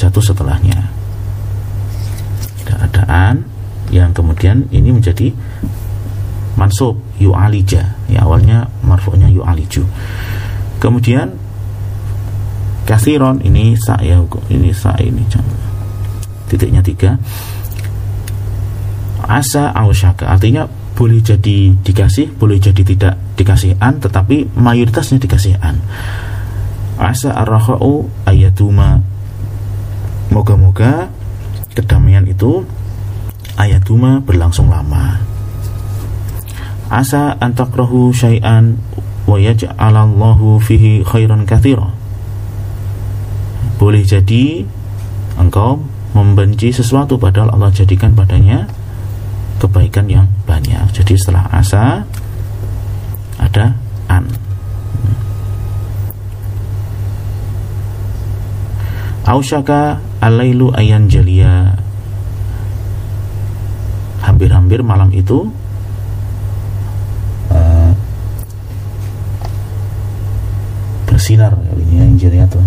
jatuh setelahnya. Tidak ada an yang kemudian ini menjadi mansub yu'alija. Ya awalnya marfu'nya yu'aliju. Kemudian kathiron ini sa ya ini sa ini titiknya tiga. Asa ausyaka artinya boleh jadi dikasih boleh jadi tidak dikasih an tetapi mayoritasnya dikasih an. Asa arrahau ayatuma moga-moga kedamaian itu ayatuma berlangsung lama. Asa antakrahu syai'an wa yaj'alallahu fihi khairan kathira boleh jadi engkau membenci sesuatu padahal Allah jadikan padanya kebaikan yang banyak. Jadi setelah asa ada an. Ausyaka alailu ayan jalia Hampir-hampir malam itu uh, Bersinar ini yang jalia tuh.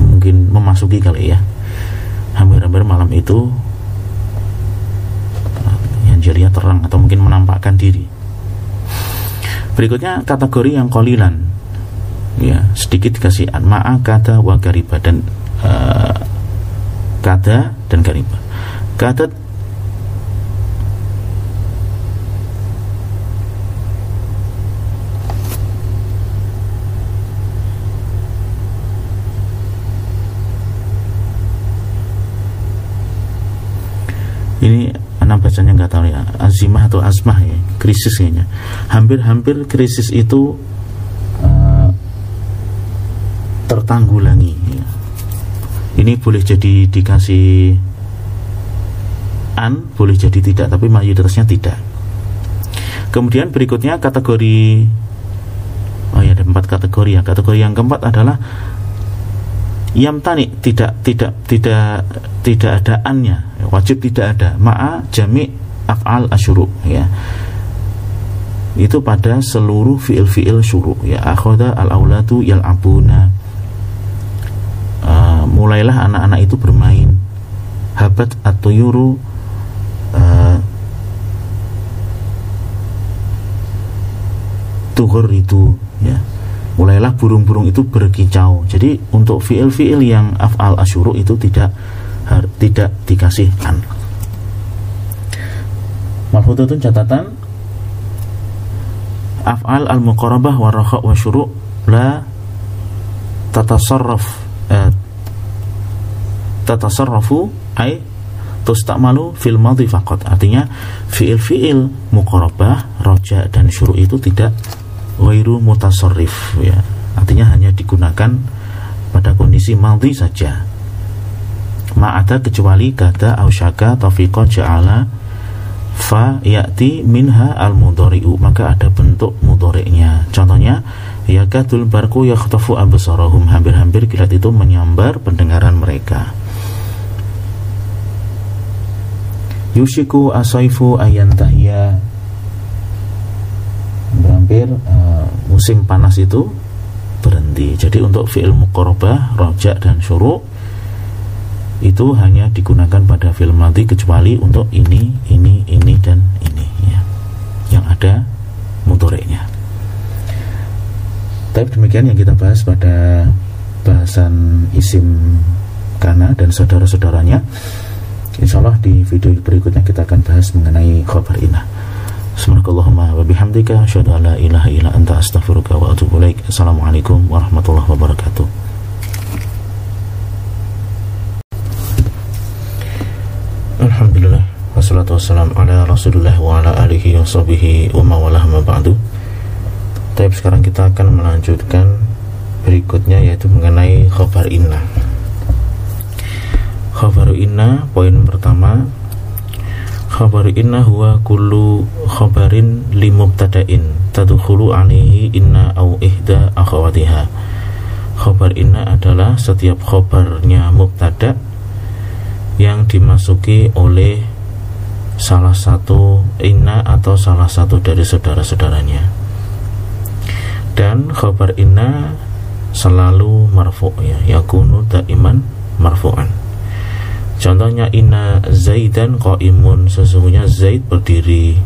Mungkin memasuki kali ya. Hampir-hampir malam itu Yang jalia terang atau mungkin menampakkan diri. Berikutnya kategori yang kolilan. Ya sedikit dikasih ma'a kata wa kata dan gariba kata ini anak bacanya nggak tahu ya. Azimah atau asmah ya krisis kayaknya. Hampir-hampir krisis itu uh, tertanggulangi ya. Ini boleh jadi dikasih an boleh jadi tidak tapi mayoritasnya tidak. Kemudian berikutnya kategori oh ya ada empat kategori ya. Kategori yang keempat adalah yam tani tidak tidak tidak tidak ada annya. Wajib tidak ada. Ma'a jami af'al asyuru ya. Itu pada seluruh fiil-fiil syuru ya. Akhoda al aulatu yal abuna mulailah anak-anak itu bermain. Habat atau yuru uh, tuhur itu ya. Mulailah burung-burung itu berkicau. Jadi untuk fiil-fiil yang af'al asyuru itu tidak tidak dikasih an Mahfudutun catatan af'al al muqarabah wa rakha wa syuru' la tatasarraf eh, tatasarrafu ay tustamalu fil madhi faqat. Artinya fiil-fiil muqarabah roja dan syuru' itu tidak wairu mutasarrif ya. Artinya hanya digunakan pada kondisi madhi saja. Ma'ada kecuali kata ausyaka tafiqa ja'ala fa ya'ti minha al mudhari'u maka ada bentuk mudhari'nya. Contohnya yakadul barku yakhtafu absarahum. Hampir-hampir kilat itu menyambar pendengaran mereka yushiku asaifu ayantahya hampir uh, musim panas itu berhenti jadi untuk fi'il muqarabah rojak dan syuruk itu hanya digunakan pada film mati kecuali untuk ini, ini, ini dan ini ya. Yang ada motoreknya. Tapi demikian yang kita bahas pada bahasan isim kana dan saudara-saudaranya. Insya Allah di video berikutnya kita akan bahas mengenai khabar inah. Subhanakallahumma wa bihamdika asyhadu an la ilaha illa anta astaghfiruka wa atubu ilaik. Assalamualaikum warahmatullahi wabarakatuh. Alhamdulillah Wassalatu wassalam ala rasulullah wa ala alihi wa sahbihi wa ba'du Tapi sekarang kita akan melanjutkan berikutnya yaitu mengenai khabar inna Khabar inna poin pertama. Khabar inna huwa kullu khabarin li mubtada'in tadkhulu alaihi inna au ihda akhawatiha. Khabar inna adalah setiap khabarnya mubtada' yang dimasuki oleh salah satu inna atau salah satu dari saudara-saudaranya. Dan khabar inna selalu marfu ya yakunu daiman marfu'an contohnya inna zaidan qaimun. Sesungguhnya zaid berdiri.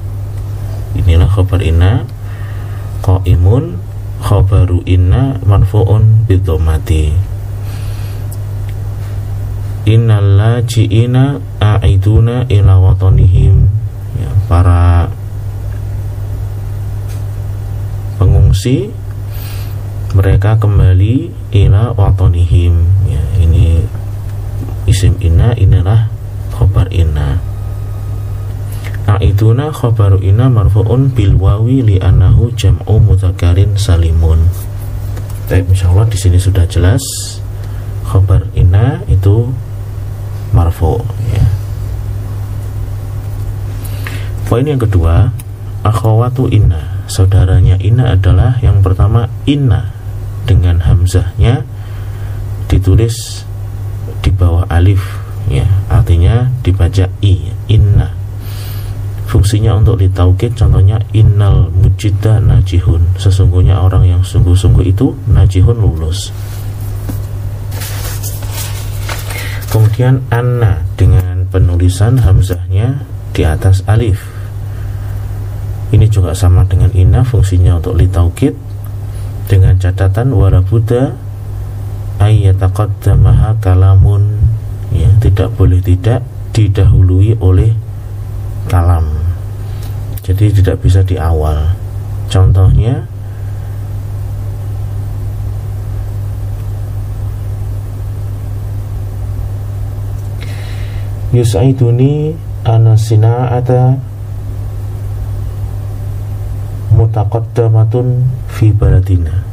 Inilah khabar inna qaimun. Khabaru inna marfu'un bidomati innal laji'ina a'iduna ila watanihim. Ya, para pengungsi mereka kembali ila watanihim. Ya, ini inna inilah khobar inna A'iduna khobaru inna marfu'un bil wawi li annahu jam'u mudhakarin salimun Tapi insya Allah di sini sudah jelas khabar inna itu marfu ya. Poin yang kedua, akhwatu inna. Saudaranya inna adalah yang pertama inna dengan hamzahnya ditulis di bawah alif ya, artinya dibaca i, inna. Fungsinya untuk ditaukid contohnya innal mujidda najihun. Sesungguhnya orang yang sungguh-sungguh itu najihun lulus. Kemudian anna dengan penulisan hamzahnya di atas alif. Ini juga sama dengan inna fungsinya untuk litaukid. Dengan catatan warabuda ayyataqaddamaha kalamun. Ya tidak boleh tidak didahului oleh kalam. Jadi tidak bisa di awal contohnya yus'aiduni ana sina'ata mutaqaddamatun fi baladina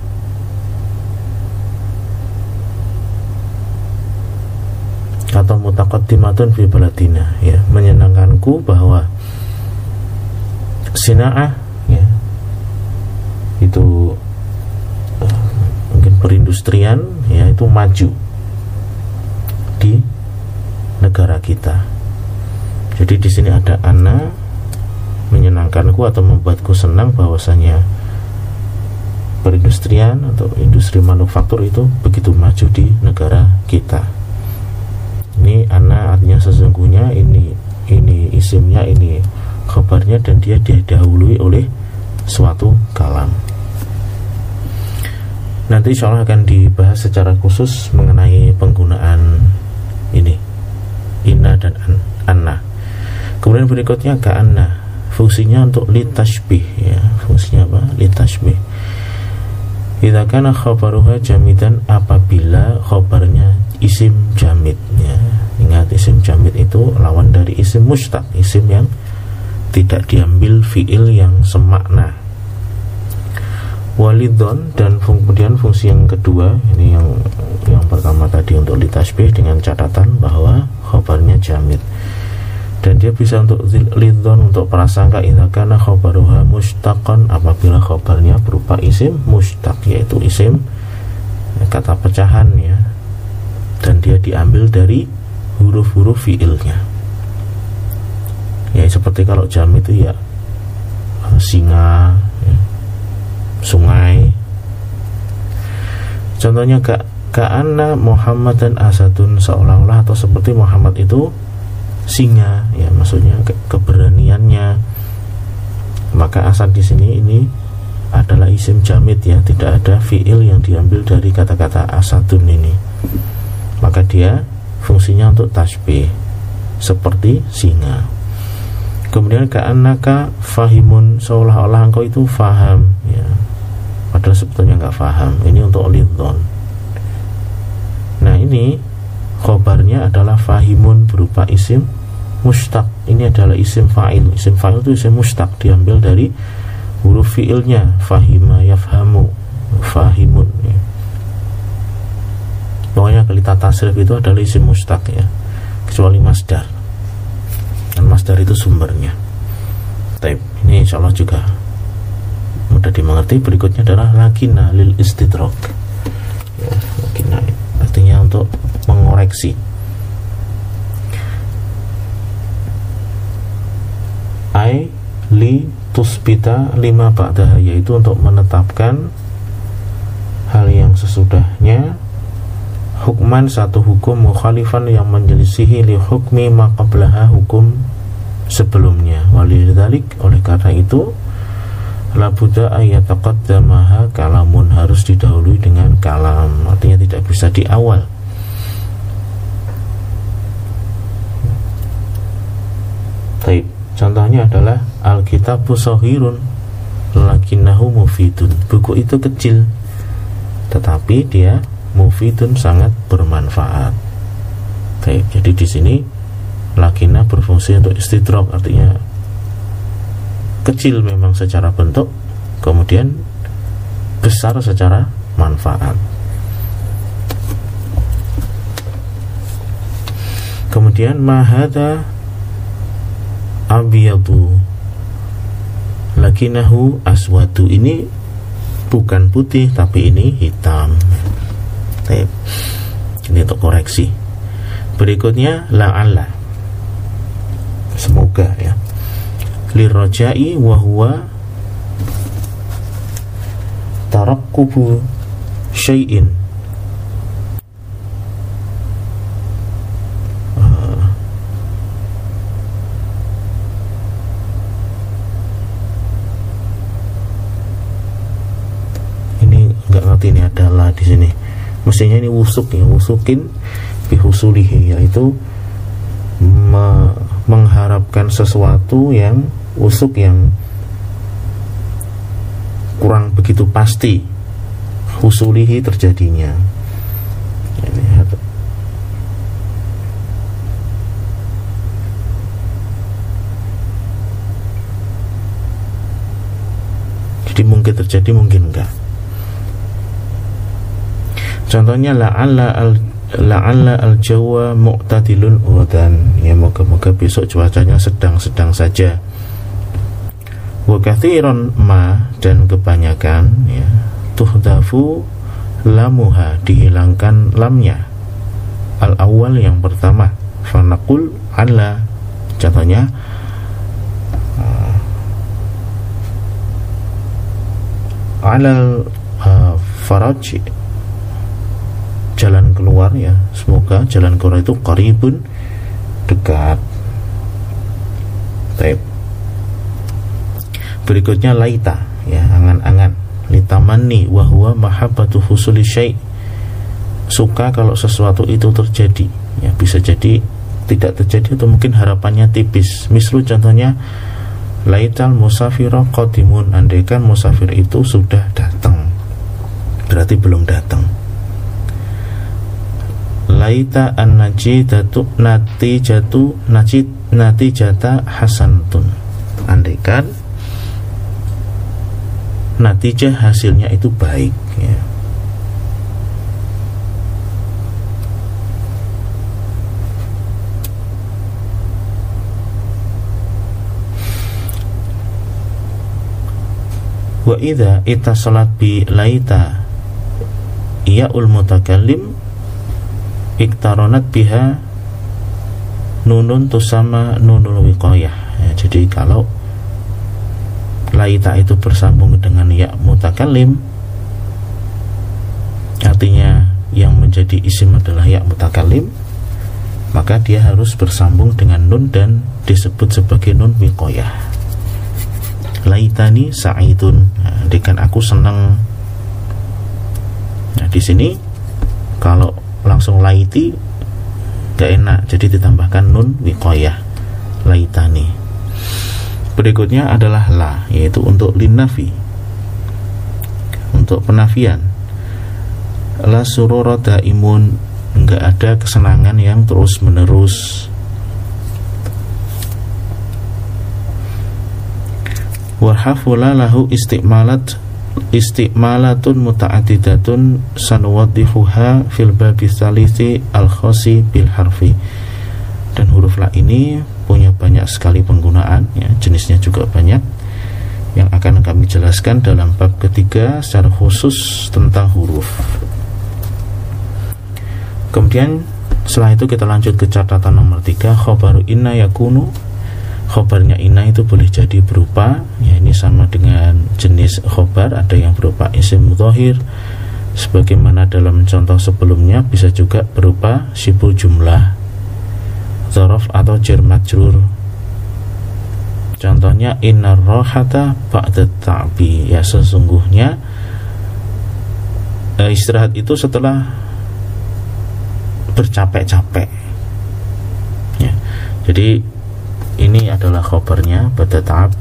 atau mutaqaddimatun fi baladina. Ya menyenangkanku bahwa sina'ah ya itu uh, mungkin perindustrian ya itu maju di negara kita. Jadi di sini ada ana menyenangkanku atau membuatku senang bahwasanya perindustrian atau industri manufaktur itu begitu maju di negara kita ini ana artinya sesungguhnya ini ini isimnya ini khabarnya dan dia didahului oleh suatu kalam. Nanti insya Allah akan dibahas secara khusus mengenai penggunaan ini inna dan an anna. Kemudian berikutnya ke anna fungsinya untuk litashbih ya. Fungsinya apa? Litashbih kita kana khabaruha jamidan apabila khabarnya isim jamid ya. Ingat isim jamid itu lawan dari isim mustaq, isim yang tidak diambil fiil yang semakna walidon dan kemudian fungsi yang kedua ini yang yang pertama tadi untuk litasbih dengan catatan bahwa khobarnya jamid dan dia bisa untuk lidon untuk prasangka idakana khobaruha mustaqan apabila khobarnya berupa isim mustaq yaitu isim kata pecahan ya. Dan dia diambil dari huruf-huruf fiilnya. Ya seperti kalau jam itu ya eh, singa ya, sungai. Contohnya kak Ka'anna Muhammad dan Asadun seolah-olah atau seperti Muhammad itu singa ya maksudnya ke keberaniannya. Maka asad di sini ini adalah isim jamid ya. Tidak ada fiil yang diambil dari kata-kata asadun ini. Maka dia fungsinya untuk tasbih seperti singa. Kemudian ka'annaka fahimun seolah-olah engkau itu faham ya. Padahal sebetulnya nggak faham. Ini untuk lidon nah ini khobarnya adalah fahimun berupa isim mustaq ini adalah isim fa'il. Isim fa'il itu isim mustaq diambil dari huruf fiilnya. Fahima yafhamu. Fahimun ya. pokoknya kelita tasrif itu adalah isim mustaq ya. Kecuali masdar. Dan masdar itu sumbernya. Taib. ini insya Allah juga mudah dimengerti. Berikutnya adalah lakina lil istidrok ya, lakina artinya untuk mengoreksi. Ai li tusbita lima ba'daha yaitu untuk menetapkan hal yang sesudahnya hukman satu hukum mukhalifan yang menyelisihi li hukmi maqablaha hukum sebelumnya. Walidalik oleh karena itu labuda ayataqaddamaha kalamun harus didahului dengan kalam. Artinya tidak bisa di awal Taib. Contohnya adalah Alkitabu Sohirun Lakinnahu Mufidun Buku itu kecil Tetapi dia mufidun sangat bermanfaat. Baik, jadi di sini lakina berfungsi untuk istidrok artinya kecil memang secara bentuk, kemudian besar secara manfaat kemudian mahada abiyadu lakinahu aswadu ini bukan putih tapi ini hitam. Ini untuk koreksi. Berikutnya la'alla. Semoga ya. Lirrojai wahwa tarakkubu syai'in ini adalah di sini. Mestinya ini wusuk ya wusukin bihusulihi yaitu me mengharapkan sesuatu yang wusuk yang kurang begitu pasti husulihi terjadinya. Ini jadi mungkin terjadi mungkin enggak Contohnya la'alla al la'alla al jawa mu'tadilun dan ya moga-moga besok cuacanya sedang-sedang saja. Wa kathiran ma dan kebanyakan ya tuhdafu lamuha dihilangkan lamnya. Al awal yang pertama fanaqul ala contohnya alal uh, faraj jalan keluar ya. Semoga jalan keluar itu karibun dekat. Baik. berikutnya laita ya angan-angan. Litamani wahwa mahabbatu husuli syai. Suka kalau sesuatu itu terjadi ya bisa jadi tidak terjadi atau mungkin harapannya tipis. Mislu contohnya laital musafiro qadimun. Andaikan musafir itu sudah datang berarti belum datang laita an najidatu natijatu najid natijata hasantun andaikan natijah hasilnya itu baik ya. wa idza itasalat bi laita ya ul mutakallim iktaronat biha nunun tusama nunul wiqayah. Ya, jadi kalau laita itu bersambung dengan ya mutakalim artinya yang menjadi isim adalah ya mutakalim maka dia harus bersambung dengan nun dan disebut sebagai nun wiqayah. Laitani sa'idun. Nah, dengan aku senang nah di sini kalau langsung laiti gak enak. Jadi ditambahkan nun wiqayah laitani. Berikutnya adalah la yaitu untuk linafi. Untuk penafian. La surura imun nggak ada kesenangan yang terus menerus warhafula lahu istimalat istimalatun muta'adidatun sanuwaddihuha fil babi salisi al khosi bil harfi. Dan huruf la ini punya banyak sekali penggunaan ya, jenisnya juga banyak. Yang akan kami jelaskan dalam bab ketiga secara khusus tentang huruf. Kemudian setelah itu kita lanjut ke catatan nomor tiga khobaru inna yakunu khobarnya ina itu boleh jadi berupa ya ini sama dengan jenis khobar ada yang berupa isim mudhahir sebagaimana dalam contoh sebelumnya bisa juga berupa sibul jumlah zorof atau jar majrur. Contohnya inna rohata ba'da ta'bi. Ya sesungguhnya eh, istirahat itu setelah bercapek-capek. Ya jadi ini adalah khobarnya pada tahap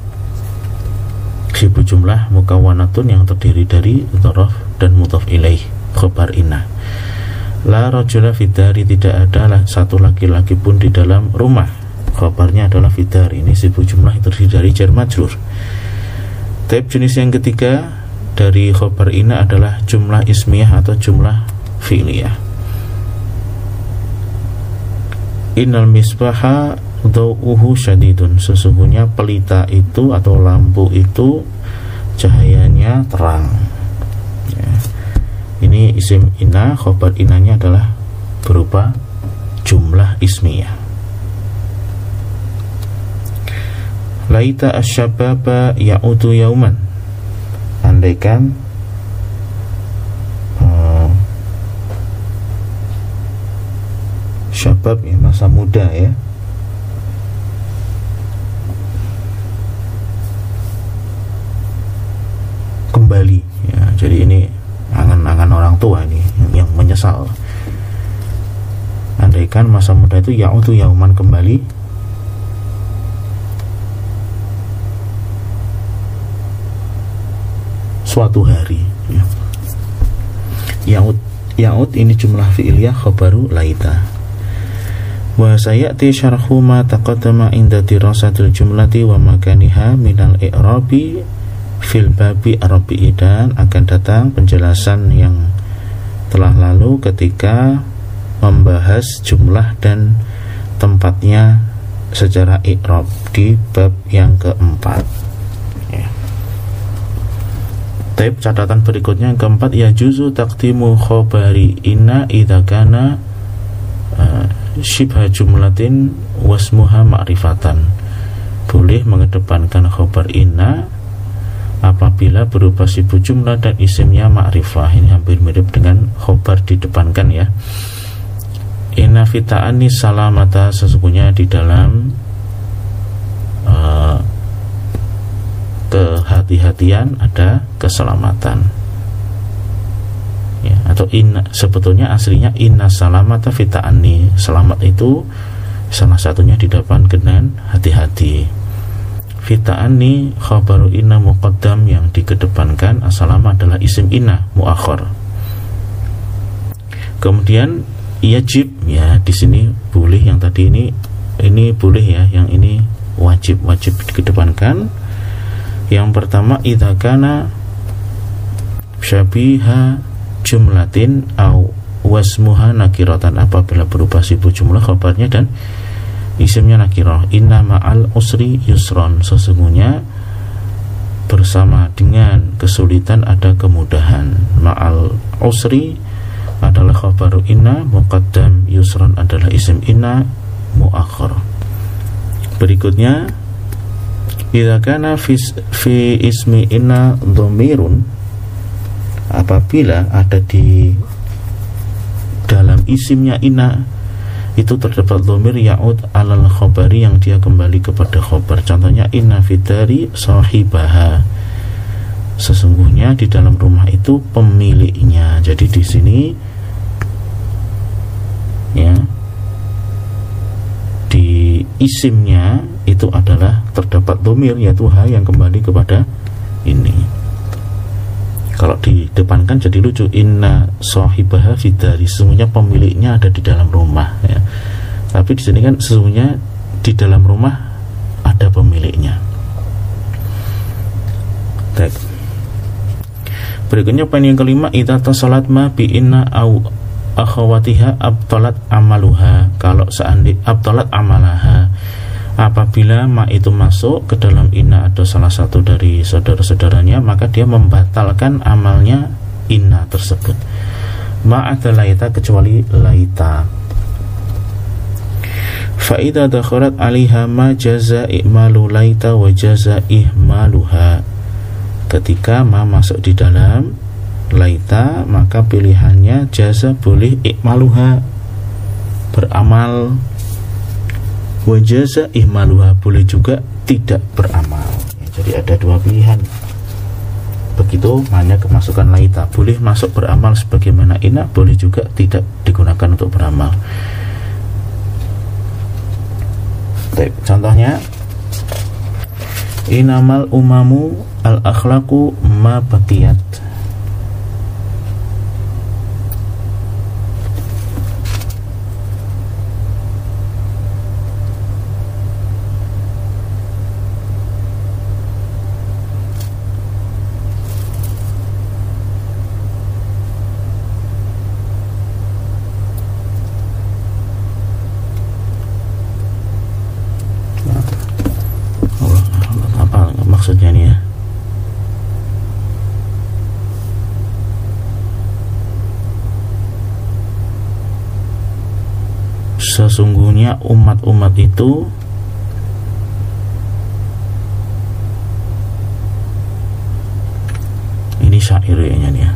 sibu jumlah mukawanatun yang terdiri dari dhorof dan mutaf ilaih khobar inna. La rojula fidari tidak ada satu laki-laki pun di dalam rumah. Khobarnya adalah fidari ini sibu jumlah terdiri dari jar majrur. Tab jenis yang ketiga dari khobar ina adalah jumlah ismiyah atau jumlah fi'liyah. Innal misbaha dawuhu syadidun. Sesungguhnya pelita itu atau lampu itu cahayanya terang. Ya. Ini isim ina, khobar inanya adalah berupa jumlah ismiyah Laita asyababa ya'udu yauman. Andaikan syabab ya masa muda ya kembali. Ya jadi ini angan-angan orang tua ini yang menyesal. Andaikan masa muda itu ya untuk yauman kembali. Suatu hari ya. yaud yaud ini jumlah fi'liyah khabaru laita. Wa sayati syarhu ma taqaddama inda dirasatil jumlati wa makaniha minal i'rabi fil babi arabi dan akan datang penjelasan yang telah lalu ketika membahas jumlah dan tempatnya secara i'rab di bab yang keempat ya. Catatan berikutnya yang keempat ya juzu taktimu khobari inna idakana uh, syibha jumlatin wasmuha ma'rifatan boleh mengedepankan khobar inna apabila berupa sibuk jumlah dan isimnya ma'rifah ini hampir mirip dengan khobar didepankan ya. Inna fita'ani salamata sesungguhnya di dalam uh, kehati-hatian ada keselamatan. Ya, atau inna sebetulnya aslinya inna salamata fita'ani selamat itu salah satunya didapat dengan hati-hati fita'ani khabaru inna muqaddam yang dikedepankan asalama adalah isim inna muakhir. Kemudian yajib ya di sini boleh yang tadi ini ini boleh ya yang ini wajib wajib dikedepankan. Yang pertama idza kana syabiha jumlatin au wasmuha nakiratan. Apabila berupa sibuk jumlah kabarnya dan isimnya nakirah. Inna ma'al usri yusron. Sesungguhnya bersama dengan kesulitan ada kemudahan. Ma'al usri adalah khabaru inna muqaddam yusron adalah isim inna muakhir. Berikutnya Bila kana fi, fi ismi inna domirun apabila ada di dalam isimnya ina itu terdapat domir ya'ud alal khobari yang dia kembali kepada khobar contohnya inna fitari sahibaha. Sesungguhnya di dalam rumah itu pemiliknya. Jadi di sini ya di isimnya itu adalah terdapat domir yaitu ha yang kembali kepada ini kalau didepankan jadi lucu inna sohibaha fidari sesungguhnya pemiliknya ada di dalam rumah ya. tapi di sini kan sesungguhnya di dalam rumah ada pemiliknya Baik. berikutnya poin yang kelima ita tasalat ma bi inna au akhawatiha abtalat amaluha kalau seandainya abtalat amalaha Apabila ma itu masuk ke dalam inna atau salah satu dari saudara-saudaranya Maka dia membatalkan amalnya inna tersebut. Ma ada laita kecuali laita. Fa'idha dakharat aliha ma jaza i'malu laita wa jaza ihmaluha Ketika ma masuk di dalam laita Maka pilihannya jaza boleh i'maluha. Beramal wajaza ihmaluha boleh juga tidak beramal. Ya, jadi ada dua pilihan. Begitu hanya kemasukan laita boleh masuk beramal sebagaimana ina boleh juga tidak digunakan untuk beramal. Baik, contohnya inamal umamu al akhlaku ma bakiyat maksudnya nih ya sesungguhnya umat-umat itu ini syair ya nih ya.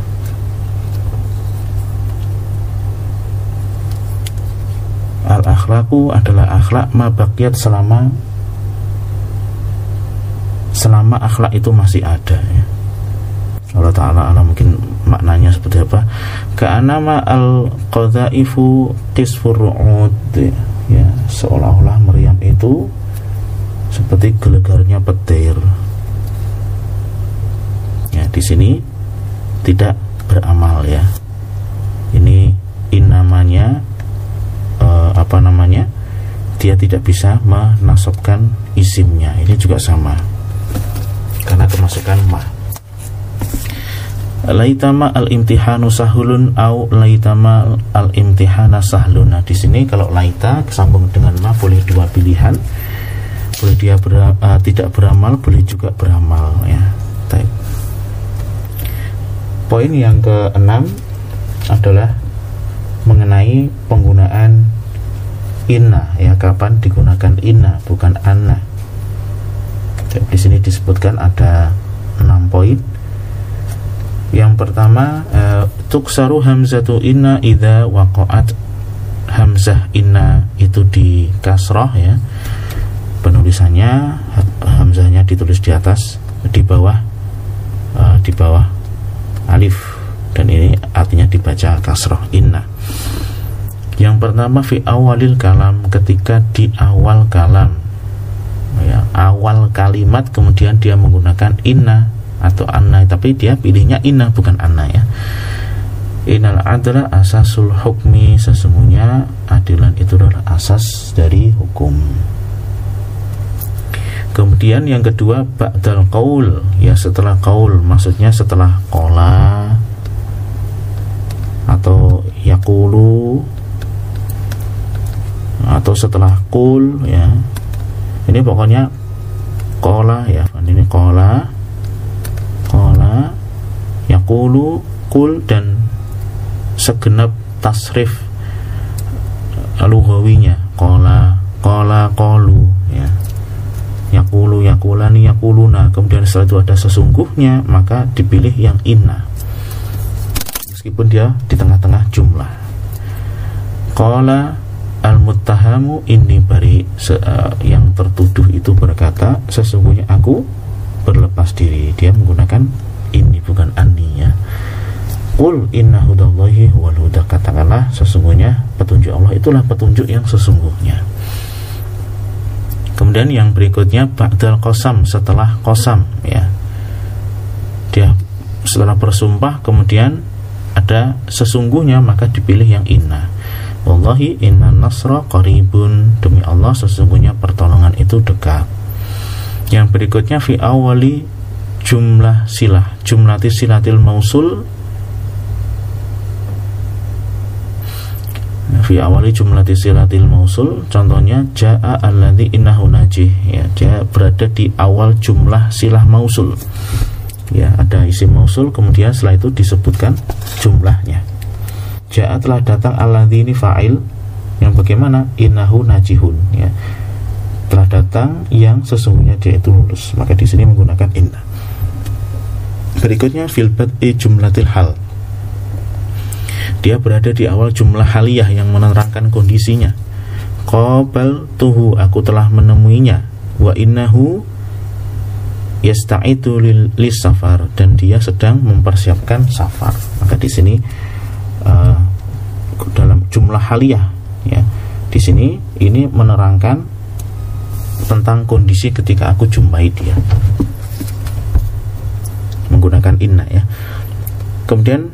Al akhlaku adalah akhlak mabakiat selama selama akhlak itu masih ada ya. Allah Ta'ala Allah mungkin maknanya seperti apa. Ka'anama al-qadhaifu qisfur Seolah-olah meriam itu Seperti gelegarnya petir. Ya di sini Tidak beramal ya. Ini in namanya uh, Apa namanya? Dia tidak bisa menasabkan isimnya. Ini juga sama. Karena kemasukan mah laitama al-imtihanu sahulun au laitama al-imtihana sahluna. Di sini kalau laita sambung dengan ma boleh dua pilihan. Boleh dia ber, uh, tidak beramal, boleh juga beramal ya. Baik. Poin yang keenam adalah mengenai penggunaan inna ya kapan digunakan inna bukan anna. Di sini disebutkan ada enam poin yang pertama uh, tuksaru hamzatu inna idza waqa'at hamzah inna itu di kasroh ya. Penulisannya hamzahnya ditulis di atas, di bawah uh, di bawah alif dan ini artinya dibaca kasroh inna. Yang pertama fi awalil kalam ketika di awal kalam ya, awal kalimat kemudian dia menggunakan inna atau anna tapi dia pilihnya inna bukan anna ya. Innal adla asasul hukmi Sesungguhnya adilan itu adalah asas dari hukum. Kemudian yang kedua Ba'dal qaul Ya setelah qaul Maksudnya setelah kola Atau yakulu Atau setelah kul ya. Ini pokoknya Kola ya. Ini kola Kola Yakulu Kul dan segenap tasrif lugawinya Kola Kola Kolu ya. Yakulu Yakulani Yakuluna kemudian setelah itu ada sesungguhnya maka dipilih yang inna. Meskipun dia di tengah-tengah jumlah. Kola al-muttahamu ini bari uh, yang tertuduh itu berkata sesungguhnya aku berlepas diri. Dia menggunakan ini bukan aninya Qul inna hudallahi wal huda katakanlah sesungguhnya petunjuk Allah itulah petunjuk yang sesungguhnya. Kemudian yang berikutnya ba'dal qasam setelah qasam ya. Dia setelah bersumpah kemudian ada sesungguhnya maka dipilih yang inna. Wallahi inna nasra qaribun. Demi Allah sesungguhnya pertolongan itu dekat yang berikutnya fi awali jumlah silah. Jumlati silatil mausul. Fi awali jumlati silatil mausul. Contohnya jaa alladhi innahu najih. Ya dia berada di awal jumlah silah mausul. Ya ada isi mausul kemudian setelah itu disebutkan jumlahnya. Jaa telah datang alladhi ini fa'il. Yang bagaimana? Innahu najihun. Ya telah datang yang sesungguhnya dia itu lulus. Maka di sini menggunakan inna. Berikutnya filbat e jumlatil hal. Dia berada di awal jumlah haliyah yang menerangkan kondisinya. Qobal tuhu aku telah menemuinya. Wa innahu yasta'idu lis safar. Dan dia sedang mempersiapkan safar. Maka di sini uh, dalam jumlah haliyah ya di sini ini menerangkan tentang kondisi ketika aku jumpai dia. Menggunakan inna ya. Kemudian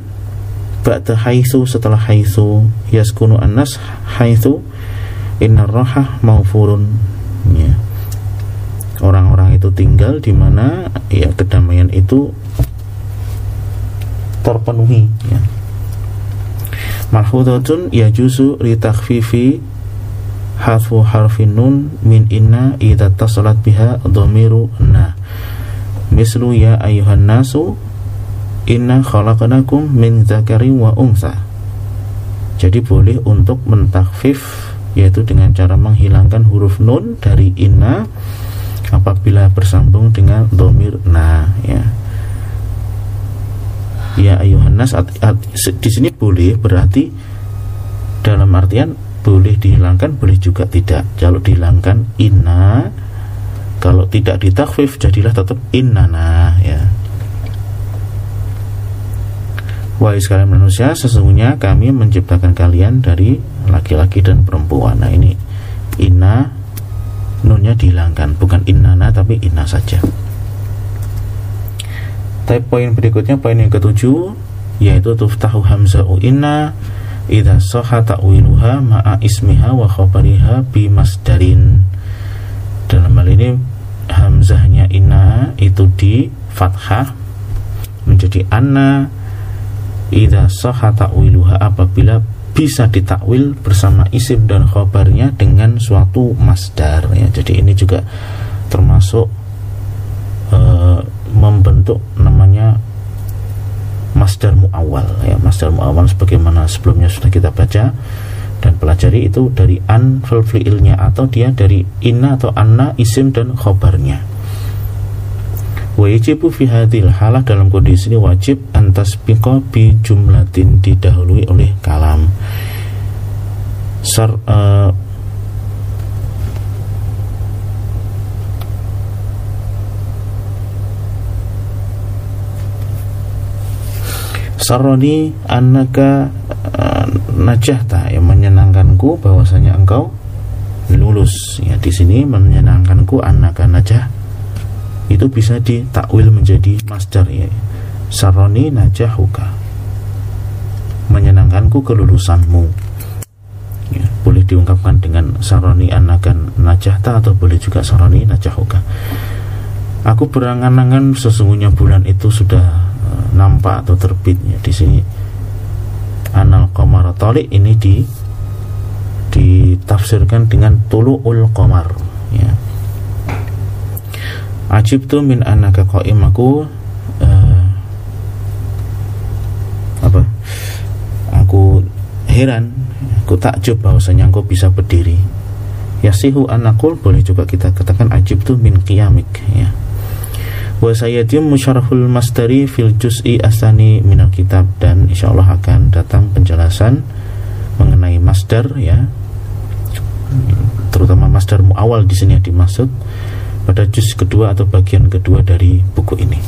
ba'da haitsu setelah haitsu yaskunu annas haitsu inna rohah maufurun ya. Orang-orang itu tinggal di mana ya kedamaian itu terpenuhi ya. Malhudatun ya juzu li takhfifi harfu harfin nun min inna idza tasalat biha dhamiru na. Mislu ya ayuhan nasu inna khalaqnakum min zakari wa unsa jadi boleh untuk mentakfif yaitu dengan cara menghilangkan huruf nun dari inna apabila bersambung dengan domir na ya. Ya ayuhan nas di sini boleh berarti dalam artian boleh dihilangkan boleh juga tidak. Kalau dihilangkan inna. Kalau tidak ditakfif jadilah tetap innana ya. Wahai sekalian manusia, sesungguhnya kami menciptakan kalian dari laki-laki dan perempuan. Nah ini inna nunnya dihilangkan, bukan innana tapi inna saja. Tapi poin berikutnya poin yang ketujuh yaitu tuftahu hamza'u inna idza sahha ta'wiluha ma'a ismiha wa khabariha bi masdarin. Dalam hal ini hamzahnya inna itu di fathah menjadi anna idza sahha ta'wiluha apabila bisa ditakwil bersama isim dan khobarnya dengan suatu masdar ya. Jadi ini juga termasuk e, membentuk namanya masdar muawal ya. Masdar muawal sebagaimana sebelumnya sudah kita baca dan pelajari itu dari an fi'ilnya atau dia dari inna atau anna isim dan khobarnya Wajibu fi hadil halah dalam kondisi ini wajib antas piko bi jumlatin didahului oleh kalam. Sar, uh, Saroni anaka uh, najahta yang menyenangkanku bahwasanya engkau lulus. Ya di sini menyenangkanku anaka najah. Itu bisa ditakwil menjadi masdar ya. Saroni najahuka. Menyenangkanku kelulusanmu. Ya, boleh diungkapkan dengan saroni anakan najahta atau boleh juga saroni najahuka. Aku berangan-angan sesungguhnya bulan itu sudah nampak atau terbitnya di sini anal qamar ini di ditafsirkan dengan tulu'ul qamar ya Ajib tu min anaka qaim aku uh, apa? Aku heran, aku takjub bahwasanya engkau bisa berdiri. Yasihu anakul boleh juga kita katakan ajib tu min qiyamik ya. Wa sayyidum musyarahul masdari fil juz'i asani minal kitab. Dan insyaallah akan datang penjelasan mengenai masdar ya. Terutama masdar muawal di sini yang dimaksud pada juz kedua atau bagian kedua dari buku ini.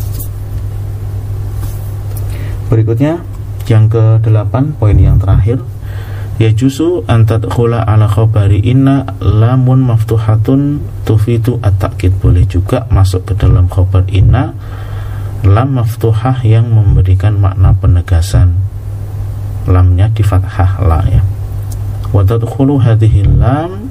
Berikutnya yang ke-8 poin yang terakhir ya jusu antat khula ala khabari inna lamun maftuhatun tufitu at-takkid boleh juga masuk ke dalam khabar inna lam maftuhah yang memberikan makna penegasan. Lamnya di fathah la ya. Wa tadkhulu hadhihi lam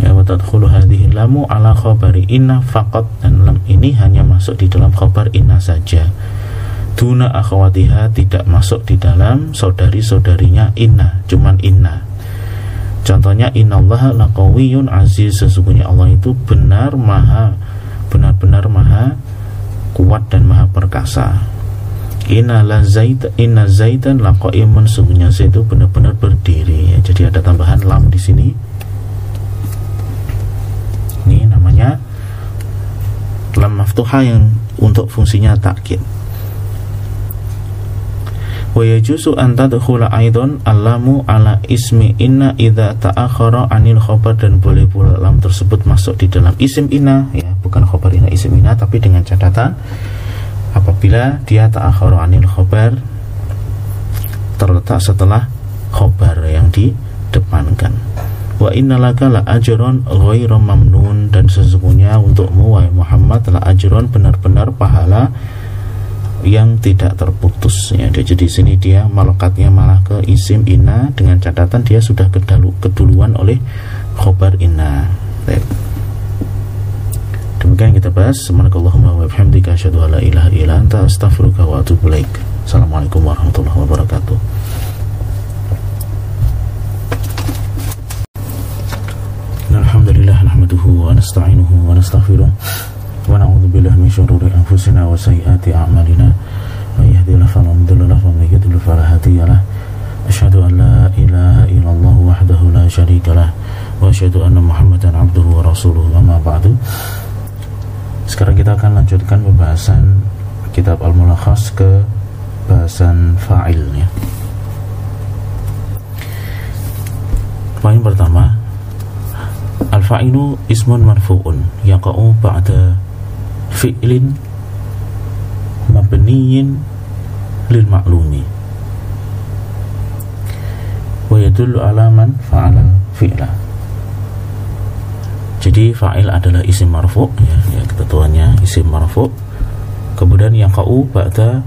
ya wa tadkhulu hadhihi lamu ala khabari inna faqat. Dan lam ini hanya masuk di dalam khabar inna saja duna akhwatiha tidak masuk di dalam saudari-saudarinya inna cuman inna. Contohnya innallaha laqawiyyun aziz. Sesungguhnya Allah itu benar maha benar-benar maha kuat dan maha perkasa. Inna la zaid inna zaidan laqaimun sesungguhnya itu benar-benar berdiri. Ya. Jadi ada tambahan lam di sini. Ini namanya lam maftuha yang untuk fungsinya takkid wa yajuzu an tadkhula aidan alamu ala ismi inna idza ta'akhara anil khabar dan boleh pula lam tersebut masuk di dalam isim inna ya bukan khabar inna isim inna tapi dengan catatan apabila dia ta'akhara anil khabar terletak setelah khobar yang didepankan. Wa innalaka la ajron ghairu mamnun dan sesungguhnya untukmu wahai Muhammad la ajron benar-benar pahala yang tidak terputus. Ya jadi sini dia malokatnya malah ke isim inna. Dengan catatan dia sudah kedalu, keduluan oleh khobar inna. Baik. demikian kita bahas. La ilaha anta assalamualaikum warahmatullahi wabarakatuh. Alhamdulillah nahmaduhu wa nasta'inuhu wa nastaghfiruh ونعوذ بالله من شرور وسيئات من يهدي الله فلا مضل له ومن يضلل فلا هادي له لا الله وحده لا شريك Sekarang kita akan lanjutkan pembahasan kitab Al-Mulakhas ke bahasan fa'ilnya. Poin pertama Al-fa'ilu ismun marfu'un yaqa'u ba'da fi'lin mabniyin lil ma'lumi. Wa yadullu ala man fa'ala fi'la. Jadi fa'il adalah isim marfu ya, ya ketentuannya isim marfu. Kemudian yang kau ba'da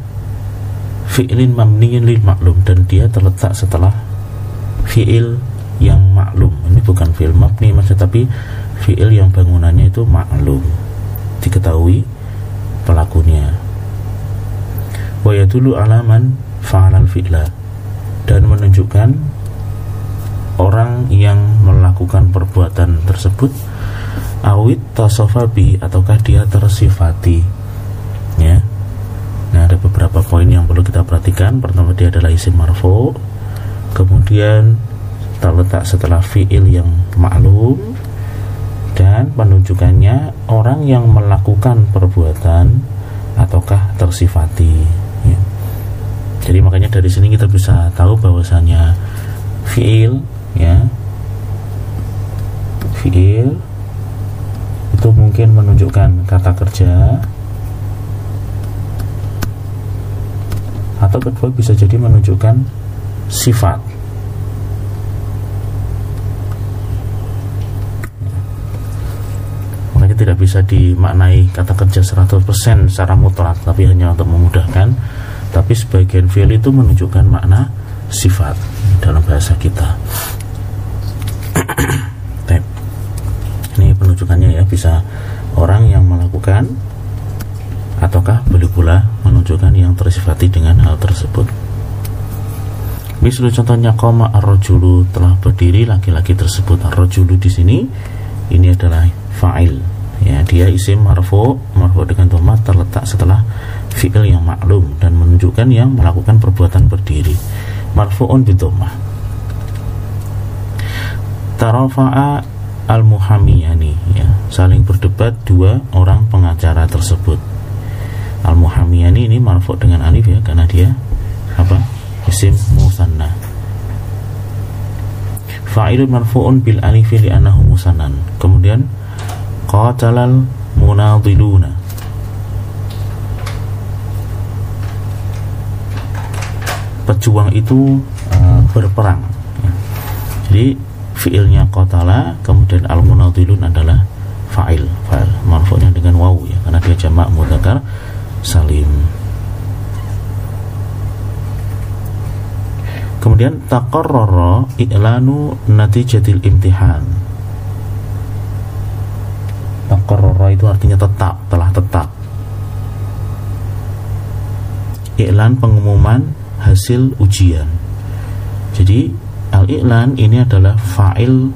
fi'lin mamniyin lil maklum dan dia terletak setelah fi'il yang maklum ini bukan fi'il mabni maksud tapi fi'il yang bangunannya itu maklum diketahui pelakunya. Wa yadulu alaman fa'alal fi'la dan menunjukkan orang yang melakukan perbuatan tersebut awit tasofabi ataukah dia tersifati. Ya. Nah ada beberapa poin yang perlu kita perhatikan. Pertama dia adalah isim marfu. Kemudian terletak setelah fiil yang maklum dan penunjukannya orang yang melakukan perbuatan ataukah tersifati ya. jadi makanya dari sini kita bisa tahu bahwasanya fiil ya fiil itu mungkin menunjukkan kata kerja atau kedua bisa jadi menunjukkan sifat makanya tidak bisa dimaknai kata kerja 100% secara mutlak tapi hanya untuk memudahkan. Tapi sebagian fiil itu menunjukkan makna sifat dalam bahasa kita. Ini penunjukannya ya bisa orang yang melakukan ataukah boleh pula menunjukkan yang tersifati dengan hal tersebut. Misalnya contohnya koma arrojulu telah berdiri laki-laki tersebut. Arrojulu di sini ini adalah fa'il ya dia isim marfu marfu dengan tomat terletak setelah fi'il yang maklum dan menunjukkan yang melakukan perbuatan berdiri. Marfu'un bidomah tarafa'a al-muhamiyani ya. Saling berdebat dua orang pengacara tersebut. Al-muhamiyani ini marfu dengan alif ya karena dia apa? Isim musanna. Fa'ilun marfu'un bil alifi li'annahu musannan. Kemudian qatalal munadiluna pejuang itu uh, berperang. Jadi fiilnya qatala kemudian al munadilun adalah fa'il. Fa'il marfu'nya dengan waw ya karena dia jamak mudzakkar salim. Kemudian taqarrara i'lanu natijatil imtihan taqarrara itu artinya tetap telah tetap. Iklan pengumuman hasil ujian. Jadi Al-i'lan ini adalah fa'il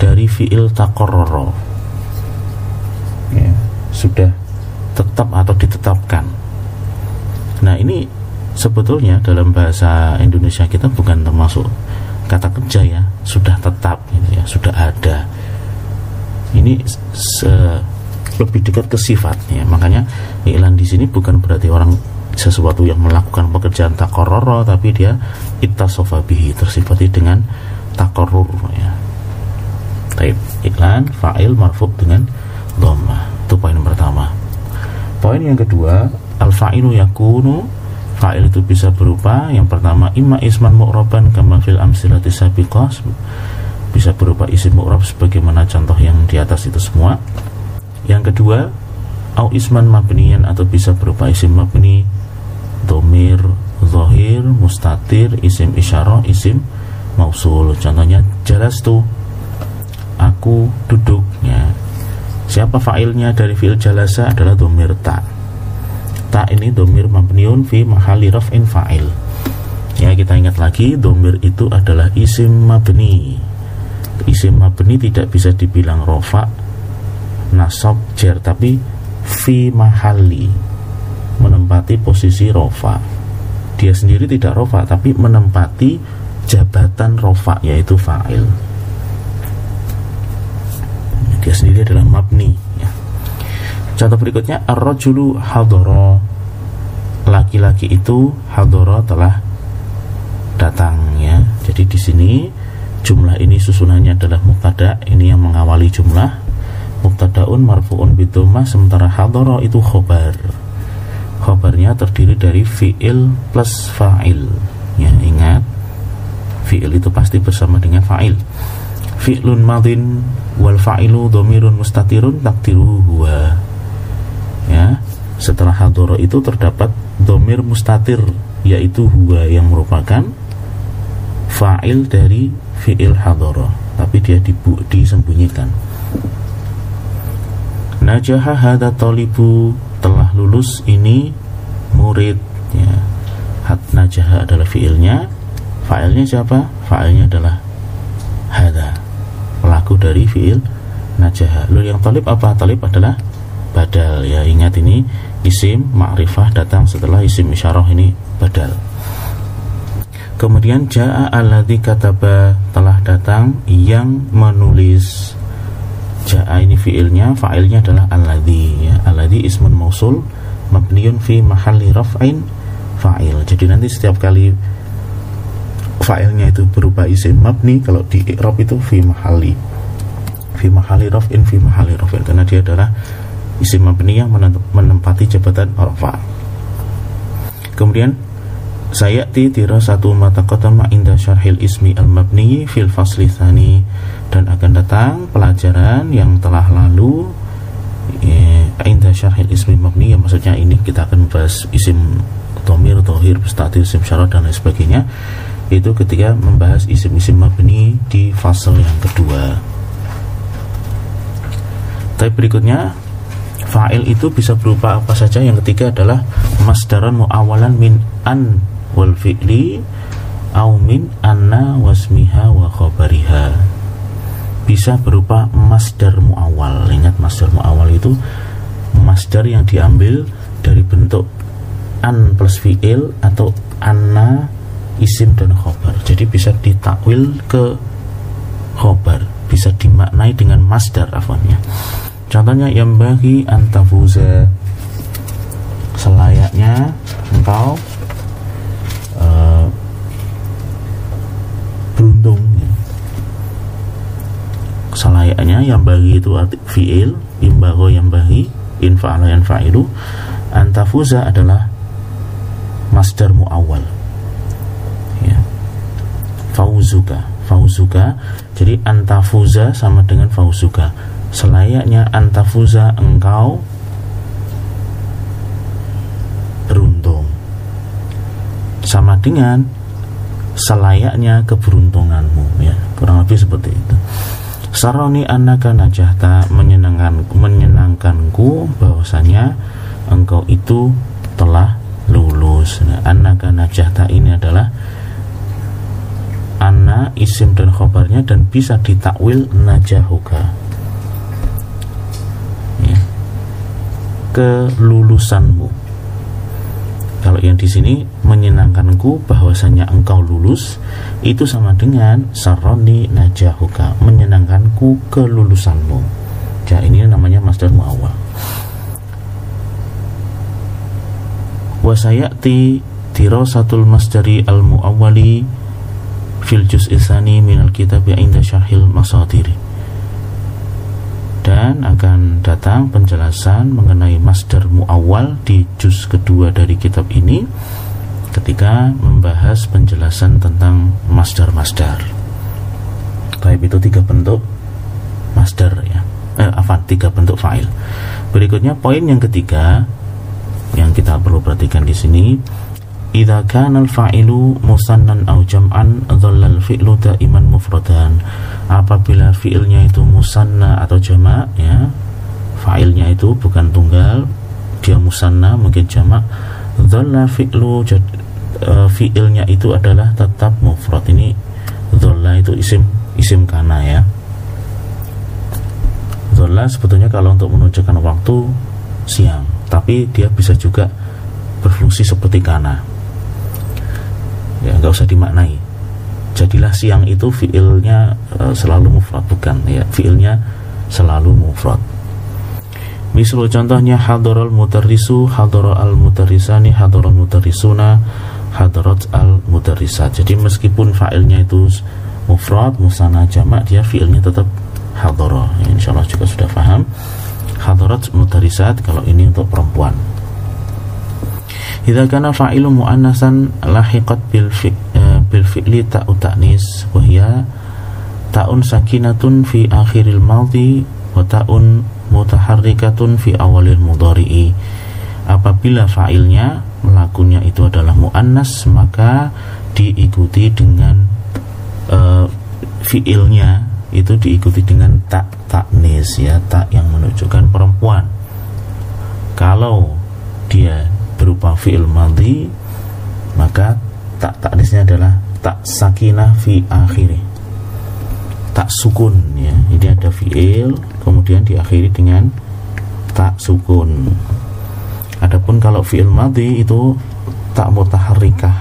dari fi'il takororo ya, Sudah tetap atau ditetapkan. Nah ini sebetulnya dalam bahasa Indonesia kita bukan termasuk kata kerja ya Sudah tetap gitu ya, sudah ada Ini se lebih dekat ke sifatnya. Makanya i'lan di sini bukan berarti orang sesuatu yang melakukan pekerjaan takororo tapi dia itasofabihi tersifati dengan takorur ya. Taib iklan fa'il marfuk dengan dhamma. Itu poin pertama. Poin yang kedua al fa'ilu yakunu fa'il itu bisa berupa yang pertama imma isman mu'roban kama fil amsilati sabiqah bisa berupa isim mu'rob sebagaimana contoh yang di atas itu semua. Yang kedua au isman mabniyan atau bisa berupa isim mabni domir zohir mustatir isim isyarah isim mausul. Contohnya jelas tuh aku duduk ya. Siapa fa'ilnya dari fi'il jalasa adalah domir ta. Ta ini domir mabniun fi mahali raf'in fa'il. Ya kita ingat lagi domir itu adalah isim mabni isim mabni tidak bisa dibilang rofa nasab jer tapi fi mahali menempati posisi rofa dia sendiri tidak rofa tapi menempati jabatan rofa yaitu fa'il. Dia sendiri adalah mabni ya. contoh berikutnya ar-rajulu hadoro laki-laki itu hadoro telah datang ya. Jadi di sini jumlah ini susunannya adalah mubtada. Ini yang mengawali jumlah. Mubtadaun marfuun bidomah sementara hadoro itu khobar. Khobarnya terdiri dari fi'il plus fa'il. Ya ingat fi'il itu pasti bersama dengan fa'il. Fi'lun madin wal fa'ilu domirun mustatirun takdiruhu huwa. Ya setelah hadoro itu terdapat domir mustatir yaitu huwa yang merupakan fa'il dari fi'il hadoro tapi dia dibu disembunyikan. Najaha hada tolibu telah lulus ini murid ya. Hat najaha adalah fi'ilnya. Fa'ilnya siapa? Fa'ilnya adalah hada pelaku dari fi'il najaha. Lalu yang talib apa? Talib adalah badal. Ya ingat ini isim ma'rifah datang setelah isim isyarah ini badal Kemudian jaa alladzi kataba telah datang yang menulis. Jaa ini fiilnya, fa'ilnya adalah alladzi ya. Alladzi ismun mausul mabniun fi mahalli raf'in fa'il. Jadi nanti setiap kali fa'ilnya itu berupa isim mabni kalau di i'rab itu fi mahalli fi mahalli raf'in fi mahalli raf'in karena dia adalah isim mabni yang menempati jabatan rafa. Kemudian Sayati tira satu mata kotama indah syarhil ismi al-mabni fil fasli dan akan datang pelajaran yang telah lalu ya, indah syarhil ismi mabni. Ya maksudnya ini kita akan bahas isim tomir, tohir, statir, isim syarat dan lain sebagainya. Itu ketika membahas isim-isim mabni di fase yang kedua. Tapi berikutnya fa'il itu bisa berupa apa saja. Yang ketiga adalah masdaran mu'awalan min an wal fi'li au min anna wasmiha wa khabariha. Bisa berupa masdar muawal ingat masdar muawal itu masdar yang diambil dari bentuk an plus fi'il atau anna isim dan khobar jadi bisa ditakwil ke khobar bisa dimaknai dengan masdar afonnya contohnya yang bagi antafuza selayaknya engkau beruntung. Ya. selayaknya yang bagi itu fiil imbago yang bagi infa'ala yang fa'ilu antafuza adalah masdar mu'awal ya. fauzuka. Fauzuka jadi antafuza sama dengan fauzuka. Selayaknya antafuza engkau beruntung. Sama dengan selayaknya keberuntunganmu ya. Kurang lebih seperti itu. Saroni anaka najahta menyenangkan menyenangkanku bahwasanya engkau itu telah lulus. Nah, anaka najahta ini adalah anna isim dan khobarnya dan bisa ditakwil najahuka. Ya. kelulusanmu kalau yang di sini menyenangkanku bahwasanya engkau lulus itu sama dengan saroni najahuka menyenangkanku kelulusanmu. Ya ini namanya masdar muawwal. Wasayati dirasatul masdari al muawwali fil juz'i tsani minal kitab inda syarhil masadiri dan akan datang penjelasan mengenai masdar muawal di juz kedua dari kitab ini ketika membahas penjelasan tentang masdar-masdar. Baik itu tiga bentuk masdar ya. Eh, apa tiga bentuk file. Berikutnya poin yang ketiga yang kita perlu perhatikan di sini Idza kana al-fa'ilu musannan aw jam'an dhalla al-fi'lu daiman mufradan. Apabila fi'ilnya itu musanna atau jamak ya. Fa'ilnya itu bukan tunggal, dia musanna mungkin jamak. Dhalla fi'lu uh, fi'ilnya itu adalah tetap mufrad. Ini dhalla itu isim isim kana ya. Dhalla sebetulnya kalau untuk menunjukkan waktu siang tapi dia bisa juga berfungsi seperti kana ya nggak usah dimaknai jadilah siang itu fiilnya e, selalu mufrad bukan ya fiilnya selalu mufrad Misal contohnya hadorol mutarrisu, hadorol al mutarrisani, hadorol mutarrisuna, hadorot al mutarrisat. Jadi meskipun fa'ilnya itu mufrad, musana jamak, dia fiilnya tetap hadoro. Ya, insya Allah juga sudah paham. Hadorot mutarrisat kalau ini untuk perempuan. Idza kana fa'ilu muannasan lahiqat bil uh, bil fi'li ta'u ta'nis wa hiya ta'un sakinatun fi akhiril madhi wa ta'un mutaharrikatun fi awalil mudhari'i. Apabila fa'ilnya melakunya itu adalah muannas maka diikuti dengan uh, fiilnya itu diikuti dengan tak taknis ya tak yang menunjukkan perempuan. Kalau dia berupa fiil madhi maka tak taknisnya adalah tak sakinah fi akhirih tak sukun ya. Ini ada fiil kemudian diakhiri dengan tak sukun. Adapun kalau fiil madhi itu tak mutaharrikah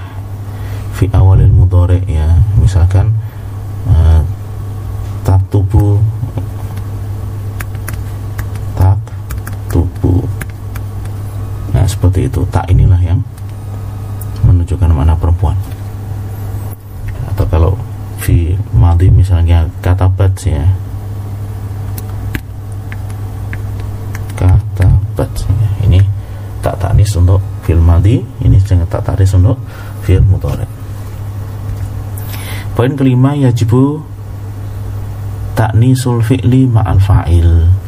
fi awalil mudhari ya. Misalkan uh, tak tubuh tak tubuh nah seperti itu. Tak inilah yang menunjukkan mana perempuan. Atau kalau fi madi misalnya katabat ya. Katabat ya. ini tak tanis untuk fil madi ini jangan tak tanis untuk fil mudhari. Poin kelima yajibu taknisul fi'li ma'al fa'il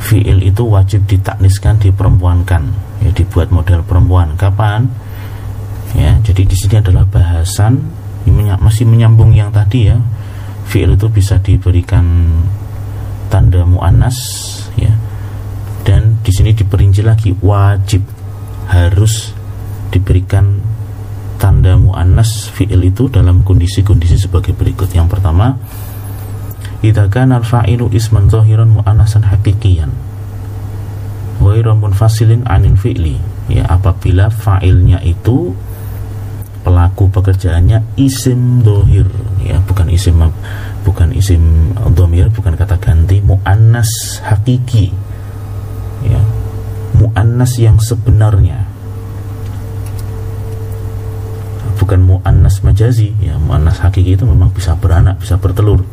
fi'il itu wajib ditakniskan diperempuankan. Ya dibuat model perempuan. Kapan? Ya jadi di sini adalah bahasan. Masih menyambung yang tadi ya. Fi'il itu bisa diberikan tanda muannas ya. Dan di sini diperinci lagi wajib harus diberikan tanda muannas fi'il itu dalam kondisi-kondisi sebagai berikut. Yang pertama idza kana al-fa'ilu isman zahiran muannasan haqiqiyan. Ghairu munfasilin anil fi'li. Ya apabila fa'ilnya itu pelaku pekerjaannya isim dohir. Ya bukan isim bukan isim domir bukan kata ganti muannas hakiki. Ya muannas yang sebenarnya. Bukan muannas majazi. Ya muannas hakiki itu memang bisa beranak bisa bertelur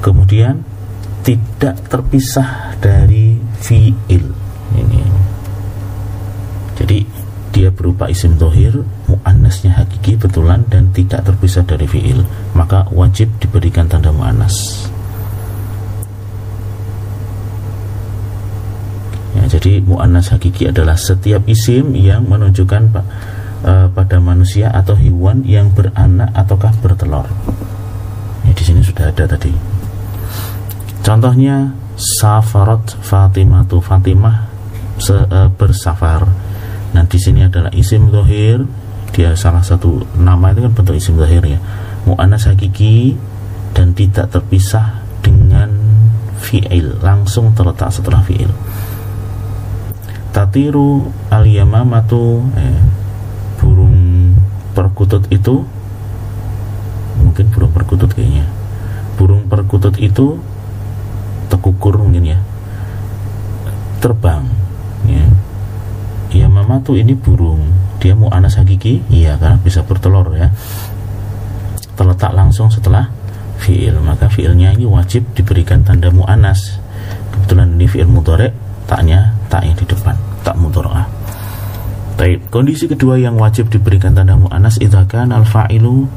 kemudian tidak terpisah dari fiil. Ini jadi dia berupa isim dohir muannasnya hakiki betulan dan tidak terpisah dari fiil. Maka wajib diberikan tanda muannas. Ya, jadi muannas hakiki adalah setiap isim yang menunjukkan uh, pada manusia atau hewan yang beranak ataukah bertelur. Ya, di sini sudah ada tadi contohnya safarat Fatimatu Fatimah se, uh, bersafar Nah di sini adalah isim zahir, dia salah satu nama itu kan bentuk isim zahir ya. Mu'annas hakiki dan tidak terpisah dengan fi'il, langsung terletak setelah fi'il. Tatiru al-yamamatu eh, burung perkutut itu mungkin burung perkutut kayaknya. Burung perkutut itu tekukur mungkin ya. Terbang ya. Ya mama tuh ini burung. Dia mau anas hakiki? Iya karena bisa bertelur ya. Terletak langsung setelah fiil. Maka fiilnya ini wajib diberikan tanda mu'anas kebetulan ini fiil mudorek taknya tak yang di depan tak mudorah Baik, kondisi kedua yang wajib diberikan tanda mu'anas idzakan al-fa'ilu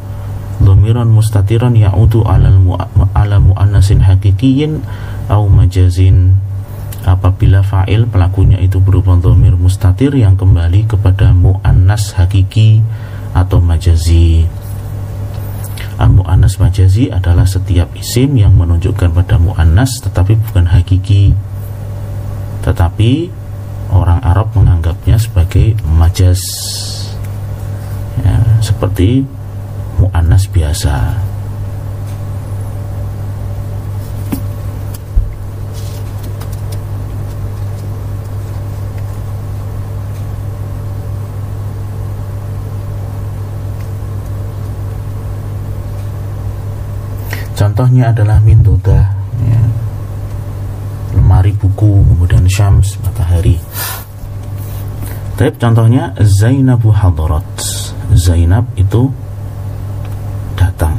dhamiran mustatiran ya'udu ala ala mu'annasin hakikiyin au majazin. Apabila fa'il pelakunya itu berupa domir mustatir yang kembali kepada mu'annas hakiki atau majazi. Al-mu'annas majazi adalah setiap isim yang menunjukkan pada mu'annas tetapi bukan hakiki. Tetapi orang Arab menganggapnya sebagai majaz. Ya, seperti mu'annas biasa contohnya adalah mintoda ya. lemari buku kemudian syams matahari. Tapi contohnya Zainabu hadarat Zainab itu datang.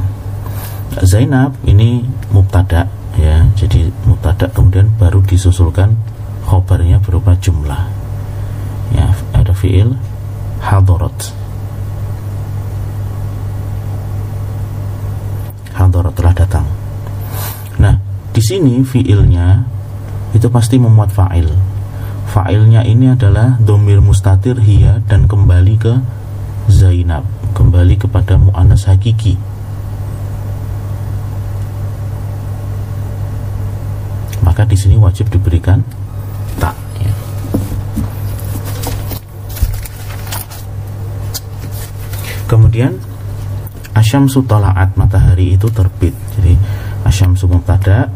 Zainab ini mubtada ya. Jadi mubtada kemudian baru disusulkan khobarnya berupa jumlah. Ya ada fiil hadarat hadarat telah datang. Nah di sini fiilnya itu pasti memuat fa'il. Fa'ilnya ini adalah domir mustatir hiya dan kembali ke Zainab kembali kepada mu'anas hakiki. Maka di sini wajib diberikan tak ya. kemudian asyam sutolaat matahari itu terbit. Jadi asyam mubtada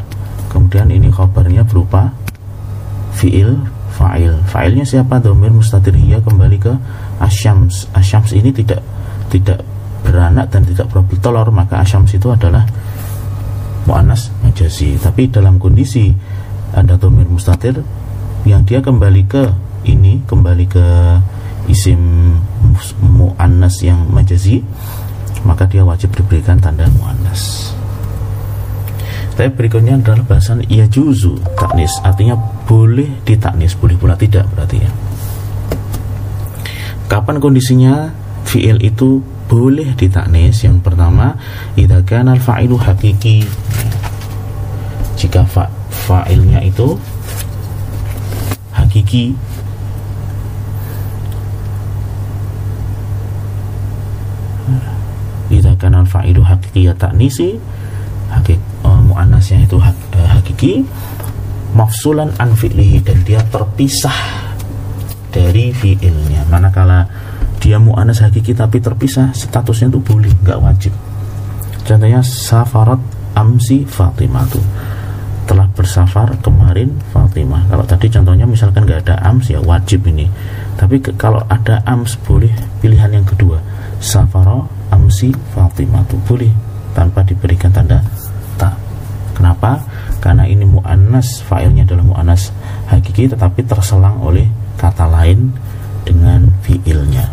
kemudian ini khabarnya berupa fiil fa'il. Fa'ilnya siapa? Domir mustatiriyah kembali ke asyams. Asyams ini tidak tidak beranak dan tidak telur maka asyams itu adalah mu'anas majazi. Tapi dalam kondisi ada domir mustatir yang dia kembali ke ini kembali ke isim mu'annas yang majazi maka dia wajib diberikan tanda mu'annas. Tapi berikutnya adalah bahasan ia juzu taknis. Artinya boleh ditaknis boleh pula tidak berarti ya. Kapan kondisinya? Fi'il itu boleh ditaknis. Yang pertama idza kana al-fa'ilu hakiki jika fa fa'ilnya itu hakiki idza kana al-fa'ilu hakiki ya taknisi hakik uh, muannasnya itu hak, uh, hakiki. Mafsulan an fi'lihi dan dia terpisah dari fi'ilnya. Manakala dia mu'anas hakiki tapi terpisah statusnya itu boleh nggak wajib. Contohnya safarat amsi Fatimah tuh telah bersafar kemarin Fatimah. Kalau tadi contohnya misalkan nggak ada ams ya wajib ini. Tapi ke, kalau ada ams boleh pilihan yang kedua. Safara amsi Fatimah tuh boleh tanpa diberikan tanda tak. Kenapa? Karena ini mu'annas fa'ilnya adalah mu'annas hakiki tetapi terselang oleh kata lain dengan fi'ilnya.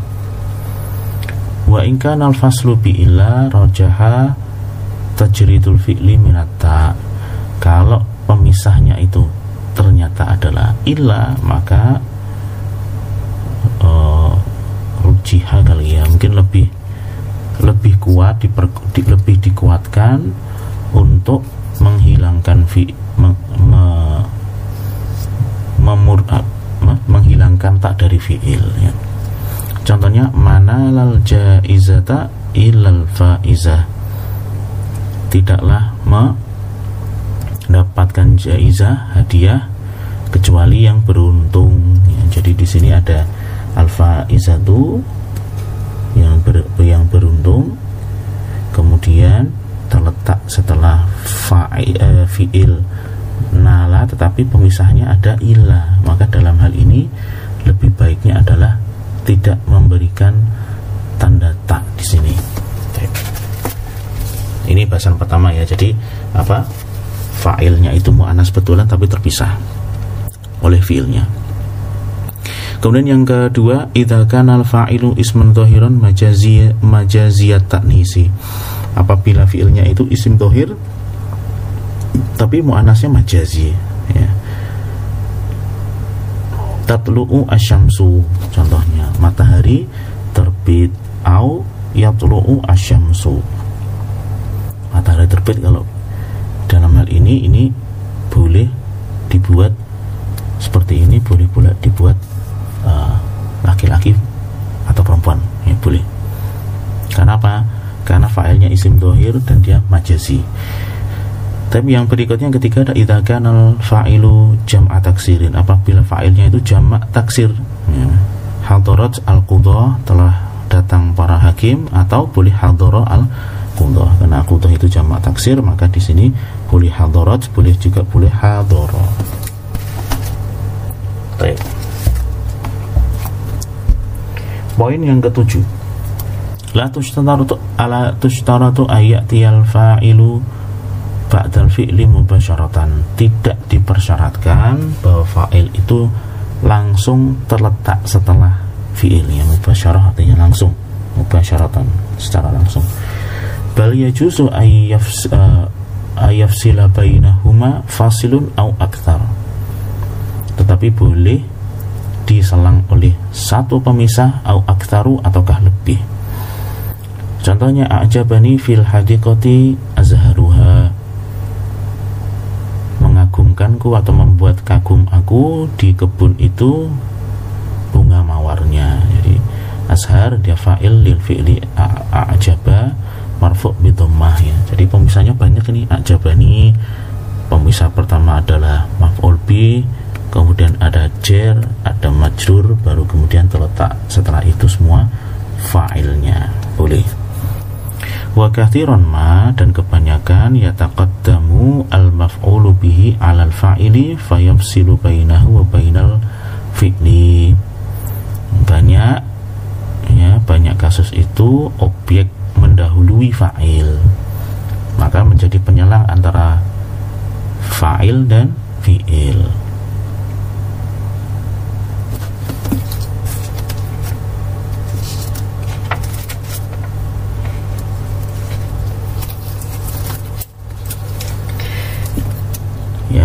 Wa inka al faslu bi illa rajaha tajridul fi'li minata kalau pemisahnya itu ternyata adalah illa maka uh, rujiha kali ya mungkin lebih lebih kuat diper, di, lebih dikuatkan untuk menghilangkan fi, me, me, memur, menghilangkan tak dari fiil ya. contohnya mana lal jaizata ilal faizah tidaklah mendapatkan jaizah hadiah kecuali yang beruntung ya, jadi di sini ada alfa izatu yang ber, yang beruntung kemudian terletak setelah fa'il eh, fiil nala tetapi pemisahnya ada ilah maka dalam hal ini lebih baiknya adalah tidak memberikan tanda tak di sini. Ini bahasan pertama ya. Jadi apa? Fa'ilnya itu mu'anas betulan tapi terpisah oleh fiilnya Kemudian yang kedua, idza kana al-fa'ilu isman dhahiran majazi majaziyat taknisi. Apabila fiilnya itu isim dohir tapi muannasnya majazi ya. Tatlu'u asyamsu contohnya matahari terbit au yatlu'u asyamsu. Matahari terbit kalau dalam hal ini ini boleh dibuat seperti ini boleh pula dibuat laki-laki uh, atau perempuan? Ya boleh. Karena apa? Karena failnya isim dohir dan dia majazi. Tapi yang berikutnya ketika ada idakan al fa'ilu jam'a taksirin. Apabila fa'ilnya itu jamak taksir. Ya. hadarat al qudah telah datang para hakim atau boleh hadara al qudah karena qudah itu jamak taksir maka di sini boleh hadarat boleh juga boleh hadara Baik. Poin yang ketujuh. La tushtaratu ala tushtaratu ayati al fa'ilu ba'dal fi'li mubasyaratan tidak dipersyaratkan bahwa fa'il itu langsung terletak setelah fi'il yang mubasyarah artinya langsung mubasyaratan secara langsung. Bal yajuzu ayyafs uh, ayafsila bainahuma fasilun au aktar tetapi boleh diselang oleh satu pemisah au aktaru ataukah lebih. Contohnya a'jabani fil hadiqati azharuha. Mengagumkanku atau membuat kagum aku di kebun itu bunga mawarnya. Jadi ashar dia fa'il lil fi'li a'jaba marfu' bidomah ya. Jadi pemisahnya banyak ini. A'jabani pemisah pertama adalah maf'ul bi kemudian ada jer ada majrur baru kemudian terletak setelah itu semua fa'ilnya. Boleh. Wa kathiran ma dan kebanyakan yataqaddamu al maf'ulu bihi 'ala al fa'ili fayafsilu bainahu wa bainal fi'li. Banyak ya banyak kasus itu objek mendahului fa'il. Maka menjadi penyelang antara fa'il dan fi'il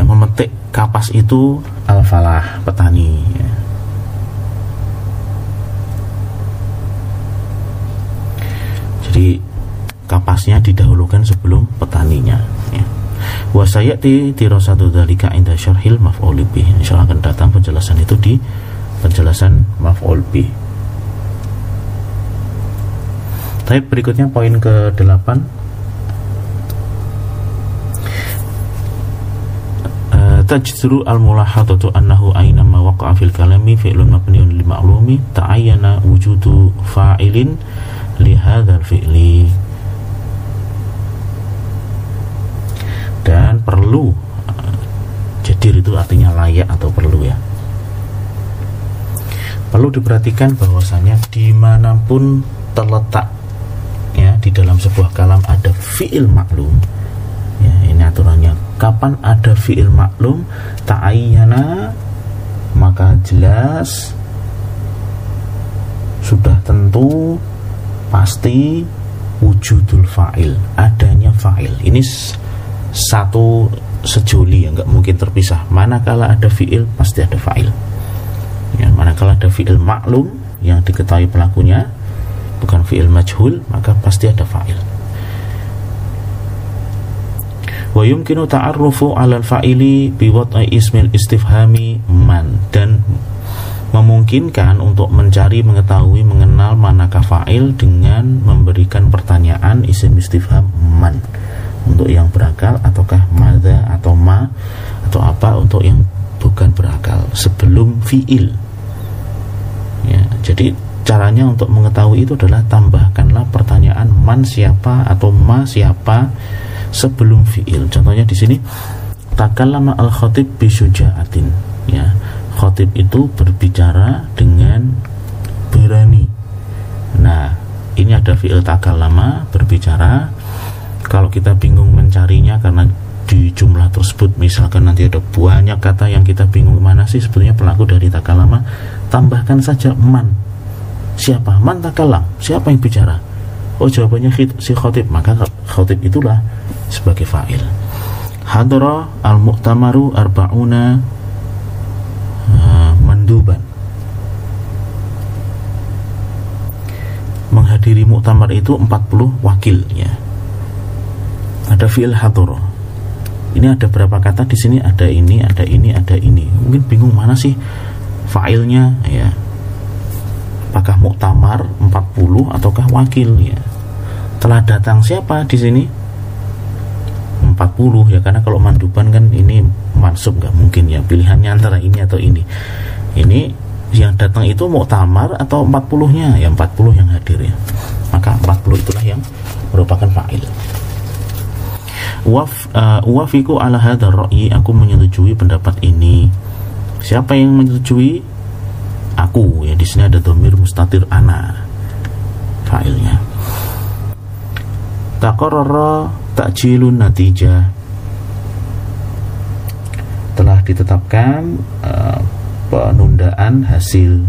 memetik kapas itu al-falah petani ya. jadi kapasnya didahulukan sebelum petaninya ya. wasayati tirasatu dalika inda syarhil maf'ul bih insyaallah akan datang penjelasan itu di penjelasan maf'ul bih Tapi berikutnya poin ke-8 tajzuru al-mulahadatu annahu aynama waqa'a fil kalami fi'lun mabniun lil ma'lumi ta'ayyana wujudu fa'ilin li hadzal fi'li dan perlu jadir itu artinya layak atau perlu ya. Perlu diperhatikan bahwasanya di mana pun terletak ya di dalam sebuah kalam ada fi'il maklum ya ini aturannya. Kapan ada fi'il maklum? Ta'ayyana. Maka jelas. Sudah tentu. Pasti wujudul fa'il. Adanya fa'il. Ini satu sejoli yang nggak mungkin terpisah. Manakala ada fi'il pasti ada fa'il. Ya, manakala ada fi'il maklum yang diketahui pelakunya bukan fi'il majhul maka pasti ada fa'il wa yumkinu ta'arrufu 'alal fa'ili biwad'i ismil istifhami man. Dan memungkinkan untuk mencari, mengetahui, mengenal manakah fa'il dengan memberikan pertanyaan isim istifham man. Untuk yang berakal ataukah mada atau ma atau apa untuk yang bukan berakal sebelum fi'il. Ya, jadi caranya untuk mengetahui itu adalah tambahkanlah pertanyaan man siapa atau ma siapa sebelum fiil. Contohnya di sini takallama al khatib bisujaatin ya. Khatib itu berbicara dengan berani. Nah, ini ada fiil takallama berbicara. Kalau kita bingung mencarinya karena di jumlah tersebut misalkan nanti ada banyak kata yang kita bingung mana sih sebetulnya pelaku dari takalama tambahkan saja man siapa man takalam siapa yang bicara oh jawabannya si khotib. Maka khotib itulah sebagai fa'il. Hadra al-mu'tamaru arba'una uh, manduban. Menghadiri muktamar itu 40 wakil ya ada fi'il hadra. Ini ada berapa kata di sini? Ada ini ada ini ada ini. Mungkin bingung mana sih fa'ilnya ya apakah muktamar 40 ataukah wakil? Ya. Telah datang siapa di sini? 40 ya karena kalau manduban kan ini mansub nggak mungkin ya. Pilihannya antara ini atau ini. Ini yang datang itu mau tamar atau 40 nya ya 40 yang hadir ya. Maka 40 itulah yang merupakan fa'il. Waf, uh, wafiku ala hadar ro'i aku menyetujui pendapat ini. Siapa yang menyetujui aku ya di sini ada domir mustatir ana fa'ilnya takororo takjilun natijah telah ditetapkan uh, penundaan hasil.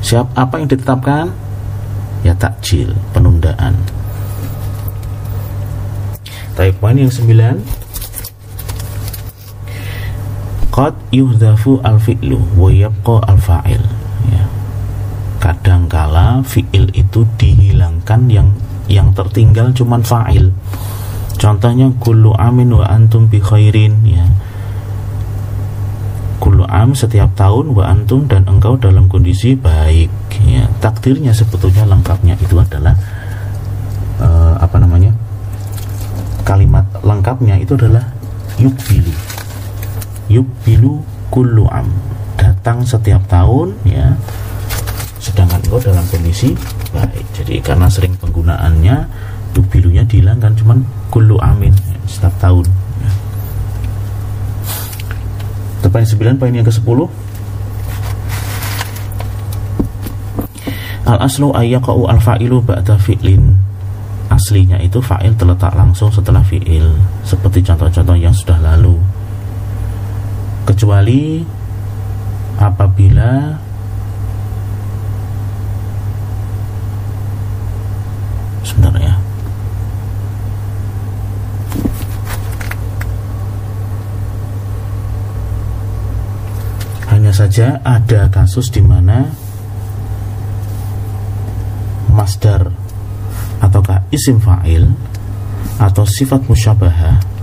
Siap apa yang ditetapkan? Ya takjil penundaan. Tapi poin yang sembilan Qad yuhdafu al-fi'lu wa yabqa al-fa'il ya. Kadangkala fi'il itu dihilangkan yang yang tertinggal cuman fa'il Contohnya kullu amin wa antum bi khairin ya. Kullu am setiap tahun wa antum dan engkau dalam kondisi baik ya. Takdirnya sebetulnya lengkapnya itu adalah uh, apa namanya? Kalimat lengkapnya itu adalah yukbilu. Yukbilu kullu am datang setiap tahun ya. Sedangkan engkau dalam kondisi baik. Jadi karena sering penggunaannya yukbilunya dihilangkan cuman kullu amin ya, setiap tahun ya. Poin 9 poin yang ke-10 Al aslu ayyaqa'u al fa'ilu ba'da fi'lin Aslinya itu fa'il terletak langsung setelah fi'il Seperti contoh-contoh yang sudah lalu Kecuali apabila sebentar ya. Hanya saja ada kasus di mana masdar ataukah isim fa'il atau sifat musyabahah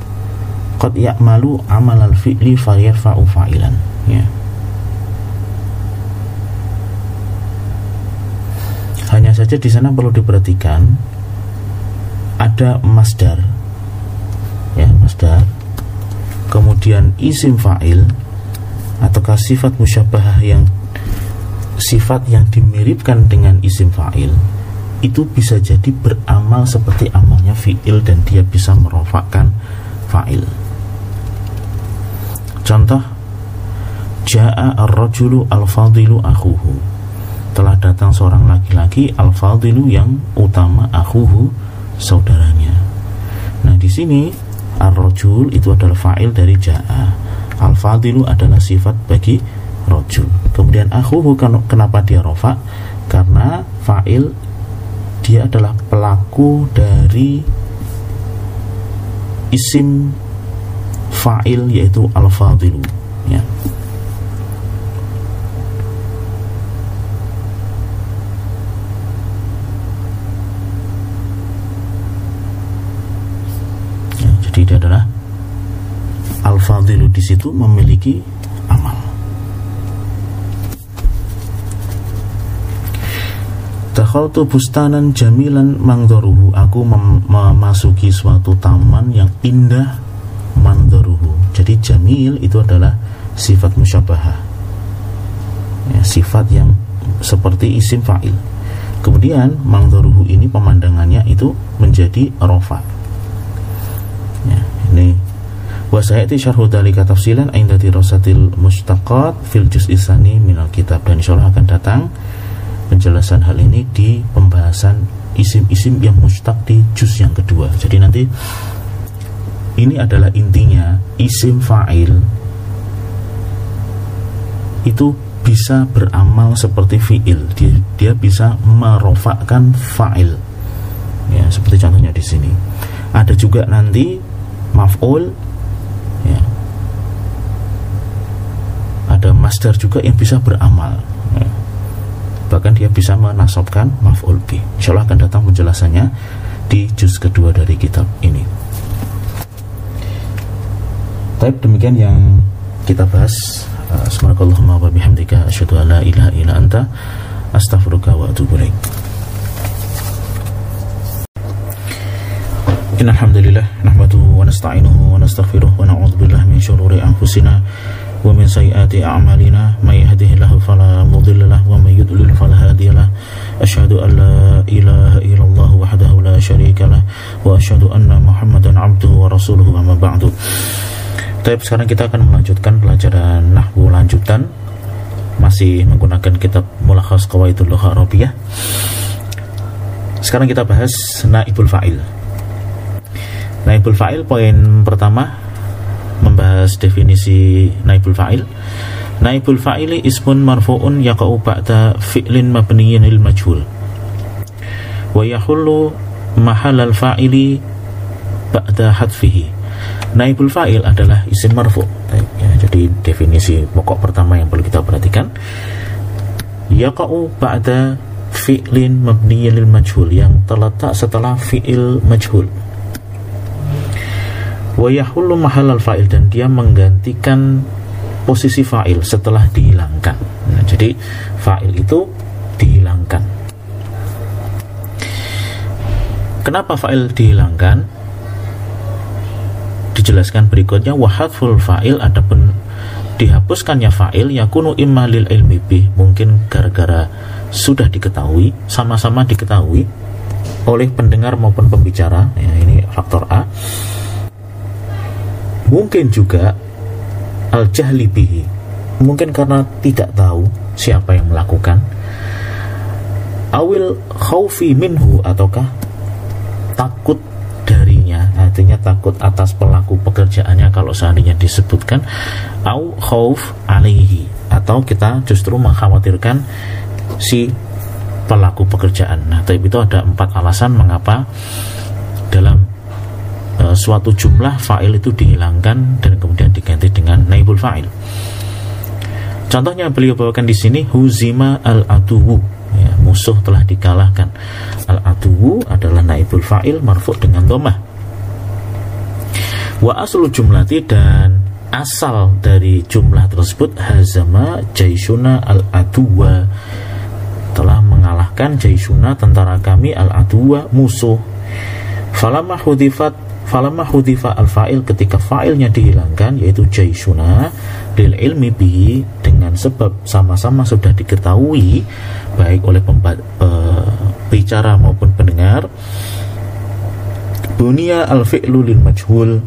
qad ya'malu amal al-fi'li fayarfa'u fa'ilan. Ya. Hanya saja di sana perlu diperhatikan ada masdar. Ya masdar. Kemudian isim fa'il ataukah sifat musyabahah yang sifat yang dimiripkan dengan isim fa'il itu bisa jadi beramal seperti amalnya fi'il dan dia bisa merofakkan fa'il contoh Ja'a ar-rajulu al-fadilu akhuhu. Telah datang seorang laki-laki al-fadilu yang utama akhuhu saudaranya. Nah di sini ar-rajul itu adalah fa'il dari ja'a. Al-fadilu adalah sifat bagi rojul Kemudian akhuhu kenapa dia rofa? Karena fa'il dia adalah pelaku dari isim fa'il yaitu al-fadilu ya. ya jadi dia adalah al-fadilu di situ memiliki amal. Takhaltu bustanan jamilan mangdoruhu Aku mem memasuki suatu taman yang indah mangdoruhu Jadi jamil itu adalah sifat musyabahah. Ya, Sifat yang seperti isim fa'il. Kemudian mangdoruhu ini pemandangannya itu menjadi rofa ya, Ini wa sayati syarhu dalika tafsilan inda dirasatil mustaqat fil juz isani minal kitab. Dan insyaallah akan datang penjelasan hal ini di pembahasan isim-isim yang mustaq di juz yang kedua. Jadi nanti ini adalah intinya isim fa'il. Itu bisa beramal seperti fi'il. Dia, dia bisa merofakkan fa'il. Ya seperti contohnya di sini. Ada juga nanti maf'ul ya. ada masdar juga yang bisa beramal ya. bahkan dia bisa menasobkan maf'ul bi. Insyaallah akan datang penjelasannya di juz kedua dari kitab ini Baik demikian yang kita bahas Subhanakallahumma wa bihamdika asyhadu an la ilaha illa anta astaghfiruka wa atubu ilaik إن الحمد لله نحمده ونستعينه ونستغفره ونعوذ بالله من شرور أنفسنا ومن سيئات أعمالنا من يهده الله فلا مضل له ومن يضلل فلا هادي له أشهد أن لا إله إلا الله وحده لا شريك له وأشهد أن محمدا عبده ورسوله وما بعد طيب sekarang kita akan melanjutkan pelajaran nahwu lanjutan masih menggunakan kitab Mulakhas Qawaidul Lugha Arabiyah. Sekarang kita bahas naibul fa'il. Naibul fa'il poin pertama membahas definisi naibul fa'il. Naibul fa'ili ismun marfu'un yaqa'u ba'da fi'lin mabniyin lil majhul. Wa yahullu mahal fa'ili ba'da hadfihi. Naibul fa'il adalah isim marfu. Ya, jadi definisi pokok pertama yang perlu kita perhatikan. Yaqa'u ba'da fi'lin mabniyin lil majhul yang terletak setelah fi'il majhul wa yahullu mahal fa'il dan dia menggantikan posisi fa'il setelah dihilangkan. Nah, jadi fa'il itu dihilangkan. Kenapa fa'il dihilangkan? Dijelaskan berikutnya wahadful fa'il adapun dihapuskannya fa'il yakunu imma lil ilmi bih mungkin gara-gara sudah diketahui sama-sama diketahui oleh pendengar maupun pembicara. Ya ini faktor A mungkin juga al jahli bihi mungkin karena tidak tahu siapa yang melakukan awil khaufi minhu ataukah takut darinya artinya takut atas pelaku pekerjaannya kalau seandainya disebutkan au khauf alaihi atau kita justru mengkhawatirkan si pelaku pekerjaan. Nah, itu ada empat alasan mengapa dalam e, suatu jumlah fa'il itu dihilangkan dan kemudian diganti dengan naibul fa'il. Contohnya beliau bawakan di sini huzima al aduwu ya, musuh telah dikalahkan. Al aduwu adalah naibul fa'il marfu dengan domah. Wa aslu jumlati dan asal dari jumlah tersebut hazama jaisuna al aduwa telah mengalahkan Jaisuna tentara kami al-adwa musuh falamah hudifat falamah hudifa al-fa'il ketika fa'ilnya dihilangkan yaitu Jaisuna lil ilmi bihi dengan sebab sama-sama sudah diketahui baik oleh pembicara maupun pendengar bunia al-fi'lu lil majhul.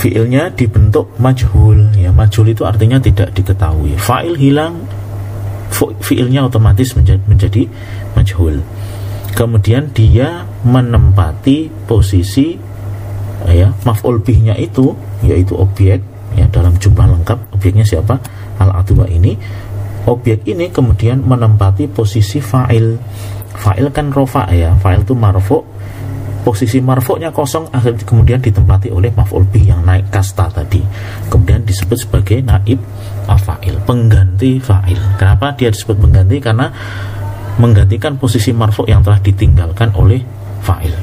Fiilnya dibentuk majhul. Ya majhul itu artinya tidak diketahui. Fa'il hilang fiilnya otomatis menjadi, menjadi majhul kemudian dia menempati posisi ya maf'ul bihnya itu yaitu objek ya dalam jumlah lengkap. Objeknya siapa? Al atwa ini. Objek ini kemudian menempati posisi fa'il. Fa'il kan rofa ya fa'il itu marfu. Posisi marfuknya kosong akhirnya kemudian ditempati oleh maf'ul bih yang naik kasta tadi. Kemudian disebut sebagai naib fa'il pengganti fa'il. Kenapa dia disebut pengganti? Karena menggantikan posisi marfu yang telah ditinggalkan oleh fa'il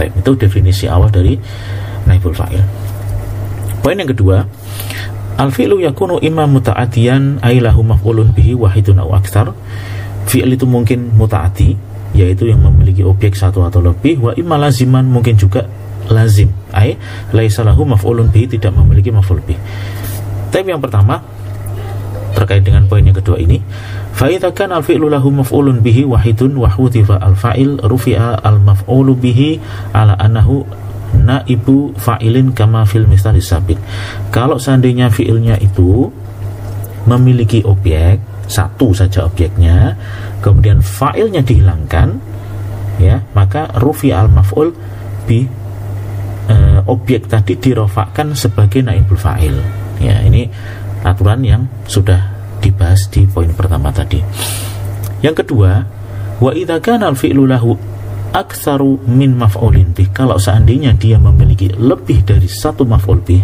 itu definisi awal dari naibul fa'il poin yang kedua Al-fi'lu yakunu imma muta'atiyan ailahu maf'ulun bihi wahidun au aktsar. Fi'il itu mungkin muta'ati yaitu yang memiliki objek satu atau lebih wa imma laziman mungkin juga lazim ai laisa lahu maf'ulun bihi tidak memiliki maf'ul bihi. Tapi yang pertama terkait dengan poin yang kedua ini lahu maf'ulun bihi wahidun wa hudhifa al fa'il rufi'a al maf'ulu bihi ala annahu naibu fa'ilin kama fil misal sabiq kalau seandainya fi'ilnya itu memiliki objek satu saja objeknya kemudian fa'ilnya dihilangkan ya maka rufi al maf'ul bi e, objek tadi dirofakkan sebagai naibul fa'il. Ya ini aturan yang sudah dibahas di poin pertama tadi. Yang kedua, wa idza kana al-fi'lu lahu aktsaru min maf'ulin bih. Kalau seandainya dia memiliki lebih dari satu maf'ul bih,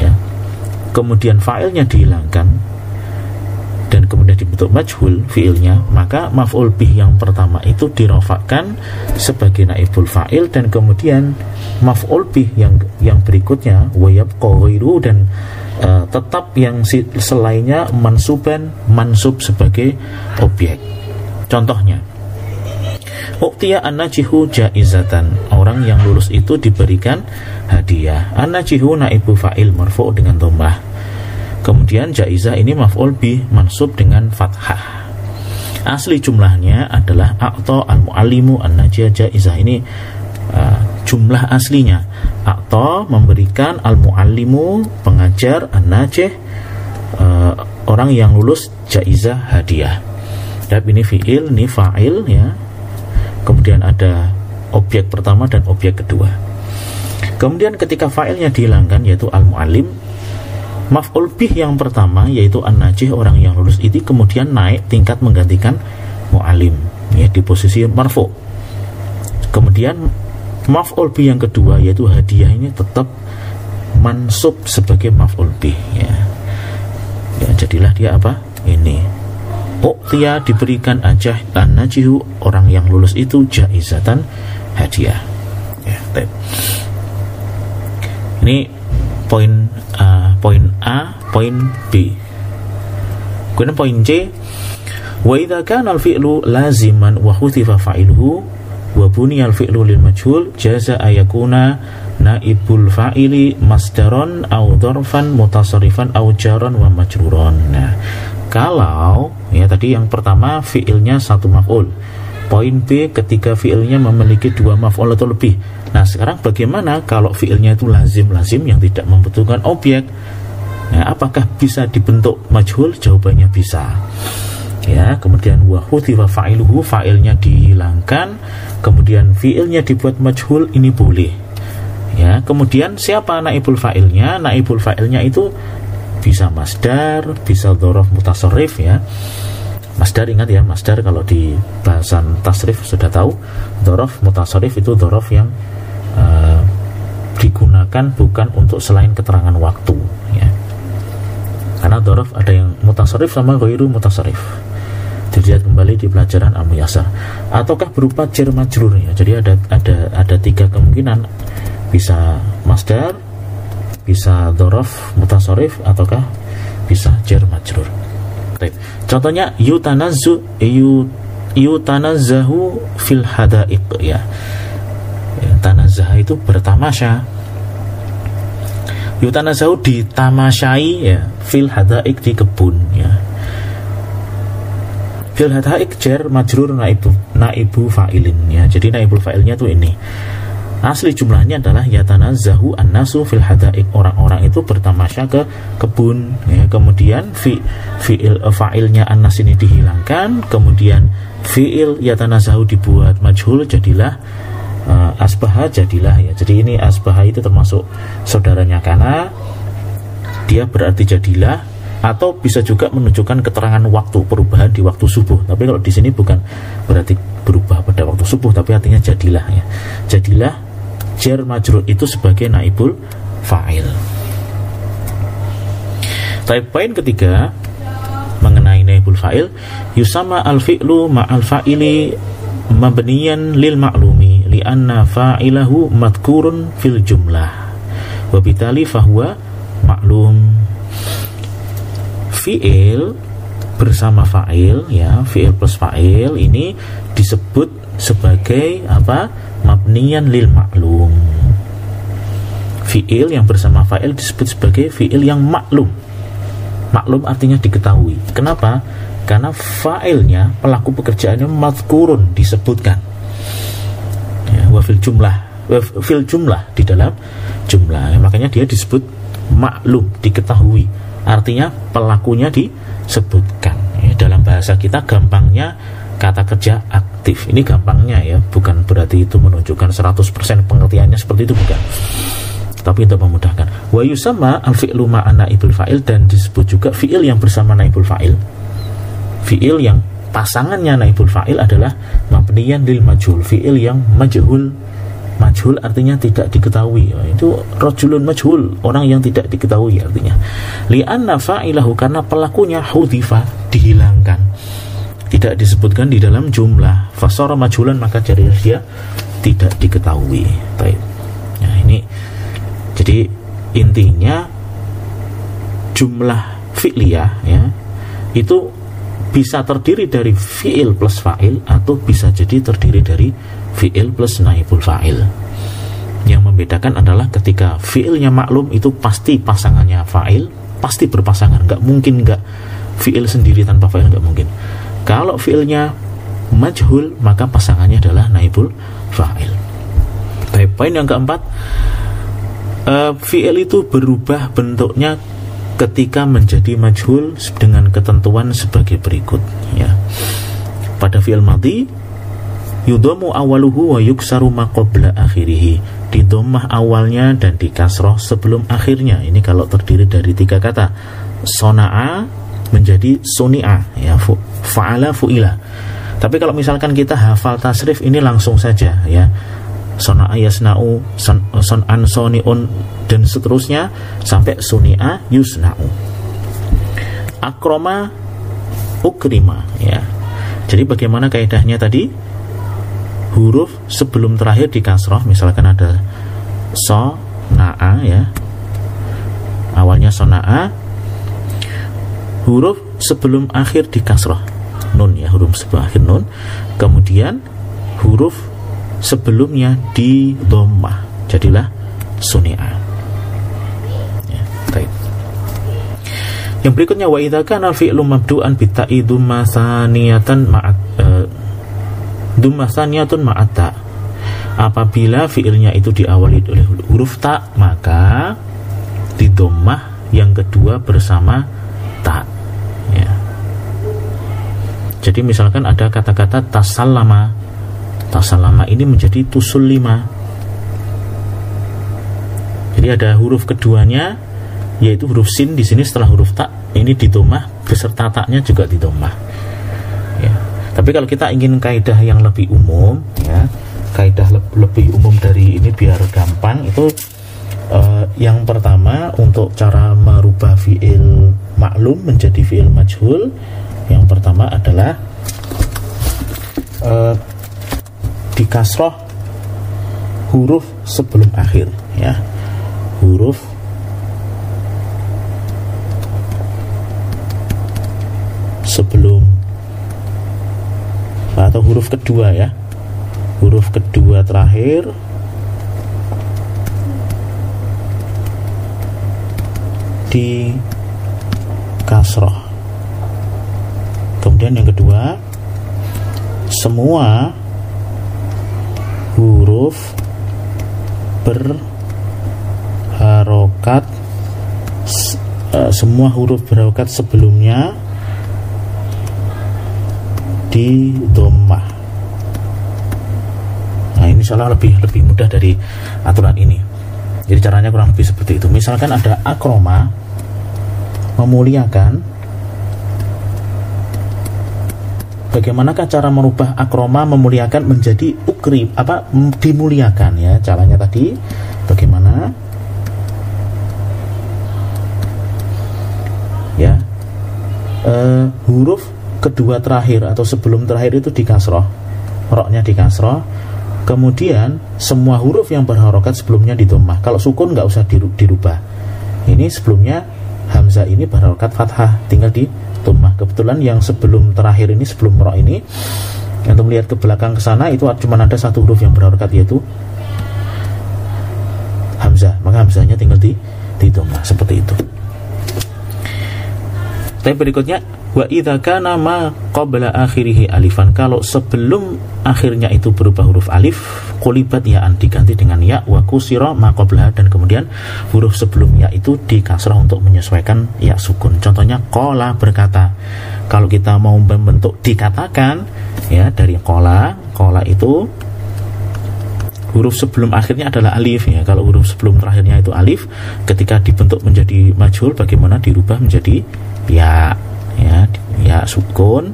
ya. Kemudian fa'ilnya dihilangkan dan kemudian dibentuk majhul fiilnya, maka maf'ul bih yang pertama itu dirofakkan sebagai naibul fa'il dan kemudian maf'ul bih yang yang berikutnya wayab dan uh, tetap yang selainnya mansuban mansub sebagai objek. Contohnya Uktia an-najihu jaizatan. Orang yang lulus itu diberikan hadiah. An-najihu naibu fa'il marfu' dengan tombah. Kemudian jaizah ini maf'ul bi mansub dengan fathah. Asli jumlahnya adalah A'to al-mu'allimu an-najiyah jaizah. Ini uh, jumlah aslinya atau memberikan al-muallimu pengajar an-najih uh, orang yang lulus jaizah hadiah. Dan ini fiil, ini fa'il ya. Kemudian ada objek pertama dan objek kedua kemudian ketika fa'ilnya dihilangkan yaitu al-mu'alim maf'ul bih yang pertama yaitu an-najih orang yang lulus itu kemudian naik tingkat menggantikan mu'alim ya di posisi marfu kemudian maf'ul bih yang kedua yaitu hadiah ini tetap mansub sebagai maf'ul bih ya. ya jadilah dia apa ini Uktia diberikan ajah dan najihu orang yang lulus itu jaizatan hadiah. Ya, tep. Ini poin uh, poin A, poin B. Kemudian poin C, wa idza kana al-fi'lu laziman wa khutifa fa'iluhu wa buniya al-fi'lu lil majhul jaza ayakuna naibul fa'ili masdaron au dorfan mutasarrifan au jaran wa majruron. Nah, kalau ya tadi yang pertama fiilnya satu maf'ul. Poin B ketika fiilnya memiliki dua maf'ul atau lebih. Nah, sekarang bagaimana kalau fiilnya itu lazim-lazim yang tidak membutuhkan objek? Nah, apakah bisa dibentuk majhul? Jawabannya bisa. Ya, kemudian wa hutifa fa'iluhu fa'ilnya dihilangkan, kemudian fiilnya dibuat majhul ini boleh. Ya, kemudian siapa naibul fa'ilnya? Naibul fa'ilnya itu bisa masdar, bisa dorof mutasorif ya. Masdar ingat ya, masdar kalau di bahasan tasrif sudah tahu, dorof mutasorif itu dorof yang uh, digunakan bukan untuk selain keterangan waktu ya. Karena dorof ada yang mutasorif sama goiru mutasorif dilihat kembali di pelajaran amuyasa ataukah berupa jar majrur ya? Jadi ada ada ada tiga kemungkinan. Bisa masdar bisa dorof mutasorif ataukah bisa jar majrur. Contohnya yutanazu yu yutanazzahu fil hadaiq ya, ya tanazah itu bertamasya. Yutanazahu ditamasyai ya fil hadaik di kebun ya fil hadaik jar majrur naibu naibu fa'ilin ya jadi naibu fa'ilnya tuh ini Asli jumlahnya adalah zahu an-nasu fil hadaik. Orang-orang itu bertamasya ke kebun. Ya, kemudian fi fiil fa'ilnya an-nas ini dihilangkan, kemudian fiil zahu dibuat majhul jadilah uh, asbaha jadilah ya. Jadi ini asbaha itu termasuk saudaranya karena dia berarti jadilah atau bisa juga menunjukkan keterangan waktu perubahan di waktu subuh. Tapi kalau di sini bukan berarti berubah pada waktu subuh, tapi artinya jadilah ya. Jadilah jar majrur itu sebagai naibul fa'il. Tapi poin ketiga mengenai naibul fa'il yusama al fi'lu ma'al fa'ili mabniyan lil ma'lumi li'anna fa'ilahu madkurun fil jumlah wabitali fahuwa maklum fi'il bersama fa'il ya fi'il plus fa'il ini disebut sebagai apa? Mabniyan lil maklum fiil yang bersama fa'il disebut sebagai fiil yang maklum maklum artinya diketahui. Kenapa? Karena fa'ilnya pelaku pekerjaannya mazkurun disebutkan. Ya, wafil jumlah wafil jumlah di dalam jumlah. Ya, makanya dia disebut maklum diketahui artinya pelakunya disebutkan. Ya, dalam bahasa kita gampangnya kata kerja aktif. Ini gampangnya ya bukan berarti itu menunjukkan 100% pengertiannya seperti itu bukan. Tapi untuk memudahkan. Wa yusama al fi'lu ma'ana ibul fa'il dan disebut juga fi'il yang bersama naibul fa'il. Fi'il yang pasangannya naibul fa'il adalah mabniyan lil majhul fi'il yang majhul majhul artinya tidak diketahui. Itu rojulun majhul orang yang tidak diketahui artinya. Li'anna fa'ilahu karena pelakunya hudifa dihilangkan. Tidak disebutkan di dalam jumlah. Fasara majhulan maka jadi dia tidak diketahui. Baik. Nah ini jadi intinya jumlah fi'liyah ya itu bisa terdiri dari fi'il plus fa'il atau bisa jadi terdiri dari fi'il plus naibul fa'il yang membedakan adalah ketika fi'ilnya maklum itu pasti pasangannya fa'il pasti berpasangan nggak mungkin nggak fi'il sendiri tanpa fa'il nggak mungkin kalau fiilnya majhul, maka pasangannya adalah naibul fa'il. Tapi poin yang keempat, uh, fiil itu berubah bentuknya ketika menjadi majhul dengan ketentuan sebagai berikut. Ya. Pada fiil mati yudomu awaluhu wa yuksaru maqobla akhirihi. Di domah awalnya dan di kasroh sebelum akhirnya. Ini kalau terdiri dari tiga kata. Sona'a menjadi suni'a. Ya fu, fa'ala fu'ila. Tapi kalau misalkan kita hafal tasrif ini langsung saja ya. Sona'a yasna'u son, son'an soni'un dan seterusnya sampai suni'a yusna'u. Akroma ukrima ya. Jadi bagaimana kaidahnya tadi huruf sebelum terakhir di kasroh misalkan ada so na'a ya. Awalnya so na'a huruf sebelum akhir di kasroh nun ya huruf sebelum akhir nun. Kemudian huruf sebelumnya di domah jadilah suni'a. Ya, yang berikutnya wa idza kana fi'lu mabdu'an bi Dumma saniyatun ma'ata Apabila fiilnya itu diawali oleh huruf tak Maka di domah yang kedua bersama tak ya. Jadi misalkan ada kata-kata tasallama. Tasallama ini menjadi tusul lima Jadi ada huruf keduanya yaitu huruf sin di sini setelah huruf tak ini di domah beserta taknya juga di domah ya tapi kalau kita ingin kaidah yang lebih umum, ya, kaidah le lebih umum dari ini biar gampang itu uh, yang pertama untuk cara merubah fiil maklum menjadi fiil majhul, yang pertama adalah uh, di kasroh huruf sebelum akhir, ya, huruf sebelum atau huruf kedua ya. Huruf kedua terakhir. Di kasroh. Kemudian yang kedua semua huruf berharokat uh, semua huruf berharokat sebelumnya di domah. Nah ini salah lebih lebih mudah dari aturan ini. Jadi caranya kurang lebih seperti itu. Misalkan ada akroma memuliakan bagaimanakah cara merubah akroma memuliakan menjadi ukri apa dimuliakan ya caranya tadi? Bagaimana? Ya. Uh, huruf kedua terakhir atau sebelum terakhir itu di kasroh. Roknya di kasroh. Kemudian semua huruf yang berharokat sebelumnya di domah kalau sukun nggak usah dirubah. Ini sebelumnya hamzah ini berharokat fathah tinggal di domah kebetulan yang sebelum terakhir ini sebelum rok ini untuk melihat ke belakang ke sana itu cuma ada satu huruf yang berharokat yaitu hamzah. Maka hamzahnya tinggal di di domah seperti itu. Tapi berikutnya Wa idza kana ma qabla akhirih alifan kalau sebelum akhirnya itu berubah huruf alif kulibat ya'an diganti dengan ya wa kusira ma qabla dan kemudian huruf sebelum ya itu dikasrah untuk menyesuaikan ya sukun. Contohnya qala berkata. Kalau kita mau membentuk dikatakan ya dari qala, qala itu huruf sebelum akhirnya adalah alif ya. Kalau huruf sebelum terakhirnya itu alif, ketika dibentuk menjadi majhul bagaimana dirubah menjadi ya ya ya sukun.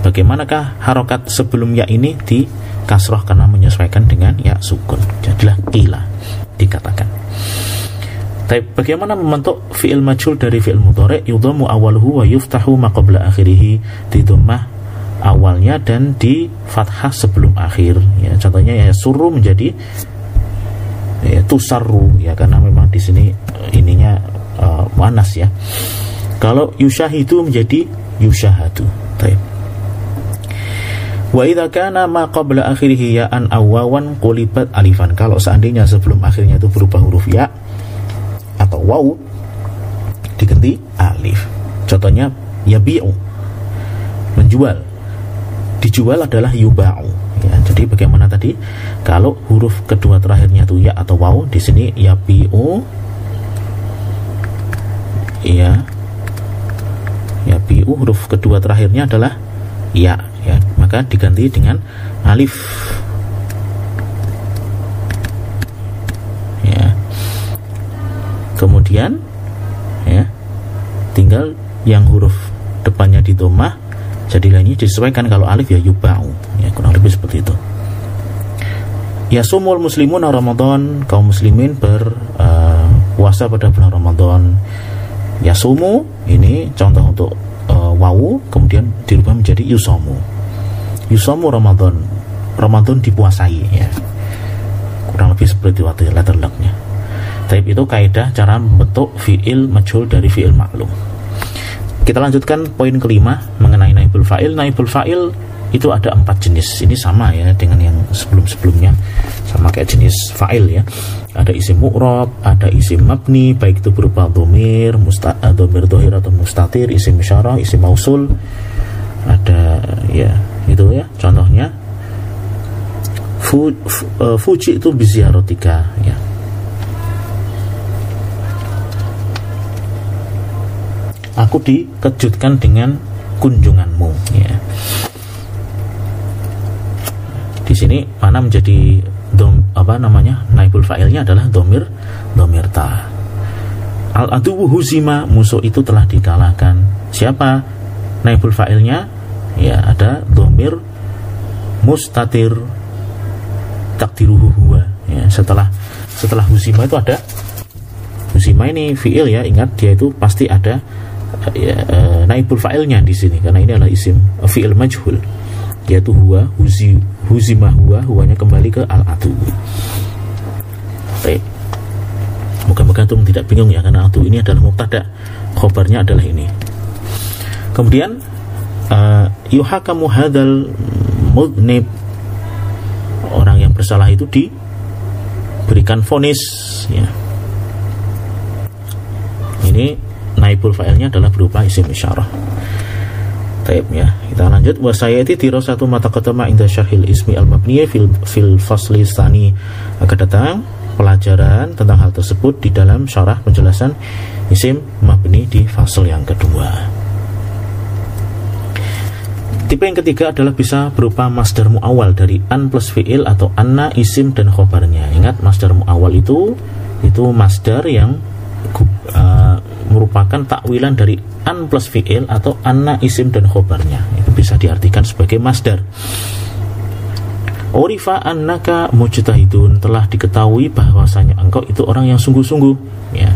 Bagaimanakah harokat sebelum ya ini di kasroh karena menyesuaikan dengan ya sukun? Jadilah kila dikatakan. Tapi bagaimana membentuk fi'il majul dari fi'il mudhari? Yudhamu awaluhu wa yuftahu maqabla akhirih di dhammah awalnya dan di fathah sebelum akhir. Ya contohnya ya suruh menjadi ya tusarru. Ya karena memang di sini ininya uh, manas ya kalau yushahidu menjadi yushahadu. Baik. Wa idza kana ma qabla akhirih ya'an awawan qulibat alifan. Kalau seandainya sebelum akhirnya itu berubah huruf ya atau waw diganti alif. Contohnya yabi'u menjual. Dijual adalah yuba'u. Ya, jadi bagaimana tadi? Kalau huruf kedua terakhirnya itu ya atau waw, di sini yabi'u ya ya biu huruf kedua terakhirnya adalah ya ya. Maka diganti dengan alif. Ya. Kemudian ya tinggal yang huruf depannya di domah jadilah ini disesuaikan. Kalau alif ya yubau. Ya kurang lebih seperti itu. Ya sumul muslimun Ramadan. Kaum muslimin berpuasa uh, pada bulan Ramadan. Ya sumu ini contoh untuk uh, wawu kemudian dirubah menjadi yusomu yusomu Ramadan. Ramadan dipuasai ya. Kurang lebih seperti waktu letter lucknya tapi itu kaidah cara membentuk fiil majhul dari fiil maklum kita lanjutkan poin kelima mengenai naibul fa'il. Naibul fa'il itu ada empat jenis. Ini sama ya dengan yang sebelum-sebelumnya. Sama kayak jenis fa'il ya. Ada isim mu'rob ada isim mabni baik itu berupa domir musta, eh, domir dohir atau mustatir isim syarah isim mausul. Ada ya itu ya contohnya. Fu, fu, uh, fuji itu biziarotika ya. Aku dikejutkan dengan kunjunganmu ya di sini mana menjadi dom apa namanya naibul fa'ilnya adalah domir domir ta al adu huzima musuh itu telah dikalahkan. Siapa naibul fa'ilnya? Ya ada domir mustatir takdiruhu huwa. Ya setelah setelah huzima itu ada. Huzima ini fi'il ya ingat dia itu pasti ada ya, e, naibul fa'ilnya di sini. Karena ini adalah isim fi'il majhul. Yaitu huwa huzi huzimah huwa huwanya kembali ke al atu baik. Moga-moga antum tidak bingung ya karena atu ini adalah mubtada. Khobarnya adalah ini. Kemudian uh, yuhakamu hadal mudnib. Orang yang bersalah itu diberikan fonis ya. Ini naibul fa'ilnya adalah berupa isim isyarah Taib ya. Kita lanjut wasayati satu mata ketema inda syarhil ismi al mabniyah fil fil fasli sani akan datang pelajaran tentang hal tersebut di dalam syarah penjelasan isim mabni di fasal yang kedua. Tipe yang ketiga adalah bisa berupa masdar muawal dari an plus fiil atau anna isim dan khobarnya. Ingat masdar muawal itu itu masdar yang uh, merupakan takwilan dari an plus fi'il atau anna isim dan khobarnya. Itu bisa diartikan sebagai masdar. Orifa annaka mujtahidun. Telah diketahui bahwasanya engkau itu orang yang sungguh-sungguh. Ya.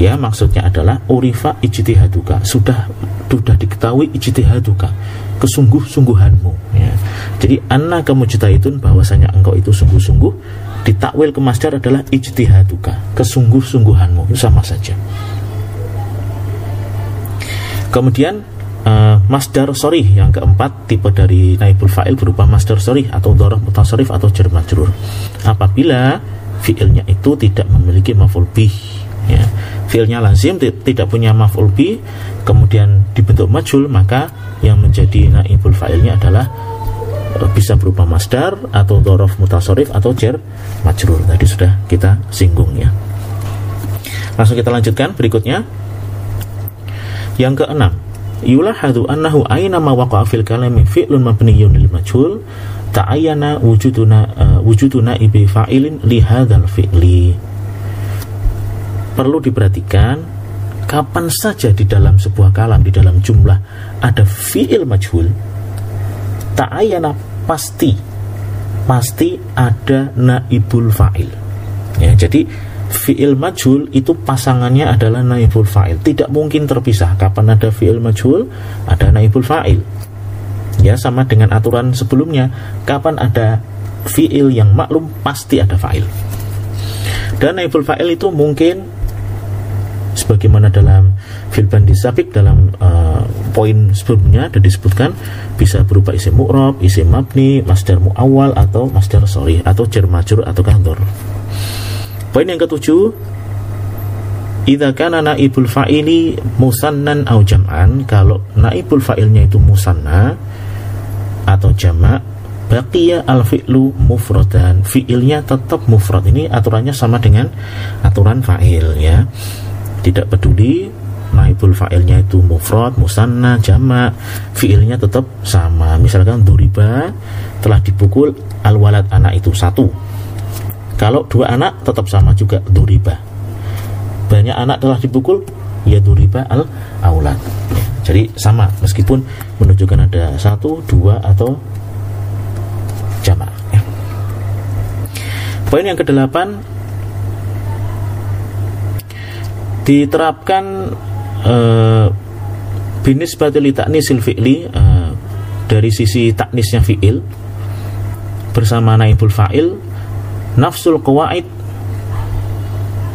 Ya maksudnya adalah orifa ijtihaduka. Sudah sudah diketahui ijtihaduka. Kesungguh-sungguhanmu. Ya. jadi annaka mujtahidun bahwasanya engkau itu sungguh-sungguh ditakwil ke masdar adalah ijtihaduka kesungguh-sungguhanmu itu sama saja Kemudian uh, masdar sorry yang keempat tipe dari naibul fa'il berupa masdar sorry atau doroh mutasorif atau jar majrur. Apabila fiilnya itu tidak memiliki maf'ul bih ya. Fiilnya lazim tidak punya maf'ul bih kemudian dibentuk majul maka yang menjadi naibul fa'ilnya adalah bisa berupa masdar atau dorof mutasorif atau jar majrur. Tadi sudah kita singgung ya. Langsung kita lanjutkan berikutnya yang keenam, yulahadu annahu aina ma waqa'a fil kalami fi'lun mabniyun lil majhul ta'ayyana wujuduna uh, wujuduna ibi fa'ilin li hadzal fi'li. Perlu diperhatikan kapan saja di dalam sebuah kalam di dalam jumlah ada fi'il majhul ta'ayyana pasti pasti ada naibul fa'il. Ya, jadi fi'il majhul itu pasangannya adalah naibul fa'il. Tidak mungkin terpisah. Kapan ada fi'il majhul ada naibul fa'il. Ya sama dengan aturan sebelumnya. Kapan ada fi'il yang maklum pasti ada fa'il. Dan naibul fa'il itu mungkin sebagaimana dalam fil sabik dalam uh, poin sebelumnya ada disebutkan bisa berupa isim mu'rob, isim mabni, masdar mu'awal atau masdar sorry atau jar atau kantor. Poin yang ketujuh Idza kana naibul fa'ili musannan au jam'an kalau naibul fa'ilnya itu musanna atau jamak baqiya al fi'lu mufradan fi'ilnya tetap mufrad. Ini aturannya sama dengan aturan fa'il ya tidak peduli naibul fa'ilnya itu mufrad, musanna, jama, fiilnya tetap sama. Misalkan duriba telah dipukul al-walad anak itu satu. Kalau dua anak tetap sama juga duriba. Banyak anak telah dipukul ya duriba al aulad. Jadi sama meskipun menunjukkan ada satu, dua atau jama. Ya. Poin yang kedelapan diterapkan uh, binis batili taknisil fi'li uh, dari sisi taknisnya fi'il bersama naibul fa'il nafsul qawaid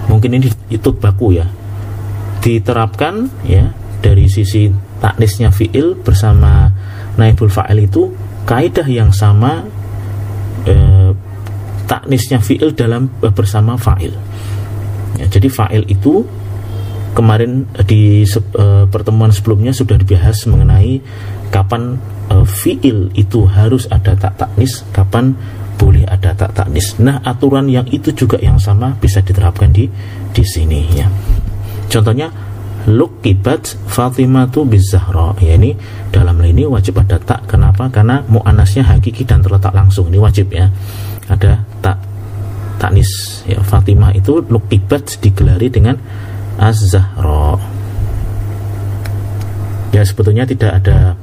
mungkin ini itu baku ya diterapkan ya dari sisi taknisnya fi'il bersama naibul fa'il itu kaidah yang sama eh, taknisnya fi'il dalam eh, bersama fa'il. Ya, jadi fa'il itu kemarin di uh, pertemuan sebelumnya sudah dibahas mengenai kapan uh, fiil itu harus ada tak taknis, kapan boleh ada tak taknis. Nah, aturan yang itu juga yang sama bisa diterapkan di di sini ya. Contohnya lukibat Fatimatu bizahra ya ini dalam hal ini wajib ada tak. Kenapa? Karena muannasnya hakiki dan terletak langsung. Ini wajib ya. Ada tak taknis. Ya Fatimah itu lukibat digelari dengan Az-Zahra ya sebetulnya tidak ada.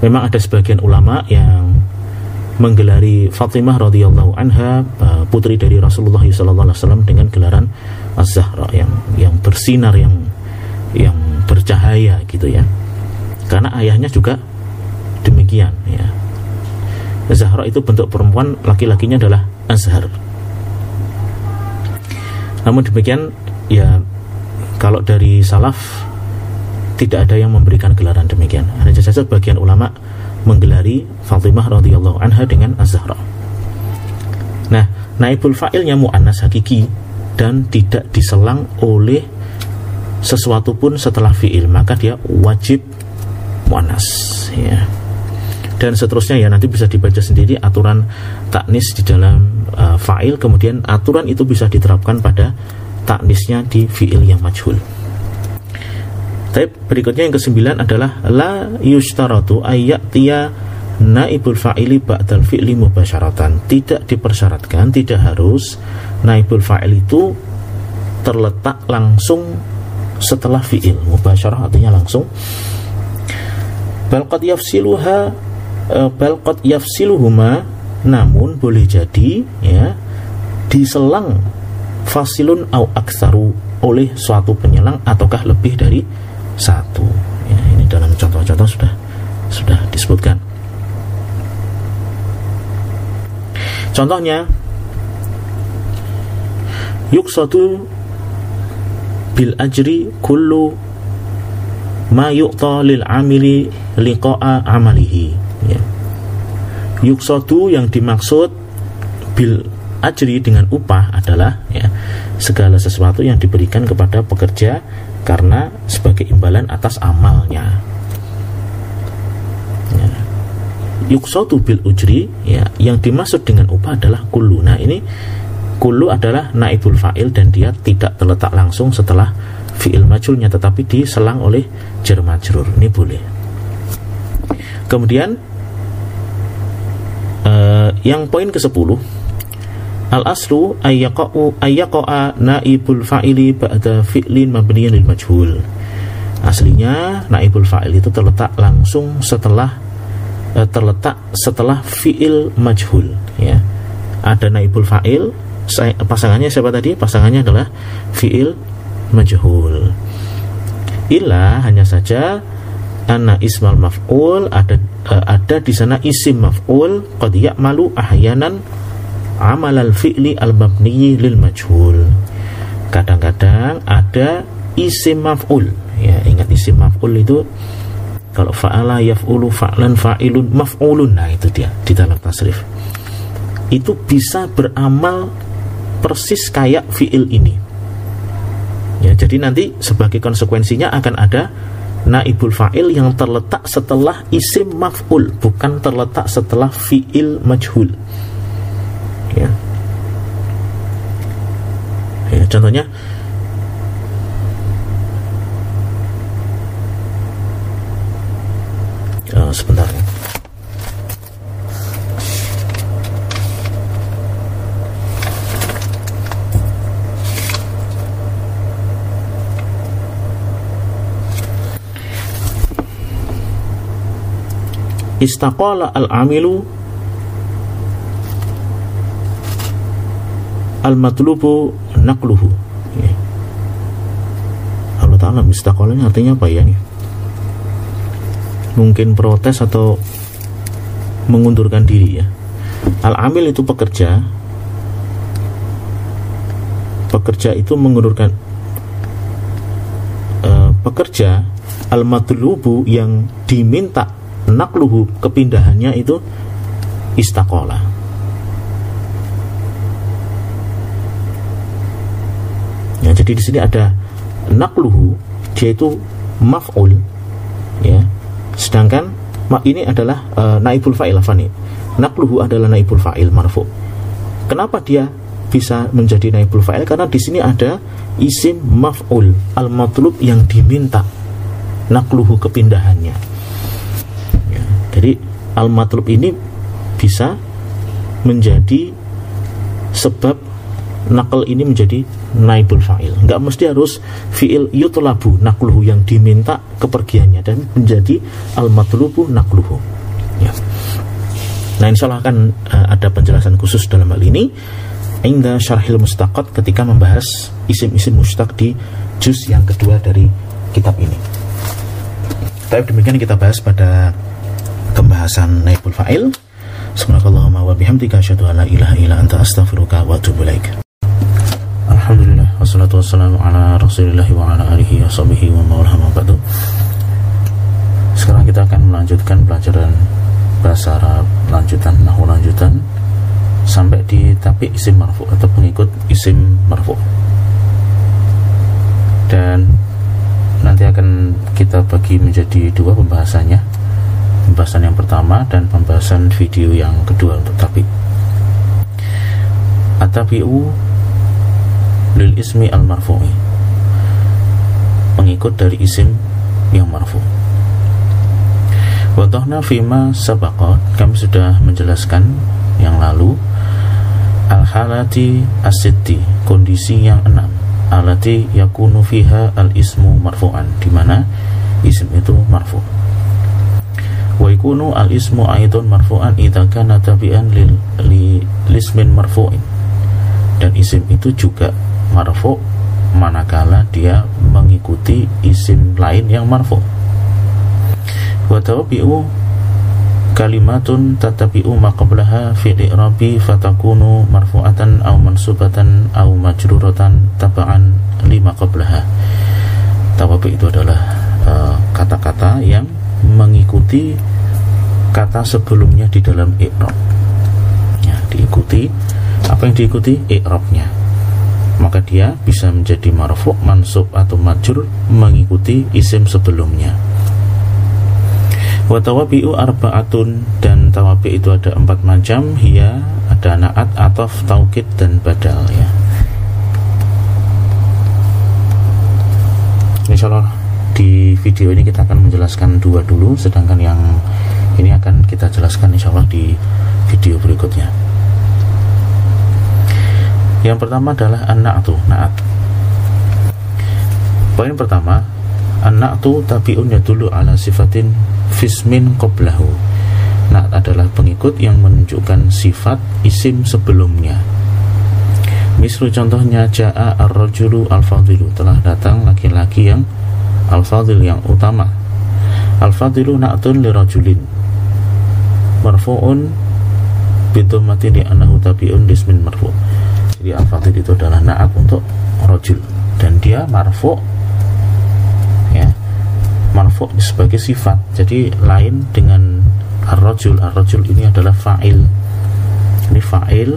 Memang ada sebagian ulama yang menggelari Fatimah radhiyallahu anha eh, putri dari Rasulullah SAW dengan gelaran Az-Zahra yang yang bersinar yang yang bercahaya gitu ya. Karena ayahnya juga demikian ya. Zahra itu bentuk perempuan laki-lakinya adalah Azhar. Namun demikian ya kalau dari salaf tidak ada yang memberikan gelaran demikian. Hanya saja bagian ulama menggelari Fatimah radhiyallahu anha dengan Az-Zahra. Nah, naibul fa'ilnya mu'annas hakiki dan tidak diselang oleh sesuatu pun setelah fi'il, maka dia wajib mu'annas ya. Dan seterusnya ya nanti bisa dibaca sendiri aturan taknis di dalam uh, fa'il kemudian aturan itu bisa diterapkan pada taknisnya di fiil yang majhul. Tapi berikutnya yang kesembilan adalah la yustaratu tia naibul fa'ili ba'dal fi'li mubasyaratan. Tidak dipersyaratkan, tidak harus naibul fa'il itu terletak langsung setelah fi'il. Mubasyarah artinya langsung. Balqad yafsiluha eh, balqad yafsiluhuma namun boleh jadi ya diselang fasilun au aksaru oleh suatu penyelang ataukah lebih dari satu. Ya, ini dalam contoh-contoh sudah sudah disebutkan. Contohnya yuksatu bil ajri kullu ma yu'ta lil amili liqa'a amalihi. Ya. yuksatu yang dimaksud bil ajri dengan upah adalah ya, segala sesuatu yang diberikan kepada pekerja karena sebagai imbalan atas amalnya. Ya. Yuksotu bil ujri ya, yang dimaksud dengan upah adalah kulu. Nah ini kulu adalah naibul fa'il dan dia tidak terletak langsung setelah fi'il majulnya tetapi diselang oleh jar majrur. Ini boleh. Kemudian uh, yang poin ke-10 Al aslu ayyaqa'u ayyaqa'a naibul fa'ili ba'da fi'lin mabniyan lil majhul. Aslinya naibul fa'il itu terletak langsung setelah eh, terletak setelah fi'il majhul ya. Ada naibul fa'il pasangannya siapa tadi? Pasangannya adalah fi'il majhul. Ila hanya saja anna ismal maf'ul ada uh, ada di sana isim maf'ul qad ya'malu ahyanan amal al-fi'li al-mabni lil majhul. Kadang-kadang ada isim maf'ul. Ya, ingat isim maf'ul itu kalau fa'ala yaf'ulu fa'lan fa'ilun maf'ulun. Nah, itu dia di dalam tasrif. Itu bisa beramal persis kayak fi'il ini. Ya, jadi nanti sebagai konsekuensinya akan ada naibul fa'il yang terletak setelah isim maf'ul, bukan terletak setelah fi'il majhul ya, ya contohnya uh, sebentar ya. istaqala al-amilu al-matlubu naqluhu ya. Allah Ta'ala istaqalanya artinya apa ya mungkin protes atau mengundurkan diri ya. Al-amil itu pekerja. Pekerja itu mengundurkan uh, pekerja al-matlubu yang diminta nakluhu kepindahannya itu istakola jadi di sini ada nakluhu dia itu maf'ul ya. Sedangkan ini adalah uh, naibul fa'il afani nakluhu adalah naibul fa'il marfu. Kenapa dia bisa menjadi naibul fa'il? Karena di sini ada isim maf'ul al matlub yang diminta nakluhu kepindahannya. Jadi al-matlub ini bisa menjadi sebab nakal ini menjadi naibul fa'il. Enggak mesti harus fi'il yutlabu nakluhu yang diminta kepergiannya dan menjadi al-matlubu nakluhu. Ya. Nah, insya Allah akan uh, ada penjelasan khusus dalam hal ini Indah syarhil mustaqat ketika membahas isim-isim mustaq di juz yang kedua dari kitab ini. Tapi demikian kita bahas pada pembahasan naibul fa'il Subhanakallahumma wa bihamdika asyhadu an la ilaha illa anta astaghfiruka wa. Wassalatu wassalamu ala. Sekarang kita akan melanjutkan pelajaran bahasa Arab lanjutan nahwu lanjutan sampai di tapi isim marfu atau pengikut isim marfu. Dan nanti akan kita bagi menjadi dua pembahasannya pembahasan yang pertama dan pembahasan video yang kedua untuk tapi atabiu lil ismi al marfu'i. Mengikut dari isim yang marfu. Wadahna fima sabakot kami sudah menjelaskan yang lalu. Al halati asiti kondisi yang enam. Alati yakunu fiha al ismu marfu'an. Di mana isim itu marfu' wa yakunu al ismu aidun marfu'an idza kana tabi'an lil li, lismin marfu'in. Dan isim itu juga marfu manakala dia mengikuti isim lain yang marfu wa kalimatun tatabi'u ma qablaha fi i'rabi fatakunu marfu'atan aw mansubatan aw majruratan taba'an lima qablaha tawabi itu adalah eh, kata-kata uh, yang mengikuti kata sebelumnya di dalam i'rab. Ya, diikuti apa yang diikuti i'rabnya. Maka dia bisa menjadi marfu, mansub atau majur mengikuti isim sebelumnya. Wa tawabi'u arba'atun dan tawabi itu ada empat macam, hia ada naat, ataf, taukid dan badal ya. Insyaallah di video ini kita akan menjelaskan dua dulu sedangkan yang ini akan kita jelaskan insya Allah di video berikutnya yang pertama adalah anak tu naat. Poin pertama anak tu tabiun dulu ala sifatin fismin qoblahu. Naat adalah pengikut yang menunjukkan sifat isim sebelumnya. Misru contohnya Ja'a ar-rajulu al-fadilu. Telah datang laki-laki yang al-fadil yang utama. Al-fadilu na'tun li rajulin. Marfu'un mati di anahu tabi'un dismin marfu' jadi al-fadil itu adalah na'at untuk rajul dan dia marfu' ya marfu' sebagai sifat. Jadi lain dengan ar-rajul ar-rajul ini adalah fa'il. Ini fa'il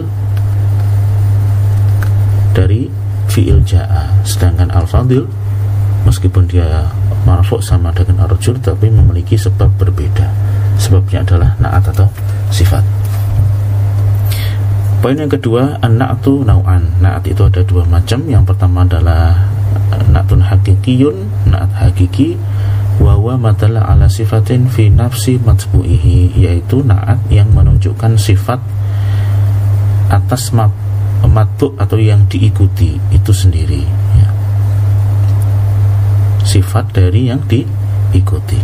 dari fi'il ja'a. Sedangkan al-fadil meskipun dia marfu sama dengan arjul tapi memiliki sebab berbeda. Sebabnya adalah naat atau sifat poin yang kedua an-na'tu nau'an. Naat itu ada dua macam. Yang pertama adalah na'tun hakikiyun naat hakiki wawa madalla ala sifatin fi nafsi matbu'ihi yaitu naat yang menunjukkan sifat atas mat, atau yang diikuti itu sendiri ya. sifat dari yang diikuti.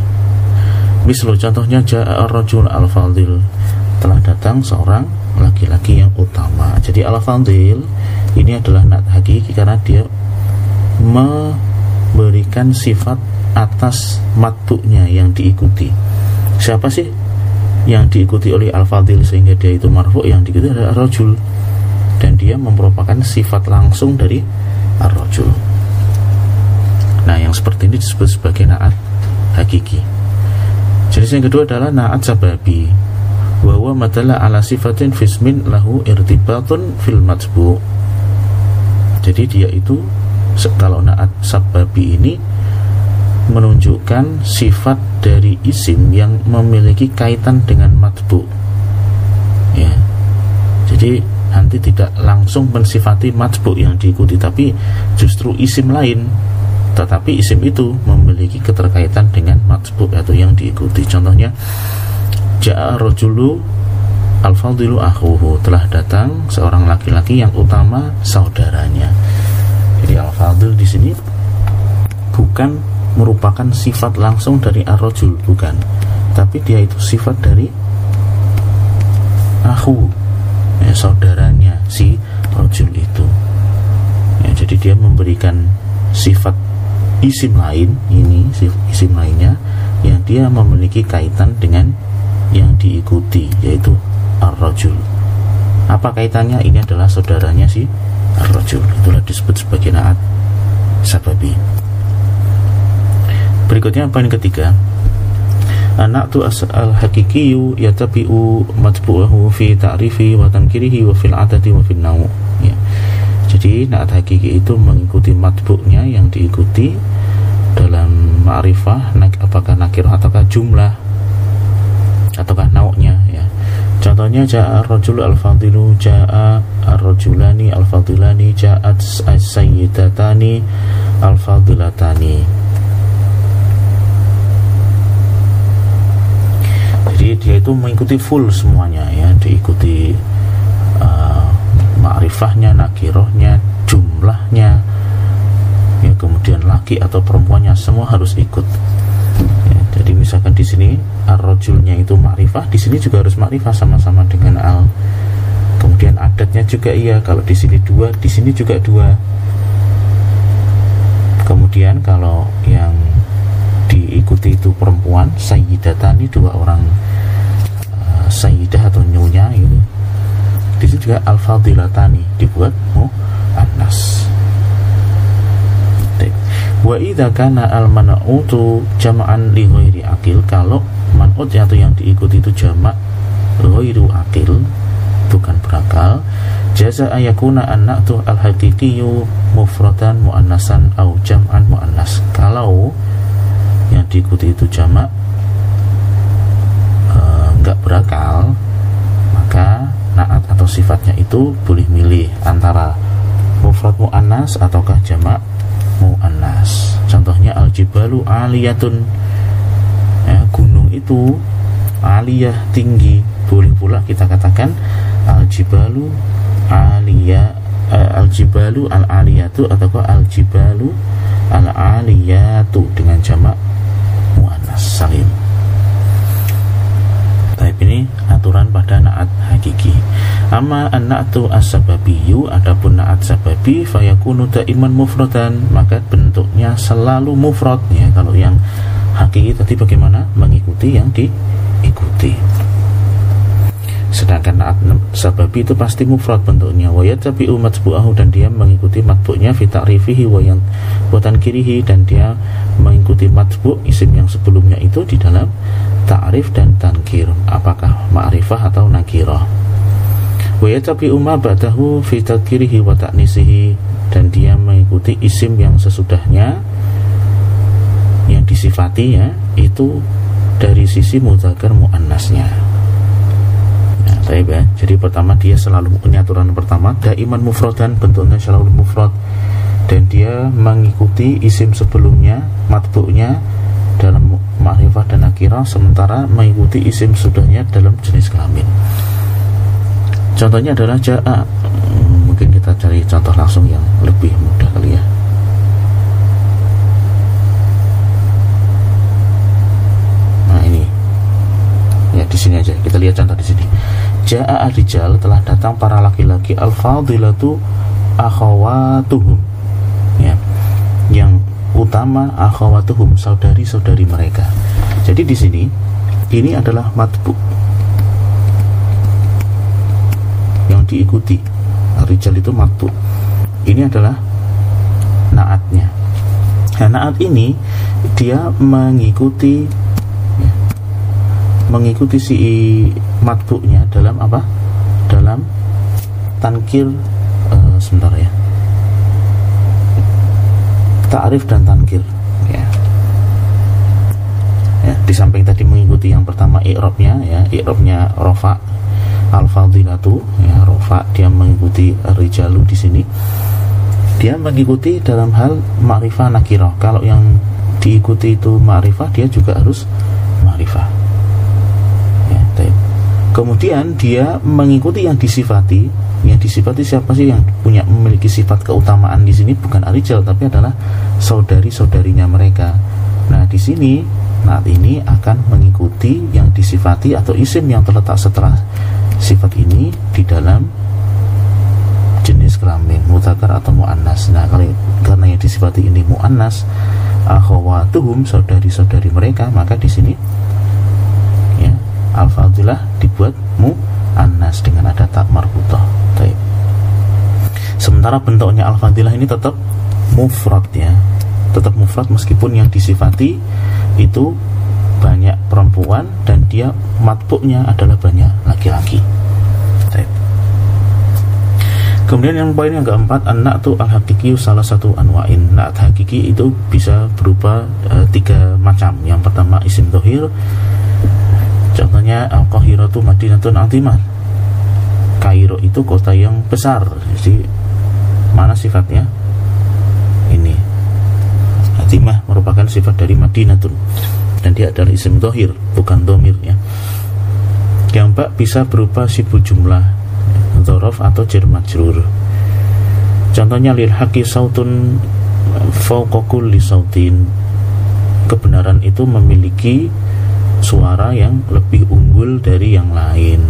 Misal contohnya ja'a rajul al-fadil. Telah datang seorang laki-laki yang utama. Jadi al-fadil ini adalah naat hakiki karena dia memberikan sifat atas matbuknya yang diikuti. Siapa sih yang diikuti oleh al-fadil sehingga dia itu marfu? Yang diikuti adalah ar-rajul. Dan dia merupakan sifat langsung dari ar-rajul. Nah yang seperti ini disebut sebagai naat hakiki. Jenis yang kedua adalah naat sababi bahwa madalla ala sifatin fismin lahu irtibatun fil matbu jadi dia itu kalau naat sababi ini menunjukkan sifat dari isim yang memiliki kaitan dengan matbu ya. Jadi nanti tidak langsung mensifati matbu yang diikuti tapi justru isim lain. Tetapi isim itu memiliki keterkaitan dengan matbu atau yang diikuti. Contohnya ja'a rojulu al-fadilu akhuhu. Telah datang seorang laki-laki yang utama saudaranya. Jadi al-fadil di sini bukan merupakan sifat langsung dari ar-rajul bukan. Tapi dia itu sifat dari aku ya, saudaranya si rojul itu. Ya, jadi dia memberikan sifat isim lain ini isim lainnya yang dia memiliki kaitan dengan yang diikuti yaitu ar-rajul. Apa kaitannya? Ini adalah saudaranya si ar-rajul. Itulah disebut sebagai naat sababi. Berikutnya poin ketiga. Anak tu al hakikiyu yatabi'u matbu'ahu fi ta'rifi wa tankirihi wa fil adati wa fil nawu ya. Jadi naat hakiki itu mengikuti matbu'nya yang diikuti dalam ma'rifah apakah nakirah ataukah jumlah ataukah nauknya ya. Contohnya ja'a rajul al-fadilu ja'a ar-rajulani al-fadilani ja'at as-sayyidatani al-fadilatani. Jadi dia itu mengikuti full semuanya ya. Diikuti uh, ma'rifahnya nakirohnya jumlahnya. Ya kemudian laki atau perempuannya semua harus ikut jadi misalkan di sini ar-rajulnya itu ma'rifah di sini juga harus ma'rifah sama-sama dengan al. Kemudian adatnya juga iya kalau di sini dua di sini juga dua. Kemudian kalau yang diikuti itu perempuan sayyidatani dua orang uh, sayyidah atau nyonya itu. Di situ juga al-fadilatani dibuat mu'annas wa idza kana al man'utu jama'an li ghairi akil kalau man'ut atau yang diikuti itu jamak ghairu akil bukan berakal jaza ayakuna an-na'tu al-haqiqiyyu mufradan muannasan au jam'an muannas. Kalau yang diikuti itu jamak eh, berakal maka naat atau sifatnya itu boleh milih antara mufrad mu'annas ataukah jamak mu'annas contohnya al-jibalu aliyatun. Ya, gunung itu aliyah tinggi. Boleh pula kita katakan al-jibalu aliyah uh, al-jibalu al-aliyatu ataukah al-jibalu al-aliyatu dengan jamak muannas salim ini aturan pada naat hakiki. Amma an-na'tu as-sababiyu Adapun naat sababi Fayakunu da'iman mufradan Maka bentuknya selalu mufrad ya, Kalau yang hakiki tadi bagaimana? Mengikuti yang diikuti sedangkan sababi itu pasti mufrad bentuknya. Wa yatabi'u matbu'ahu dan dia mengikuti matbu'nya fi ta'rifihi wa yang buatan kirihi dan dia mengikuti matbu' isim yang sebelumnya itu di dalam ta'rif dan tankir. Apakah ma'rifah atau nakirah? Wa yatabi'u ma ba'dahu fi tadkirihi wa dan dia mengikuti isim yang sesudahnya yang disifati ya itu dari sisi mudzakkar muannasnya Taib ya. Jadi pertama dia selalu punya aturan pertama. Daiman mufradan bentuknya selalu mufrad. Dan dia mengikuti isim sebelumnya matbu'nya dalam ma'rifah dan nakirah sementara mengikuti isim sudahnya dalam jenis kelamin. Contohnya adalah ja'a. Hmm, mungkin kita cari contoh langsung yang lebih mudah kali ya nah ini ya di sini aja kita lihat contoh di sini ja'a adijal telah datang para laki-laki al-fadilatu akhawatuhum ya yang utama akhawatuhum saudari-saudari mereka. Jadi di sini ini adalah matbu yang diikuti. Rijal itu matbu. Ini adalah naatnya. Nah, naat ini dia mengikuti mengikuti si matbunya dalam apa? Dalam tankir uh, sebentar ya ta'rif dan tankir ya. ya di samping tadi mengikuti yang pertama i'rabnya ya i'rabnya rofa al-fadilatu ya rofa dia mengikuti rijalu di sini dia mengikuti dalam hal ma'rifah nakirah kalau yang diikuti itu ma'rifah dia juga harus ma'rifah kemudian dia mengikuti yang disifati yang disifati siapa sih yang punya memiliki sifat keutamaan di sini bukan arijal tapi adalah saudari-saudarinya mereka. Nah, di sini naat ini akan mengikuti yang disifati atau isim yang terletak setelah sifat ini di dalam jenis kelamin mutakar atau muannas. Nah, kalau karena yang disifati ini muannas, akhwatuhum saudari-saudari mereka, maka di sini al-fadilah dibuat mu anas dengan ada tak marbutah sementara bentuknya al-fadilah ini tetap mufrad ya. Tetap mufrad meskipun yang disifati itu banyak perempuan dan dia matbuknya adalah banyak laki-laki. Kemudian yang poin yang keempat anak tuh al hakiki salah satu anwain. Nah hakiki itu bisa berupa e, tiga macam. Yang pertama isim tohir, Contohnya Al-Qahiratu Madinatun Azimah. Kairo itu kota yang besar. Jadi mana sifatnya? Ini. Azimah merupakan sifat dari Madinatun dan dia adalah isim dohir bukan domir ya. Yang empat bisa berupa sibuk jumlah Zorof atau jar majrur. Contohnya lil haqi sautun fauqa li sautin. Kebenaran itu memiliki suara yang lebih unggul dari yang lain.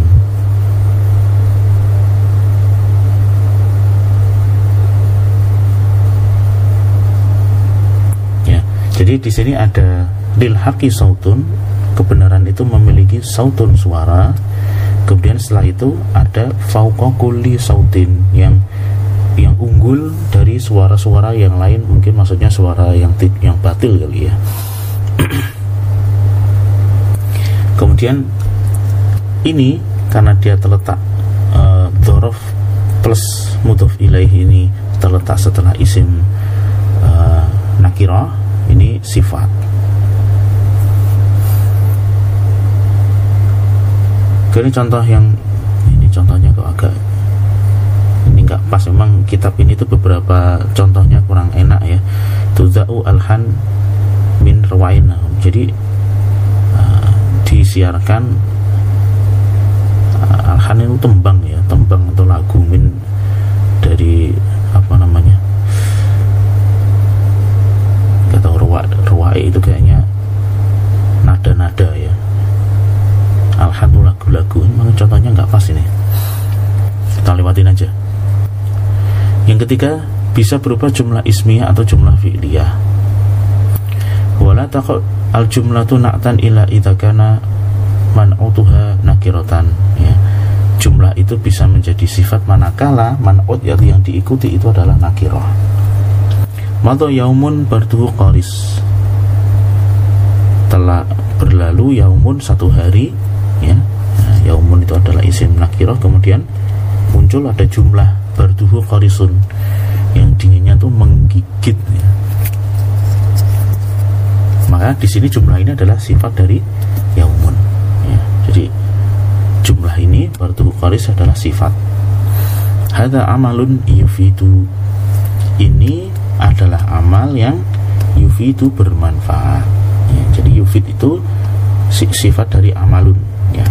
Ya, jadi di sini ada lil haqi sautun, kebenaran itu memiliki sautun suara. Kemudian setelah itu ada fauqa sautin yang yang unggul dari suara-suara yang lain mungkin maksudnya suara yang yang batil kali ya kemudian ini karena dia terletak uh, plus mudhof ilaih ini terletak setelah isim uh, ini sifat. Ini contoh yang ini contohnya kok agak ini nggak pas. Memang kitab ini tuh beberapa contohnya kurang enak ya. Tuzau alhan min rawaina jadi disiarkan uh, alhan itu tembang ya tembang atau lagu min dari apa namanya gak tahu ruwa ruwa itu kayaknya nada-nada ya. Alhan itu lagu-lagu memang contohnya nggak pas ini. Kita lewatin aja. Yang ketiga bisa berupa jumlah ismiyah atau jumlah fi'liyah. Wala takut al jumlatu na'tan ila idza kana man'utuha nakiratan ya. Jumlah itu bisa menjadi sifat manakala man'ut yang diikuti itu adalah nakirah. Mato yaumun bertuhu qaris telah berlalu yaumun satu hari ya. Nah, yaumun itu adalah isim nakirah kemudian muncul ada jumlah bertuhu qarisun yang dinginnya tuh menggigit ya maka di sini jumlah ini adalah sifat dari yaumun. Ya, jadi jumlah ini bertubuh karis adalah sifat. Hada amalun yufidu. Ini adalah amal yang yufidu bermanfaat. Ya, jadi yufid itu sifat dari amalun ya.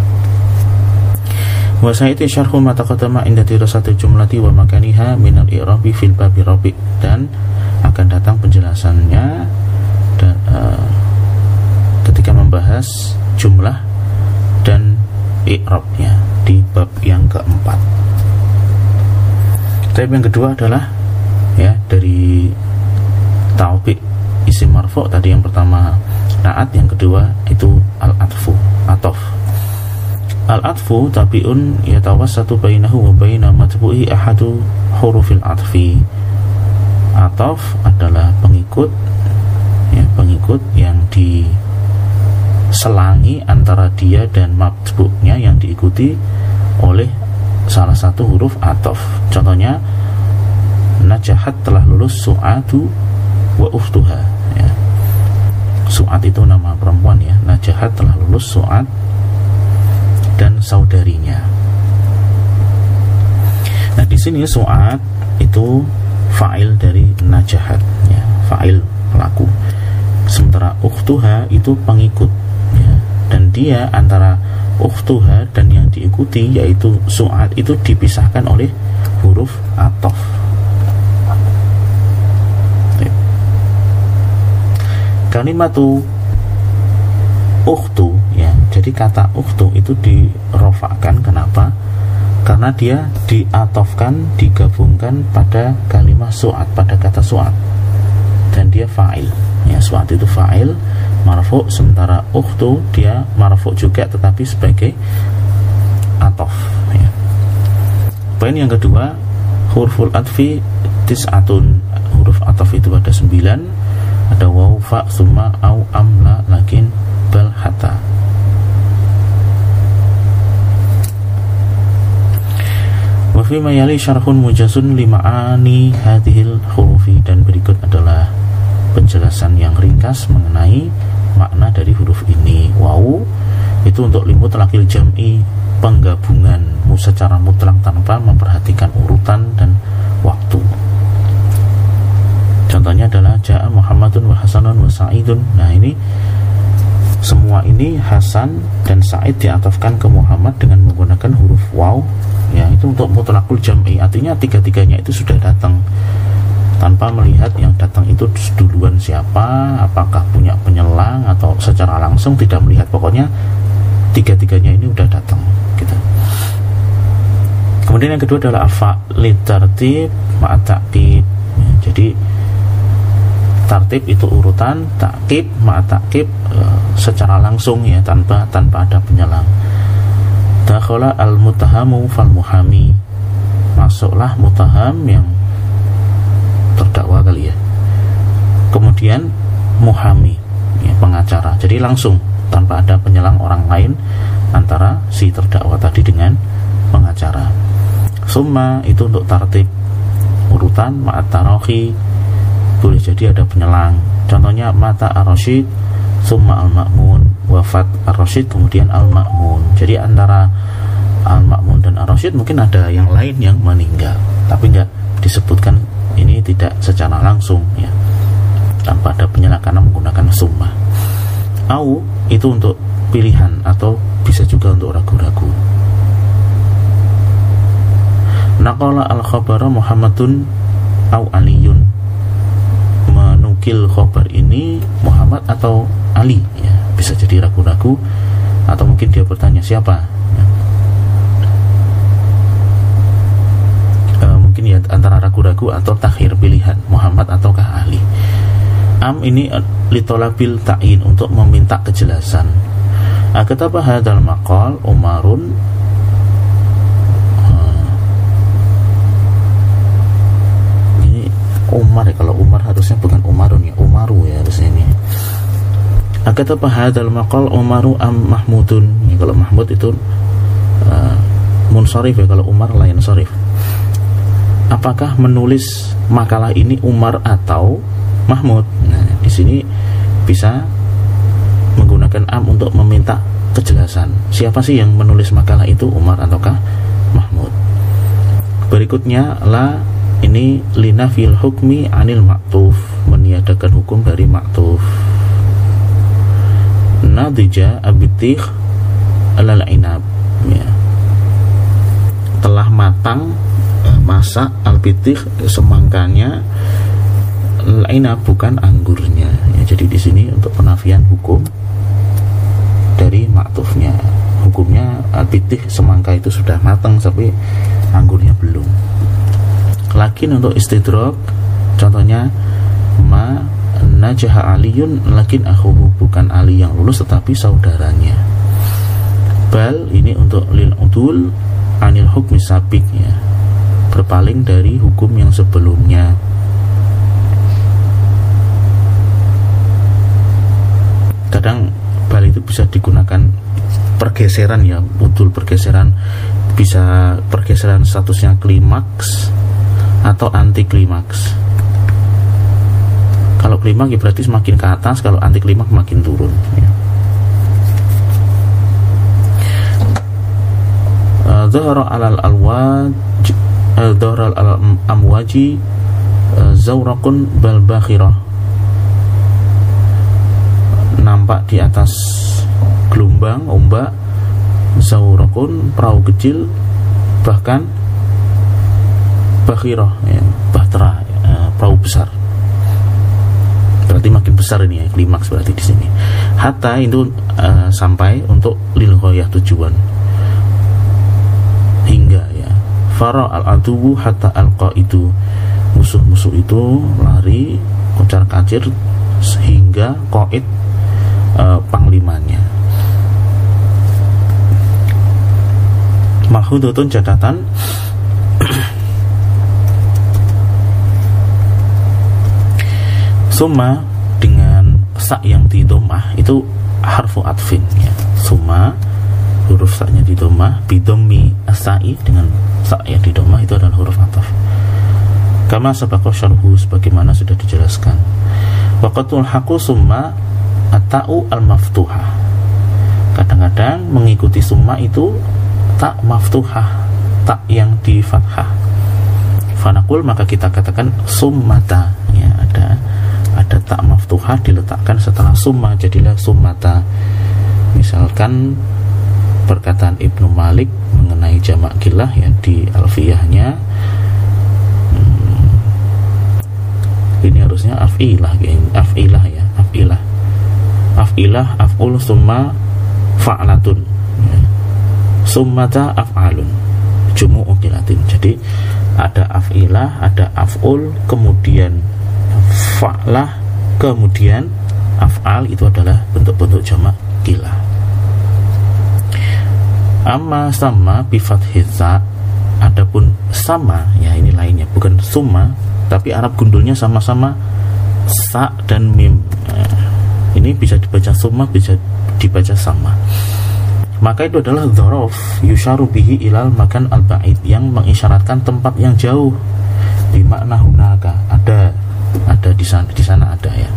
Sayyidi syarhu ma taqaddama inda dirasati jumlati wa makaniha min al-i'rabi fil babi dan akan datang penjelasannya dan, uh, ketika membahas jumlah dan i'rabnya di bab yang keempat. Tapi yang kedua adalah ya dari taubik isim marfu tadi yang pertama naat yang kedua itu al-atfu atof Al-atfu tabi'un yatawassatu bainahu wa baina matbu'i ahadu hurufil atfi. Ataf adalah pengikut pengikut yang diselangi antara dia dan matbu'nya yang diikuti oleh salah satu huruf ataf. Contohnya najahat telah lulus su'atu wa uftuha ya. Su'at itu nama perempuan ya. Najahat telah lulus su'at dan saudarinya. Nah, di sini suat itu fa'il dari najahat ya, fa'il pelaku. Sementara ukhtuha itu pengikut ya. Dan dia antara ukhtuha dan yang diikuti yaitu suat itu dipisahkan oleh huruf atof. Kalimatu ukhtu ya jadi kata ukhtu itu dirofakan kenapa karena dia diatofkan digabungkan pada kalimat suat pada kata suat dan dia fa'il. Ya suat itu fa'il marfu sementara ukhtu dia marfu juga tetapi sebagai atof ya. poin yang kedua huruful atfi tis'atun. Huruf atof itu ada sembilan ada waw fa summa au amla lakin bal hatta wa fi ma yali syarhun mujazun lima'ani hadhil hurufi dan berikut adalah penjelasan yang ringkas mengenai makna dari huruf ini. Waw itu untuk limut lakil jam'i penggabungan secara mutlak tanpa memperhatikan urutan dan waktu. Contohnya adalah ja'a Muhammadun wa Hasanun wa Sa'idun. Nah ini semua ini Hasan dan Said diatafkan ke Muhammad dengan menggunakan huruf waw ya itu untuk mutlakul jam'i. Artinya tiga-tiganya itu sudah datang tanpa melihat yang datang itu duluan siapa apakah punya penyelang atau secara langsung tidak melihat. Pokoknya tiga-tiganya ini sudah datang gitu. kemudian yang kedua adalah afa litartib ma'ataqib ya, jadi tartib itu urutan takib ma takib e, secara langsung ya tanpa tanpa ada penyelang. Dakhala al mutahamu fal muhami masuklah mutaham yang terdakwa kali ya. Kemudian muhami ya, pengacara. Jadi langsung tanpa ada penyelang orang lain antara si terdakwa tadi dengan pengacara. Summa itu untuk tartib urutan ma'at tarohi. Boleh jadi ada penyelang. Contohnya mata ar-rasyid summa al-ma'mun wafat ar-rasyid kemudian al-ma'mun. Jadi antara al-ma'mun dan ar-rasyid mungkin ada yang lain yang meninggal. Tapi nggak disebutkan ini tidak secara langsung ya. Tanpa ada penyelang karena menggunakan summa. Au itu untuk pilihan atau bisa juga untuk ragu-ragu. Naqala al-khabara Muhammadun au aliyun. Menukil khobar ini Muhammad atau Ali ya. Bisa jadi ragu-ragu atau mungkin dia bertanya siapa ya. antara ragu-ragu atau takhir pilihan Muhammad ataukah Ali am ini litolabil ta'in untuk meminta kejelasan. Akataba hadal maqal Umarun? Umar ya kalau Umar harusnya bukan Umarun ya Umaru ya harusnya ini. Kata hadzal maqal Umaru am Mahmudun? Ya, kalau Mahmud itu uh, munsharif ya kalau Umar lain sorif apakah menulis makalah ini Umar atau Mahmud? Nah di sini bisa menggunakan am untuk meminta kejelasan. Siapa sih yang menulis makalah itu Umar ataukah Mahmud? Berikutnya la ini lina fil hukmi anil maktuf meniadakan hukum dari maktuf nadija abitih alal inab. Ya. Telah matang masak albitih semangkanya inab bukan anggurnya. Ya, jadi di sini untuk penafian hukum dari maktufnya. Hukumnya albitih semangka itu sudah matang tapi anggurnya belum. Lagi untuk istidrok contohnya ma najaha aliyun lakin aku bukan ali yang lulus tetapi saudaranya. Bal ini untuk lil udul anil hukmi sabiknya berpaling dari hukum yang sebelumnya. Kadang bal itu bisa digunakan pergeseran ya udul pergeseran. Bisa pergeseran statusnya klimaks atau anti klimaks kalau klimaks ya berarti semakin ke atas kalau anti klimaks makin turun ya. Zahara alal alwaj Zahara al amwaji Zawrakun bal bakhirah Nampak di atas gelombang, ombak Zawrakun, perahu kecil Bahkan Bakhirah, ya, bahtera, ya, perahu besar. Berarti makin besar ini ya klimaks berarti di sini. Hatta itu uh, sampai untuk lil tujuan fara al adubu hatta alqa itu. Musuh-musuh itu lari kocar kacir sehingga koit uh, panglimanya. Mahudotun catatan Suma dengan sak yang di domah itu harfu atfin ya. Suma huruf saknya di domah bidomi asai dengan sak yang di domah itu adalah huruf ataf kama sabaqa syarhu sebagaimana sudah dijelaskan. Waqatul haqu summa atau al maftuha kadang-kadang mengikuti summa itu tak maftuha tak yang di fathah fanakul maka kita katakan summata. Ya ada ada tak maftuha diletakkan setelah summa jadilah summata. Misalkan perkataan Ibnu Malik mengenai jamak gilah ya di alfiyahnya. Hmm, ini harusnya afilah afilah ya afilah. Afilah aful summa fa'latun. Ya. summata af'alun. Jumu'u kilatin. Jadi ada afilah ada af'ul kemudian fa'lah kemudian af'al itu adalah bentuk-bentuk jamak gilah Amma sama bifat hitsa Adapun sama ya ini lainnya bukan summa tapi Arab gundulnya sama-sama sa dan mim. Nah, ini bisa dibaca summa bisa dibaca sama. Maka itu adalah dzaraf yusharu ilal makan al ba'id yang mengisyaratkan tempat yang jauh. Di makna hunaka ada ada di sana di sana ada ya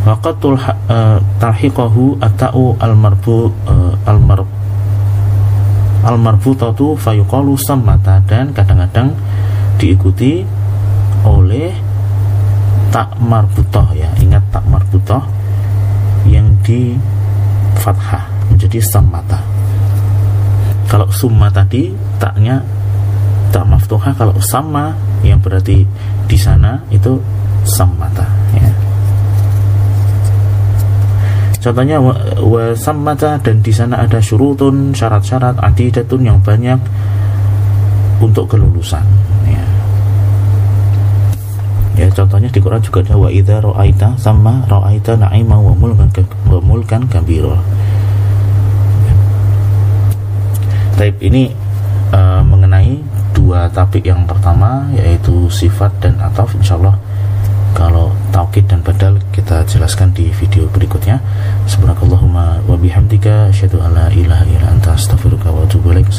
waqatul uh, talhiqahu atau al-marbu uh, al-mar al-marbutatu fayuqalu sammata. Dan kadang-kadang diikuti oleh tak marbutoh ya. Ingat tak marbutoh yang di fathah menjadi sammata. Kalau summa tadi taknya tak maftuhah. Kalau sama yang berarti di sana itu sammata ya Contohnya wa sammata dan di sana ada syurutun syarat-syarat adidatun yang banyak untuk kelulusan. Ya. ya contohnya di Quran juga ada wa idza ra'aita sama ra'aita na'ima wa mulkan wa mulkan. Ya. Taib ini uh, mengenai dua topik yang pertama yaitu sifat dan ataf insyaallah kalau taukid dan badal kita jelaskan di video berikutnya. Subhanakallahumma wa bihamdika asyhadu alla ilaha illa anta astaghfiruka wa atubu ilaik